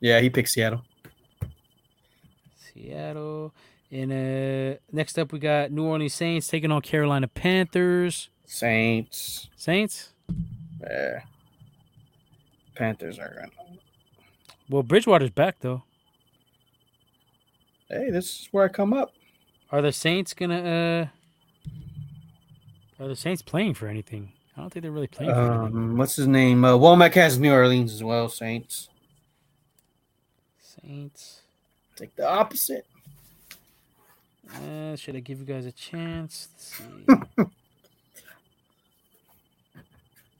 S3: Yeah, he picked Seattle.
S1: Seattle. And uh, next up, we got New Orleans Saints taking on Carolina Panthers.
S3: Saints.
S1: Saints.
S3: Yeah. Panthers are going.
S1: Well, Bridgewater's back though.
S3: Hey, this is where I come up.
S1: Are the Saints gonna? uh Are the Saints playing for anything? I don't think they're really playing for.
S3: Um, what's his name? Uh, Womack has New Orleans as well. Saints.
S1: Saints.
S3: Take the opposite.
S1: Uh, should I give you guys a chance? Let's see.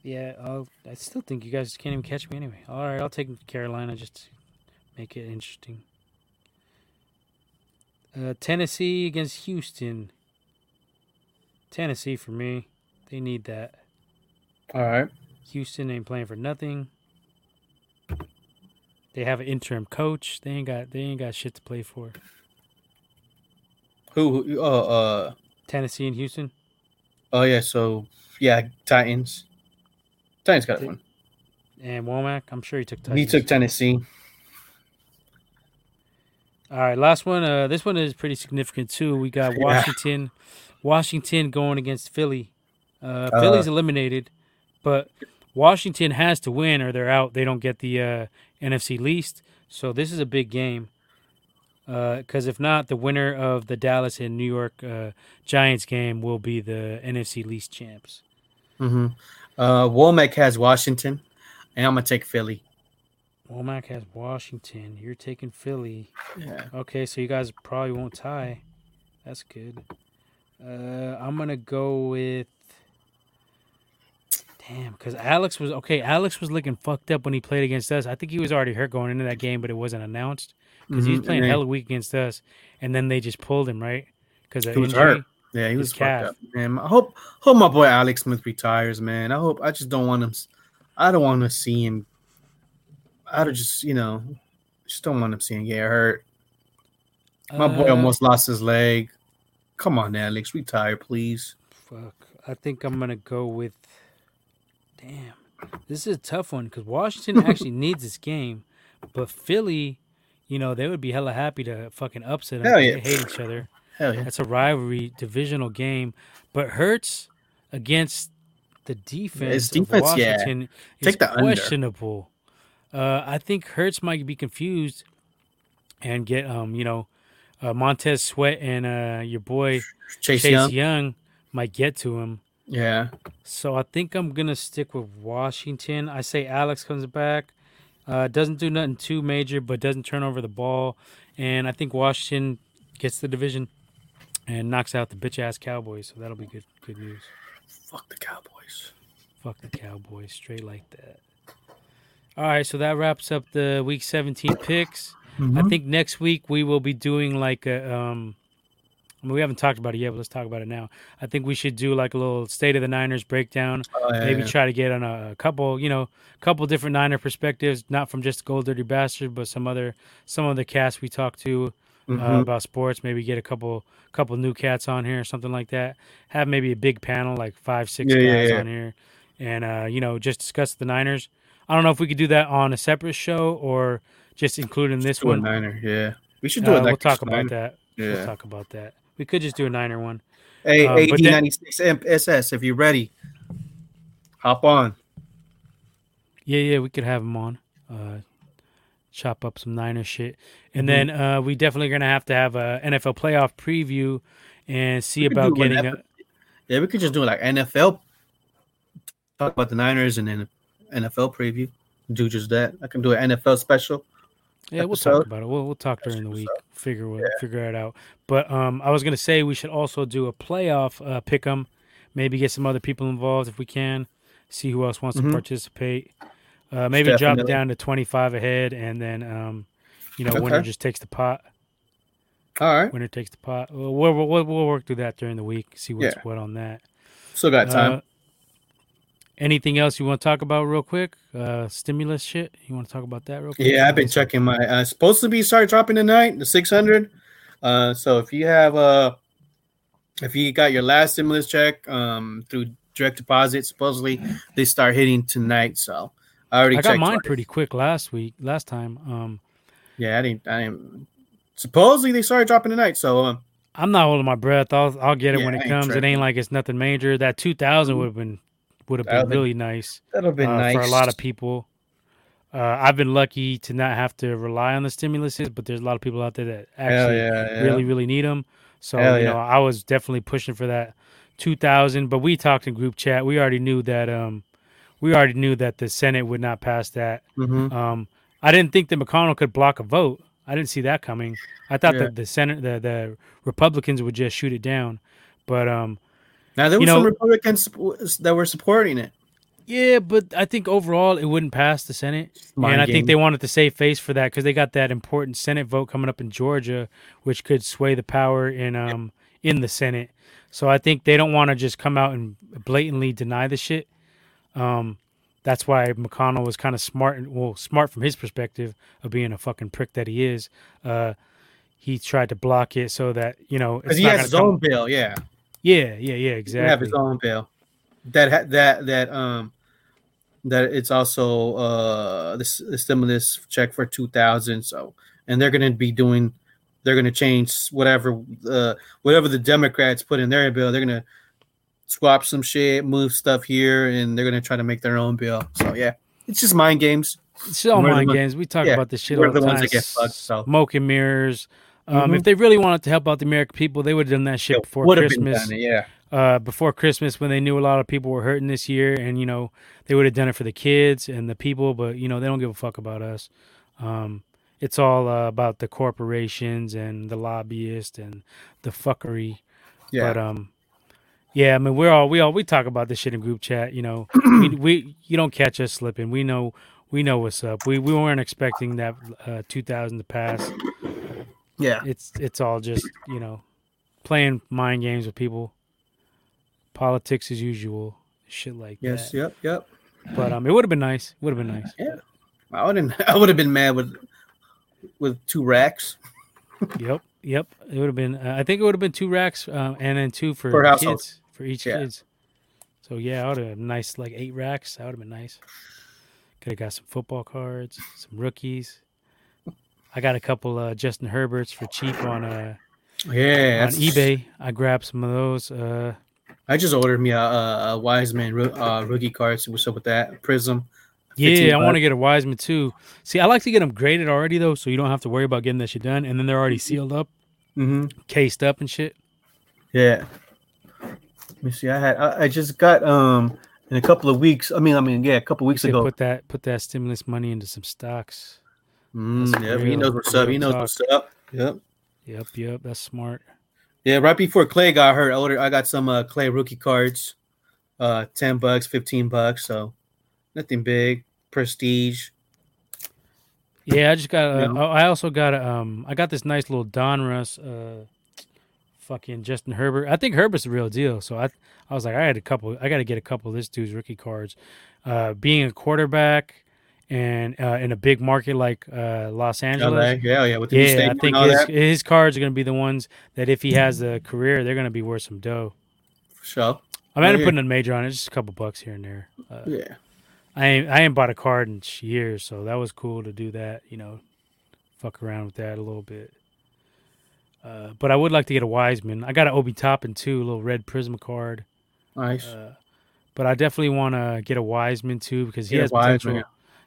S1: yeah, I'll, I still think you guys can't even catch me anyway. All right, I'll take Carolina just to make it interesting. Uh, Tennessee against Houston. Tennessee for me. They need that.
S3: All right.
S1: Houston ain't playing for nothing. They have an interim coach. They ain't got they ain't got shit to play for.
S3: Who? uh, uh.
S1: Tennessee and Houston.
S3: Oh yeah. So yeah, Titans. Titans got one.
S1: And Womack, I'm sure he took
S3: He took Tennessee.
S1: All right, last one. Uh, this one is pretty significant too. We got
S3: Yeah.
S1: Washington, Washington going against Philly. Uh,
S3: Uh,
S1: Philly's eliminated, but Washington has to win or they're out. They don't get the uh, NFC least. So this is a big game. Because if not, the winner of the Dallas and New York uh, Giants game will be the NFC least champs.
S3: Mm-hmm. Uh, Womack has Washington, and I'm gonna take Philly.
S1: Womack has Washington. You're taking Philly.
S3: Yeah.
S1: Okay, so you guys probably won't tie. That's good. Uh, I'm gonna go with. Damn, because Alex was okay. Alex was looking fucked up when he played against us. I think he was already hurt going into that game, but it wasn't announced because he was
S3: Mhm,
S1: playing
S3: and
S1: hella weak against us, and then they just pulled him right because
S3: He was hurt. Yeah, he was
S1: His
S3: fucked up. Man, I hope hope my boy Alex Smith retires, man. I hope I just don't want him I don't want to see him I don't just, you know, just don't want him seeing get hurt. My boy
S1: Uh,
S3: almost lost his leg. Come on, Alex, retire, please.
S1: Fuck. I think I'm gonna go with. Damn, this is a tough one because Washington actually needs this game, but Philly, you know, they would be hella happy to fucking upset them.
S3: Hell yeah.
S1: They hate each other.
S3: Hell yeah.
S1: That's a rivalry divisional game, but Hurts against the defense,
S3: defense,
S1: of
S3: yeah.
S1: Washington is
S3: Take the
S1: questionable. Uh, I think Hurts might be confused and get um, you know, uh, Montez Sweat and uh, your boy
S3: Chase,
S1: Chase
S3: Young.
S1: Young might get to him.
S3: Yeah.
S1: So I think I'm gonna stick with Washington. I say Alex comes back, uh, doesn't do nothing too major, but doesn't turn over the ball, and I think Washington gets the division and knocks out the bitch ass Cowboys. So that'll be good. Good news.
S3: Fuck the Cowboys.
S1: Fuck the Cowboys, straight like that. All right, so that wraps up the Week 17 picks. I
S3: Mhm.
S1: think next week we will be doing like a um I mean, we haven't talked about it yet, but let's talk about it now. I think we should do like a little state of the Niners breakdown.
S3: Oh, yeah,
S1: Maybe
S3: yeah.
S1: try to get on a, couple, you know, couple different Niner perspectives, not from just Gold Dirty Bastard, but some other some of the cast we talked to uh,
S3: Mhm.
S1: about sports. Maybe get a couple couple new cats on here or something like that. Have maybe a big panel, like five, six
S3: Yeah,
S1: guys
S3: yeah, yeah.
S1: on here, and uh, you know, just discuss the Niners. I don't know if we could do that on a separate show or just include in this one.
S3: Niner, yeah. We should do
S1: Uh,
S3: it.
S1: we'll talk about that. We'll
S3: Yeah.
S1: talk about that. We could just do a Niner one.
S3: Hey,
S1: Um, but
S3: AD96 SS, if you're ready, hop on.
S1: Yeah, yeah, we could have him on. Uh, chop up some Niner shit, and
S3: Mhm.
S1: then uh, we definitely gonna have to have a NFL playoff preview and see
S3: We
S1: about getting a.
S3: Yeah, we could just do like NFL. Talk about the Niners and then NFL preview. Do just that. I can do an NFL special.
S1: Yeah, we'll talk about it. We'll we'll talk during the week. Figure we'll figure it out. But um, I was gonna say we should also do a playoff uh, pick 'em. Maybe get some other people involved if we can. See who else wants
S3: Mhm.
S1: to participate. Uh, maybe drop it down to twenty five ahead, and then um, you know, winner just takes the pot.
S3: All right,
S1: Winner takes the pot. We'll, we'll, we'll, we'll work through that during the week. See what's
S3: Yeah.
S1: what on that.
S3: still got time.
S1: Uh, anything else you want to talk about real quick? Uh, stimulus shit. You want to talk about that real quick?
S3: Yeah, I've been checking my. Uh, supposed to be start dropping tonight, the six hundred. Uh, so if you have uh, if you got your last stimulus check um through direct deposit, supposedly they start hitting tonight. So I already
S1: I got
S3: checked
S1: mine
S3: twice.
S1: pretty quick last week, last time. Um,
S3: Yeah, I didn't. I didn't. Supposedly they started dropping tonight. So um,
S1: I'm not holding my breath. I'll I'll get it
S3: Yeah,
S1: when it comes. It ain't like it's nothing major. That 2000 would have been would have been
S3: been
S1: really nice,
S3: that'll be
S1: uh,
S3: nice
S1: for a lot of people. Uh, I've been lucky to not have to rely on the stimuluses, but there's a lot of people out there that actually
S3: yeah, yeah.
S1: really really need them. So
S3: Hell
S1: you
S3: yeah.
S1: know, I was definitely pushing for that 2000. But we talked in group chat. We already knew that um, we already knew that the Senate would not pass that.
S3: Mhm.
S1: Um, I didn't think that McConnell could block a vote. I didn't see that coming. I thought
S3: Yeah.
S1: that the Senate, the the Republicans would just shoot it down. But um,
S3: Now there
S1: you
S3: were some
S1: know-
S3: Republicans that were supporting it.
S1: yeah, but I think overall it wouldn't pass the Senate,
S3: Mind
S1: and I think they wanted to save face for that because they got that important Senate vote coming up in Georgia, which could sway the power in um in the Senate. So I think they don't want to just come out and blatantly deny the shit. Um, that's why McConnell was kind of smart, and well, smart from his perspective of being a fucking prick that he is. Uh, he tried to block it so that you know
S3: Because he
S1: not
S3: has
S1: gonna
S3: his
S1: come-
S3: own bill. Yeah.
S1: Yeah, yeah, yeah,
S3: exactly. have his own bill. That ha- that that um that it's also uh this the stimulus check for two thousand. So and they're gonna be doing they're gonna change whatever uh whatever the Democrats put in their bill. They're gonna swap some shit, move stuff here, and they're gonna try to make their own bill. So yeah, it's just mind games.
S1: It's all mind games. We talk
S3: yeah,
S1: about this shit all the,
S3: the
S1: time.
S3: ones that get fucked, so.
S1: Smoke and mirrors. Um,
S3: Mhm.
S1: If they really wanted to help out the American people, they would have done that shit before
S3: Would been
S1: Christmas.
S3: done, yeah.
S1: uh, before Christmas when they knew a lot of people were hurting this year, and you know they would have done it for the kids and the people, but you know they don't give a fuck about us. Um, it's all uh, about the corporations and the lobbyists and the fuckery.
S3: Yeah.
S1: But um, yeah, I mean we're all we all we talk about this shit in group chat. You know, we, we you don't catch us slipping. We know we know what's up. We we weren't expecting that uh, 2000 to pass.
S3: Yeah.
S1: It's it's all just you know playing mind games with people. Politics as usual, shit like
S3: Yes,
S1: that.
S3: Yes, yep, yep.
S1: But um, it would have been nice. Would have been nice. Yeah.
S3: I wouldn't I would have been mad with with two racks.
S1: yep, yep. It would have been. Uh, I think it would have been two racks, um, and then two for
S3: household.
S1: kids for each
S3: Yeah.
S1: kids. So yeah, I would have nice like eight racks. That would have been nice. Could have got some football cards, some rookies. I got a couple uh, Justin Herberts for cheap on uh,
S3: Yeah,
S1: on eBay. I grabbed some of those. Uh,
S3: I just ordered me a, a, a Wiseman roo- uh, rookie card. So what's up with that? Prizm.
S1: Yeah, I want to get a Wiseman too. See, I like to get them graded already though, so you don't have to worry about getting that shit done, and then they're already sealed up,
S3: Mm-hmm.
S1: cased up and shit.
S3: Yeah. Let me see. I had I, I just got um in a couple of weeks. I mean, I mean, yeah, a couple weeks ago.
S1: put that put that stimulus money into some stocks.
S3: Mm, yeah, he knows what's up. He knows
S1: talk.
S3: what's up. Yep.
S1: Yep, yep, that's smart.
S3: Yeah, right before Clay got hurt, I ordered. I got some uh, Clay rookie cards, uh, ten bucks, fifteen bucks. So nothing big. Prestige.
S1: Yeah, I just got. Uh,
S3: Yeah.
S1: I also got. a, Um, I got this nice little Donruss. Uh, fucking Justin Herbert. I think Herbert's the real deal. So I, I was like, I had a couple. I got to get a couple of this dude's rookie cards. Uh, being a quarterback and uh, in a big market like uh, Los Angeles.
S3: LA. Yeah, yeah. With the
S1: Yeah, I think
S3: and all
S1: his, his cards are going to be the ones that if he has a career, they're going to be worth some dough.
S3: For sure.
S1: I mean,
S3: Oh,
S1: I'm
S3: yeah.
S1: putting a major on it, just a couple bucks here and there. Uh,
S3: Yeah.
S1: I ain't, I ain't bought a card in years, so that was cool to do that. You know, fuck around with that a little bit. Uh, but I would like to get a Wiseman. I got an Obi Toppin too, a little red Prisma card.
S3: Nice.
S1: Uh, but I definitely want to get a Wiseman too because he
S3: Get
S1: has potential.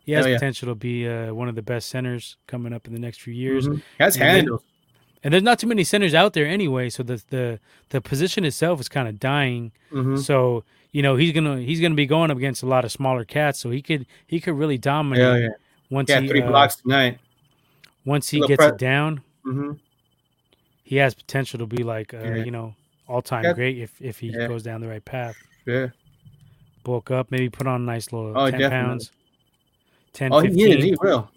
S1: He has
S3: yeah.
S1: potential to be uh, one of the best centers coming up in the next few years.
S3: Mhm. That's
S1: And then-. And there's not too many centers out there anyway, so the the the position itself is kind of dying.
S3: Mhm.
S1: So you know he's gonna he's gonna be going up against a lot of smaller cats, so he could he could really dominate
S3: Yeah, yeah.
S1: once
S3: Yeah,
S1: he
S3: three
S1: uh,
S3: blocks tonight.
S1: once he gets
S3: pre-
S1: it down.
S3: Mm-hmm.
S1: He has potential to be like uh,
S3: Yeah.
S1: you know all time
S3: Yeah.
S1: great if if he goes down the right path.
S3: Yeah.
S1: Bulk up, maybe put on a nice little
S3: Oh,
S1: ten
S3: definitely.
S1: pounds, 10,
S3: Oh, he
S1: 15.
S3: is. He will.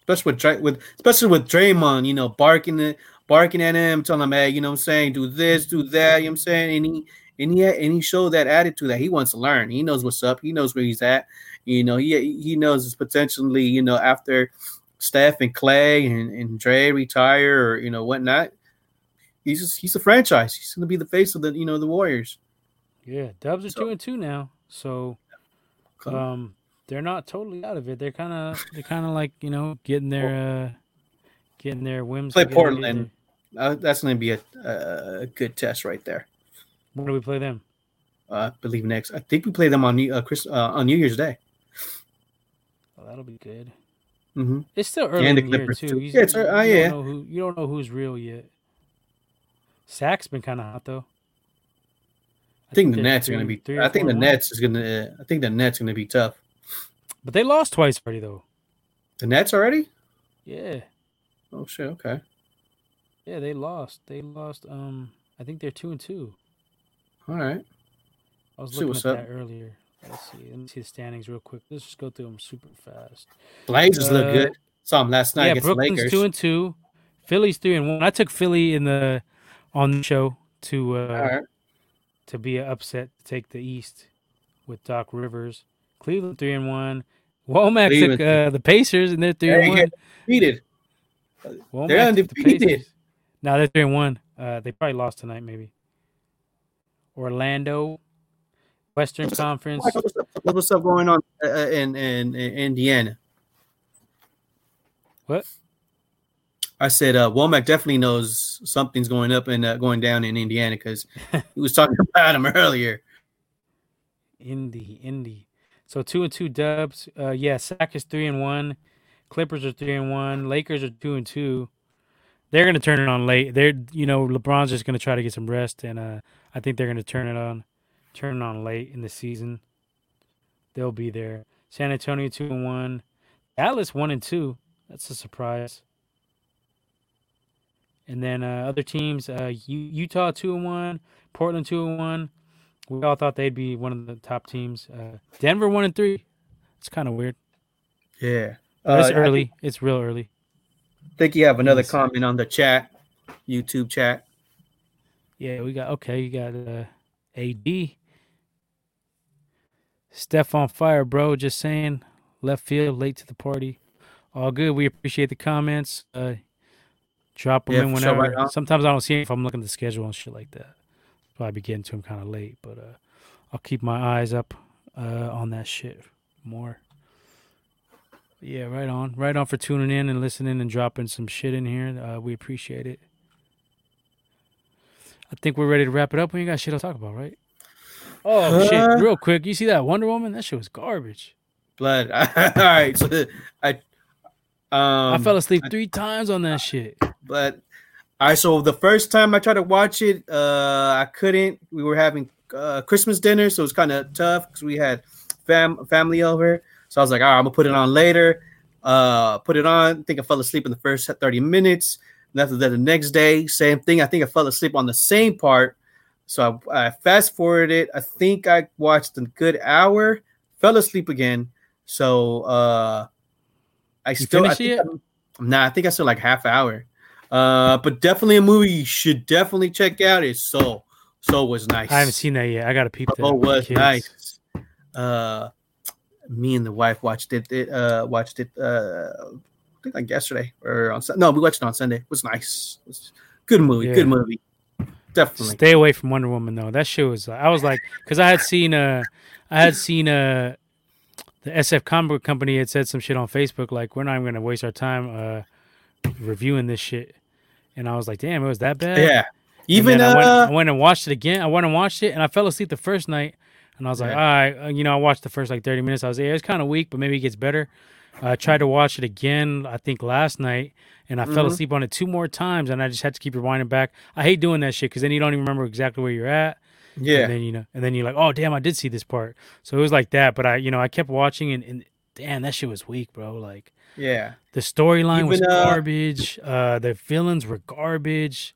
S3: Especially with Dray- with especially with Draymond, you know, barking it, barking at him, telling him, hey, you know what I'm saying, do this, do that, you know what I'm saying? And he and he and he showed that attitude that he wants to learn. He knows what's up, he knows where he's at. You know, he he knows it's potentially, you know, after Steph and Clay and, and Dre retire or you know whatnot. He's just he's a franchise. He's gonna be the face of the you know the Warriors.
S1: Yeah, Dubs are
S3: So-
S1: two and two now, so um, they're not totally out of it. They're kind of they're kind of like you know getting their uh, getting their whims.
S3: Play Portland. Uh, that's gonna be a, a, good test right there.
S1: When do we play them?
S3: Uh, I believe next. I think we play them on New uh, Chris uh, on New Year's Day.
S1: Oh, that'll be good.
S3: hmm
S1: It's still early
S3: And the
S1: in the year too.
S3: too.
S1: You,
S3: Yeah, it's
S1: you,
S3: uh,
S1: you
S3: yeah.
S1: don't know who you don't know who's real yet. Sac's been kind of hot though.
S3: I think the
S1: they're
S3: Nets are gonna be.
S1: three
S3: I think the. Nets is gonna. Uh, I think the Nets gonna be tough.
S1: But they lost twice already though.
S3: The Nets already?
S1: Yeah,
S3: Oh shit. Okay.
S1: yeah, they lost. They lost. Um, I think they're two and two.
S3: All right.
S1: I was looking at
S3: up.
S1: that earlier. Let's see. Let me see the standings real quick. Let's just go through them super fast.
S3: Blazers look
S1: Uh,
S3: good. Saw them last night
S1: yeah,
S3: against
S1: Brooklyn's
S3: Lakers.
S1: two and two. Philly's three and one. I took Philly in the on the show to uh,
S3: right.
S1: to be an upset to take the East with Doc Rivers. Cleveland three and one. Womack took uh, the Pacers and they're three
S3: There
S1: and
S3: you
S1: one.
S3: Defeated.
S1: Womack
S3: They're
S1: took the
S3: undefeated.
S1: Pacers. No, they're three and one. Uh, they probably lost tonight, maybe. Orlando, Western Conference.
S3: What's up, what's up going on uh, uh, in, in in Indiana?
S1: What?
S3: I said uh, Womack definitely knows something's going up and uh, going down in Indiana because he was talking about him earlier.
S1: Indy, Indy. So two and two dubs. Uh, yeah, Sac is three and one. Clippers are three and one. Lakers are two and two. They're gonna turn it on late. They're you know LeBron's just gonna try to get some rest, and uh, I think they're gonna turn it on, turn it on late in the season. They'll be there. San Antonio two and one. Dallas one and two. That's a surprise. And then uh, other teams, uh, U- Utah two and one, Portland two and one. We all thought they'd be one of the top teams. Uh, Denver one and three. It's kind of weird.
S3: Yeah,
S1: But it's
S3: Uh,
S1: early. It's real early.
S3: I think you have another
S1: Yes.
S3: comment on the chat, YouTube chat.
S1: Yeah, we got okay. You got uh, AD. Steph on fire, bro. Just saying. Left field, late to the party. All good. We appreciate the comments. Uh, drop them
S3: Yeah,
S1: in
S3: sure,
S1: whenever.
S3: right.
S1: Sometimes I don't see if I'm looking at the schedule and shit like that. Probably be getting to him kind of late, but uh, I'll keep my eyes up uh, on that shit more. Yeah, right on. Right on for tuning in and listening and dropping some shit in here. Uh, we appreciate it. I think we're ready to wrap it up. We ain't got shit to talk about, right? Oh shit! Real quick, you see that Wonder Woman? That shit was garbage.
S3: Blood. All right, so I um
S1: I fell asleep three times on that shit.
S3: but all right so the first time i tried to watch it uh i couldn't. We were having uh christmas dinner so it was kind of tough because we had fam family over. So i was like all right i'm gonna put it on later. Uh put it on. I think i fell asleep in the first 30 minutes. And after that the next day same thing. I think i fell asleep on the same part. So i, I fast forwarded it. I think i watched a good hour fell asleep again. So uh i still I think
S1: it?
S3: I'm- Nah, I think I still like half hour. Uh, but definitely a movie you should definitely check out. Is Soul. Soul was nice.
S1: I haven't seen that yet. I gotta peep that.
S3: Soul was
S1: kids.
S3: nice. Uh, me and the wife watched it. it uh, watched it. Uh, I think like yesterday or on no, we watched it on Sunday. It was nice. It was good movie.
S1: Yeah.
S3: Good movie. Definitely.
S1: Stay away from Wonder Woman though. That shit was. I was like, because I had seen uh, I had seen uh, the SF comic book company had said some shit on Facebook like we're not even gonna waste our time uh reviewing this shit, and I was like, damn, it was that bad.
S3: Yeah. Even
S1: then I, went,
S3: uh,
S1: I went and watched it again. I went and watched it, and I fell asleep the first night. And I was like,
S3: Yeah.
S1: all right, uh, you know, I watched the first like 30 minutes. I was like, yeah, it's kind of weak, but maybe it gets better. I tried to watch it again, I think last night, and I fell
S3: Mhm.
S1: asleep on it two more times, and I just had to keep rewinding back. I hate doing that shit because then you don't even remember exactly where you're at.
S3: yeah.
S1: And then you know, and then you're like, oh damn, I did see this part. So it was like that. But I, you know, I kept watching, and, and damn, that shit was weak, bro. Like
S3: Yeah.
S1: the storyline was
S3: uh,
S1: garbage. Uh, the villains were garbage.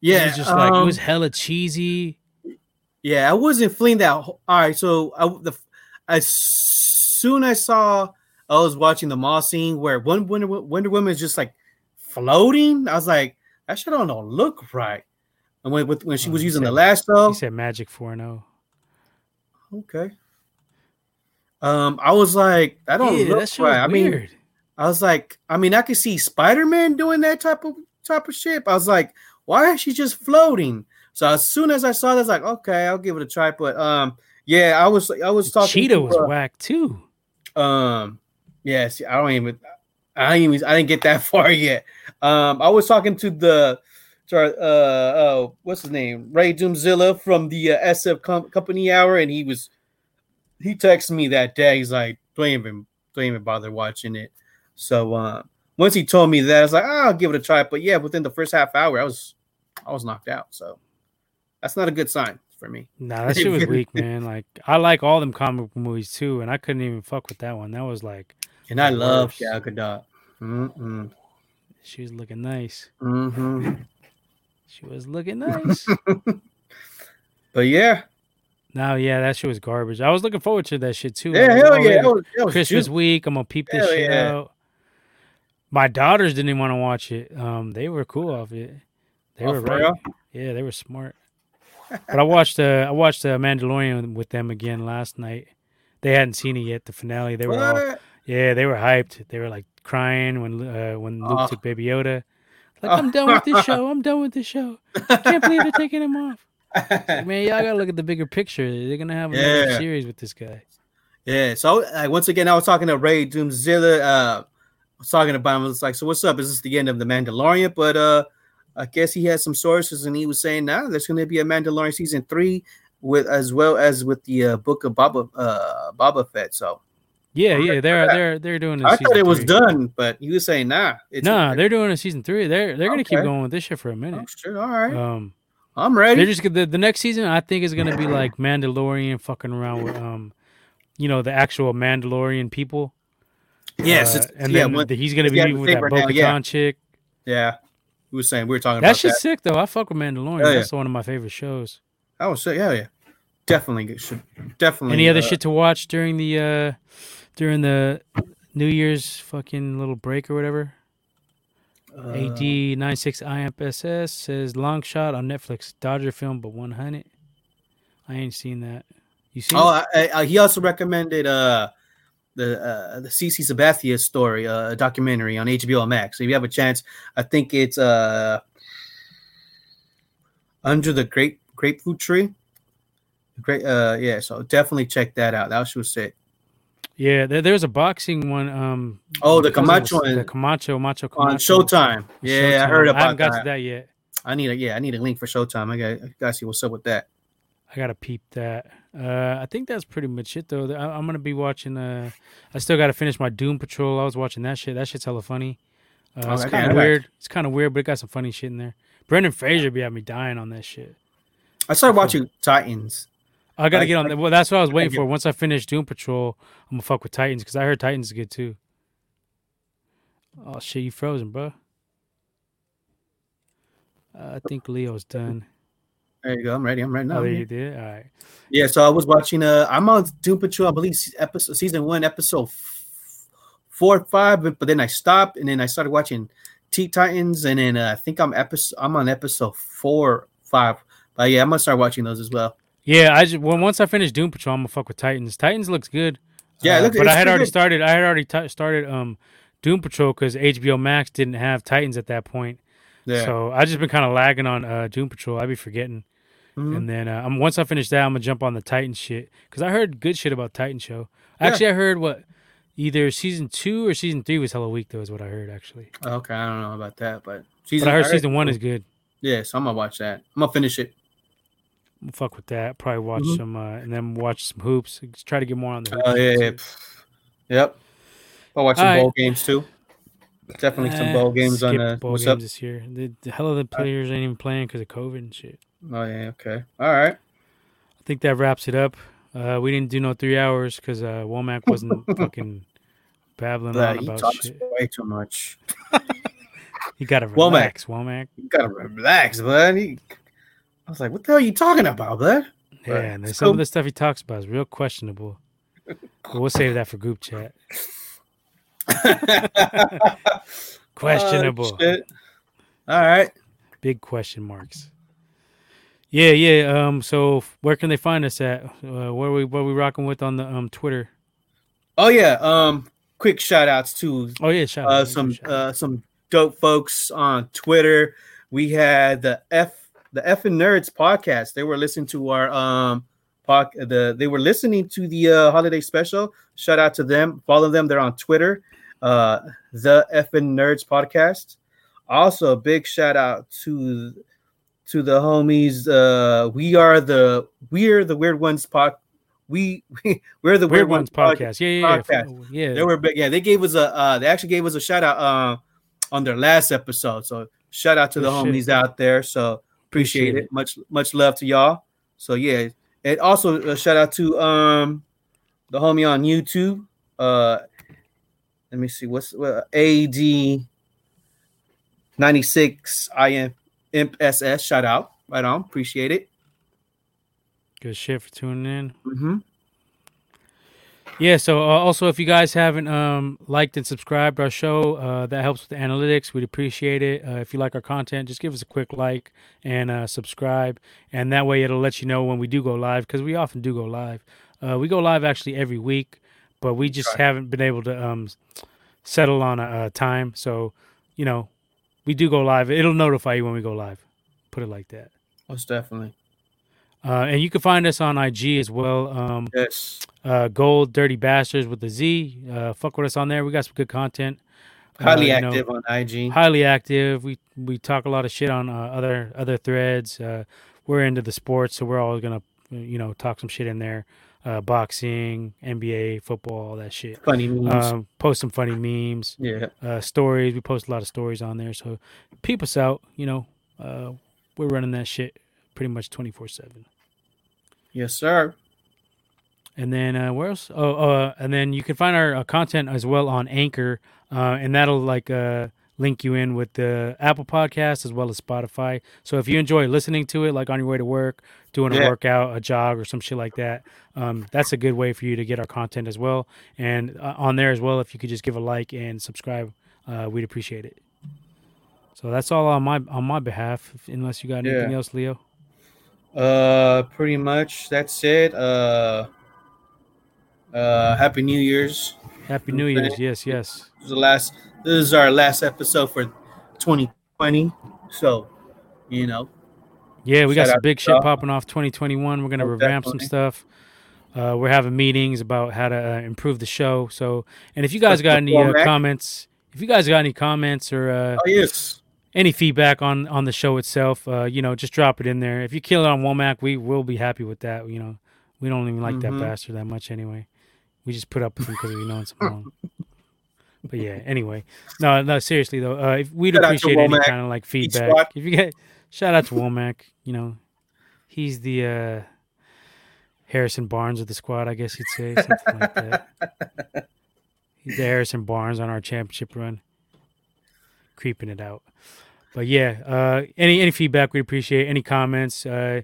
S3: Yeah.
S1: it was just like it
S3: um,
S1: was hella cheesy.
S3: Yeah, I wasn't feeling that. All right, so I, the as soon I saw I was watching the mall scene where one Wonder, Wonder Woman is just like floating. I was like, that shit don't look right. And when with, when she
S1: Oh,
S3: was using the
S1: said-
S3: lasso,
S1: He said Magic four and oh. zero.
S3: okay. Um, I was like, I don't
S1: Yeah,
S3: look
S1: that shit was
S3: right. I mean,
S1: weird.
S3: I was like, I mean, I could see Spider Man doing that type of type of shit. I was like, why is she just floating? So as soon as I saw that, I was like, okay, I'll give it a try. But um, yeah, I was I was talking.
S1: Cheetah
S3: to,
S1: was
S3: uh,
S1: whack too.
S3: Um, yes, I don't even. I didn't even. I didn't get that far yet. Um, I was talking to the, to our, uh, uh, what's his name, Ray Doomzilla from the uh, SF com- Company Hour, and he was, he texted me that day. He's like, don't even, don't even bother watching it. So, uh, once he told me that, I was like, oh, I'll give it a try. But yeah, within the first half hour, I was, I was knocked out. So, that's not a good sign for me.
S1: Nah, that shit was weak, man. Like I like all them comic movies too, and I couldn't even fuck with that one. That was like
S3: And I love. Gal Gadot. Mm-mm.
S1: she was looking nice.
S3: Mm-hmm.
S1: She was looking nice.
S3: But yeah,
S1: now, yeah, that shit was garbage. I was looking forward to that shit too.
S3: yeah,
S1: Like,
S3: hell
S1: already
S3: yeah, that was, that was
S1: Christmas week, I'm gonna peep this
S3: Hell
S1: shit
S3: yeah.
S1: out. My daughters didn't even want to watch it. Um, they were cool off it. They
S3: Oh,
S1: were right.
S3: real?
S1: Yeah, they were smart. but I watched uh, I watched uh, Mandalorian with them again last night. They hadn't seen it yet. The finale. They were all yeah. They were hyped. They were like crying when uh, when Luke
S3: Oh.
S1: took Baby Yoda. Like I'm done with this show. I'm done with this show. I can't believe they're taking him off. Like, man, y'all gotta look at the bigger picture. They're gonna have another
S3: Yeah.
S1: series with this guy.
S3: yeah. So like, once again, I was talking to Ray Doomzilla. Uh, I was talking about him. I was like, "So what's up? Is this the end of the Mandalorian?" But uh, I guess he had some sources, and he was saying, "Now there's going to be a Mandalorian season three with as well as with the uh, book of Boba uh, Boba Fett." So
S1: Yeah, yeah, they're they're they're doing. A
S3: I thought it was done, but you were saying, "Nah, it's
S1: Nah, they're doing a season three. They're they're gonna keep going with this shit for a
S3: oh,
S1: minute.
S3: all right,
S1: Um,
S3: I'm ready."
S1: they're just the the next season. I think is gonna be like Mandalorian fucking around with um, you know, the actual Mandalorian people.
S3: yes,
S1: Uh,
S3: it's,
S1: and
S3: yeah,
S1: then
S3: when-
S1: he's gonna be with that
S3: favorite
S1: Bo
S3: now, yeah.
S1: Chick.
S3: yeah. We were saying we were talking
S1: That
S3: about
S1: shit's
S3: that.
S1: sick though. I fuck with Mandalorian.
S3: Hell yeah.
S1: That's one of my favorite shows.
S3: Was saying, yeah, yeah, definitely. Should definitely.
S1: Any other
S3: uh,
S1: shit to watch during the uh during the New Year's fucking little break or whatever?
S3: Uh,
S1: AD 96 IMPSS says long shot on Netflix. Dodger film, but 100. I ain't seen that. You see?
S3: Oh. I, I, he also recommended uh the uh, the CC Sabathia story, uh, a documentary on HBO Max. So if you have a chance, I think it's uh under the grape grapefruit tree. Great, uh, yeah. So definitely check that out. That was sick.
S1: Yeah, there, there's a boxing one. Um,
S3: Oh, the
S1: Camacho,
S3: Camacho
S1: the Camacho Macho Camacho.
S3: On Showtime. Yeah, I
S1: Showtime.
S3: heard
S1: I haven't got
S3: that.
S1: to that yet.
S3: I need a yeah, I need a link for Showtime. I got I got to see what's up with that.
S1: I gotta peep that. Uh, I think that's pretty much it though. I, I'm gonna be watching. Uh, I still gotta finish my Doom Patrol. I was watching that shit. That shit's hella funny. Uh,
S3: Oh,
S1: it's kind of weird. It's kind of weird, but it got some funny shit in there. Brendan Fraser be at me dying on that shit.
S3: I started watching Titans.
S1: I gotta
S3: I-
S1: get on. that. Well, that's what I was waiting
S3: get-
S1: for. Once I finish Doom Patrol, I'm gonna fuck with Titans because I heard Titans is good too. Oh shit, you frozen, bro. I think Leo's done.
S3: There you go. I'm ready. I'm ready now.
S1: oh, you did. All right.
S3: Yeah, so I was watching. Uh, I'm on Doom Patrol. I believe episode season one, episode four or five. But, but then I stopped, and then I started watching T Titans, and then uh, I think I'm episode. I'm on episode four, five. But yeah, I'm gonna start watching those as well.
S1: Yeah, I just well, once I finish Doom Patrol, I'm gonna fuck with Titans. Titans looks good.
S3: Yeah,
S1: Uh,
S3: look,
S1: but I had already
S3: good.
S1: started. I had already t- started um Doom Patrol because HBO Max didn't have Titans at that point.
S3: Yeah.
S1: So I just been kind of lagging on uh, Doom Patrol. I'd be forgetting.
S3: Mhm.
S1: And then uh, I'm once I finish that, I'm gonna jump on the Titan shit because I heard good shit about Titan show.
S3: Yeah.
S1: Actually, I heard what either season two or season three was hella weak though. Is what I heard actually.
S3: okay, I don't know about that, but
S1: But I heard season one is good.
S3: Yeah, so I'm gonna watch that. I'm gonna finish it.
S1: Fuck with that. Probably watch
S3: Mhm.
S1: some uh, and then watch some hoops. Just try to get more on the.
S3: Oh yeah, yeah. Yep. I'll watch some
S1: All right.
S3: bowl games too. Definitely some
S1: Eh,
S3: bowl games on
S1: skip
S3: uh,
S1: bowl
S3: what's
S1: games
S3: up.
S1: this year. The, the hell of the players ain't even playing because of COVID and shit.
S3: Oh yeah, okay. All right.
S1: I think that wraps it up. Uh, we didn't do no three hours because uh, Womack wasn't fucking babbling on about shit.
S3: way too much.
S1: You gotta
S3: Womack.
S1: relax, Womack.
S3: You gotta relax, bud. I was like, what the hell are you talking about, bud?
S1: Yeah,
S3: Right.
S1: and some of the stuff he talks about is real questionable. But we'll save that for group chat. Questionable.
S3: Shit. All right.
S1: Big question marks. Yeah, yeah. Um, so where can they find us at? Uh, what are we what are we rocking with on the um Twitter?
S3: Oh yeah. Um, quick shout outs to
S1: Oh yeah, shout
S3: uh,
S1: out,
S3: some uh, some dope folks on Twitter. We had the F the F and Nerds podcast. They were listening to our um pod, the they were listening to the uh, holiday special. Shout out to them. Follow them. They're on Twitter. Uh, the F and Nerds podcast. Also, a big shout out to to the homies. Uh, we are the we're the weird ones pod. We we we're the
S1: Weird Ones podcast. Yeah, yeah, yeah.
S3: podcast.
S1: yeah.
S3: They were big. Yeah, they gave us a. Uh, they actually gave us a shout out uh, on their last episode. So shout out to the
S1: shit.
S3: homies out there. So appreciate,
S1: Appreciate
S3: it. Much much love to y'all. So yeah, and also a shout out to um the homie on YouTube. Uh, let me see what's uh, AD ninety six IM Imp SS. Shout out, right on. Appreciate it.
S1: Good shit for tuning in.
S3: Mm-hmm.
S1: Yeah. So uh, also, if you guys haven't um liked and subscribed our show, uh, that helps with the analytics. We'd appreciate it. Uh, if you like our content, just give us a quick like and uh, subscribe, and that way it'll let you know when we do go live because we often do go live. Uh, we go live actually every week, but we just
S3: Right.
S1: haven't been able to um settle on a, a time. So, you know, we do go live. It'll notify you when we go live. Put it like that.
S3: Most definitely.
S1: Uh, and you can find us on IG as well. Um,
S3: Yes.
S1: Uh, Gold Dirty Bastards with the Z. Uh, fuck with us on there. We got some good content. Uh,
S3: Highly
S1: know,
S3: active on IG.
S1: highly active. We we talk a lot of shit on uh, other other threads. Uh, we're into the sports, so we're all gonna you know talk some shit in there. Uh, boxing, NBA, football, all that shit.
S3: Funny memes.
S1: Um, post some funny memes,
S3: yeah.
S1: uh, stories. We post a lot of stories on there. So peep us out. You know, uh, we're running that shit pretty much twenty four seven.
S3: Yes, sir.
S1: And then uh, where else? Oh, uh, and then you can find our uh, content as well on Anchor, uh, and that'll like uh, link you in with the Apple Podcast as well as Spotify. So if you enjoy listening to it, like on your way to work, doing a
S3: Yeah.
S1: workout, a jog, or some shit like that, um, that's a good way for you to get our content as well. And uh, on there as well, if you could just give a like and subscribe, uh, we'd appreciate it. So that's all on my on my behalf. Unless you got anything
S3: Yeah.
S1: else, Leo.
S3: Uh, pretty much that's it. Uh, uh, Happy New Year's.
S1: Happy New. Year's. Yes, yes.
S3: This is the last. This is our last episode for 2020. So, you know,
S1: Yeah, we got some big shit
S3: y'all.
S1: popping off 2021. We're gonna
S3: Oh,
S1: revamp some stuff. Uh, we're having meetings about how to uh, improve the show. So, and if you guys got any uh, comments, if you guys got any comments or uh,
S3: oh yes,
S1: any feedback on on the show itself, uh, you know, just drop it in there. If you kill it on Womack, we will be happy with that. You know, we don't even like
S3: Mhm.
S1: that bastard that much anyway. We just put up with him because we know it's wrong. But yeah, anyway, no, no, seriously though, uh, if we'd
S3: Shout
S1: appreciate any kind of like feedback. If you get shout out to Womack, you know, he's the uh, Harrison Barnes of the squad, I guess you'd say something like that. He's the Harrison Barnes on our championship run, creeping it out. But yeah, uh, any any feedback we appreciate. Any comments uh,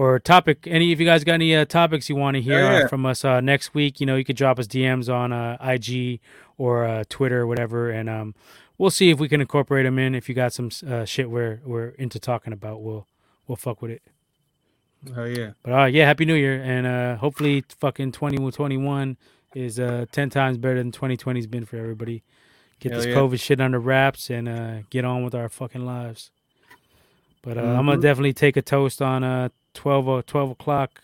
S1: or topic? Any if you guys got any uh, topics you want to hear
S3: Yeah,
S1: uh,
S3: yeah.
S1: from us uh, next week, you know, you could drop us DMs on uh, IG or uh, Twitter or whatever, and um, we'll see if we can incorporate them in. If you got some uh, shit we're we're into talking about, we'll we'll fuck with it.
S3: oh yeah,
S1: But uh, yeah, happy New Year, and uh, hopefully, fucking twenty twenty one is uh ten times better than twenty twenty's been for everybody. Get
S3: Hell
S1: this
S3: yeah.
S1: COVID shit under wraps and uh, get on with our fucking lives. But uh, I'm gonna definitely take a toast on uh 12, o- 12 o'clock,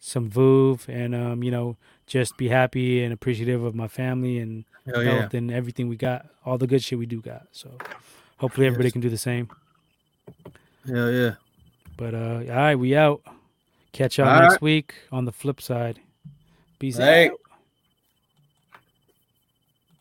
S1: some Veuve and um, you know, just be happy and appreciative of my family and
S3: hell yeah.
S1: health and everything we got, all the good shit we do got. So hopefully everybody
S3: Yes.
S1: can do the same.
S3: Hell yeah.
S1: But uh, all right, we out. Catch y'all
S3: All
S1: next
S3: right.
S1: week on the flip side. Peace
S3: Hey.
S1: out.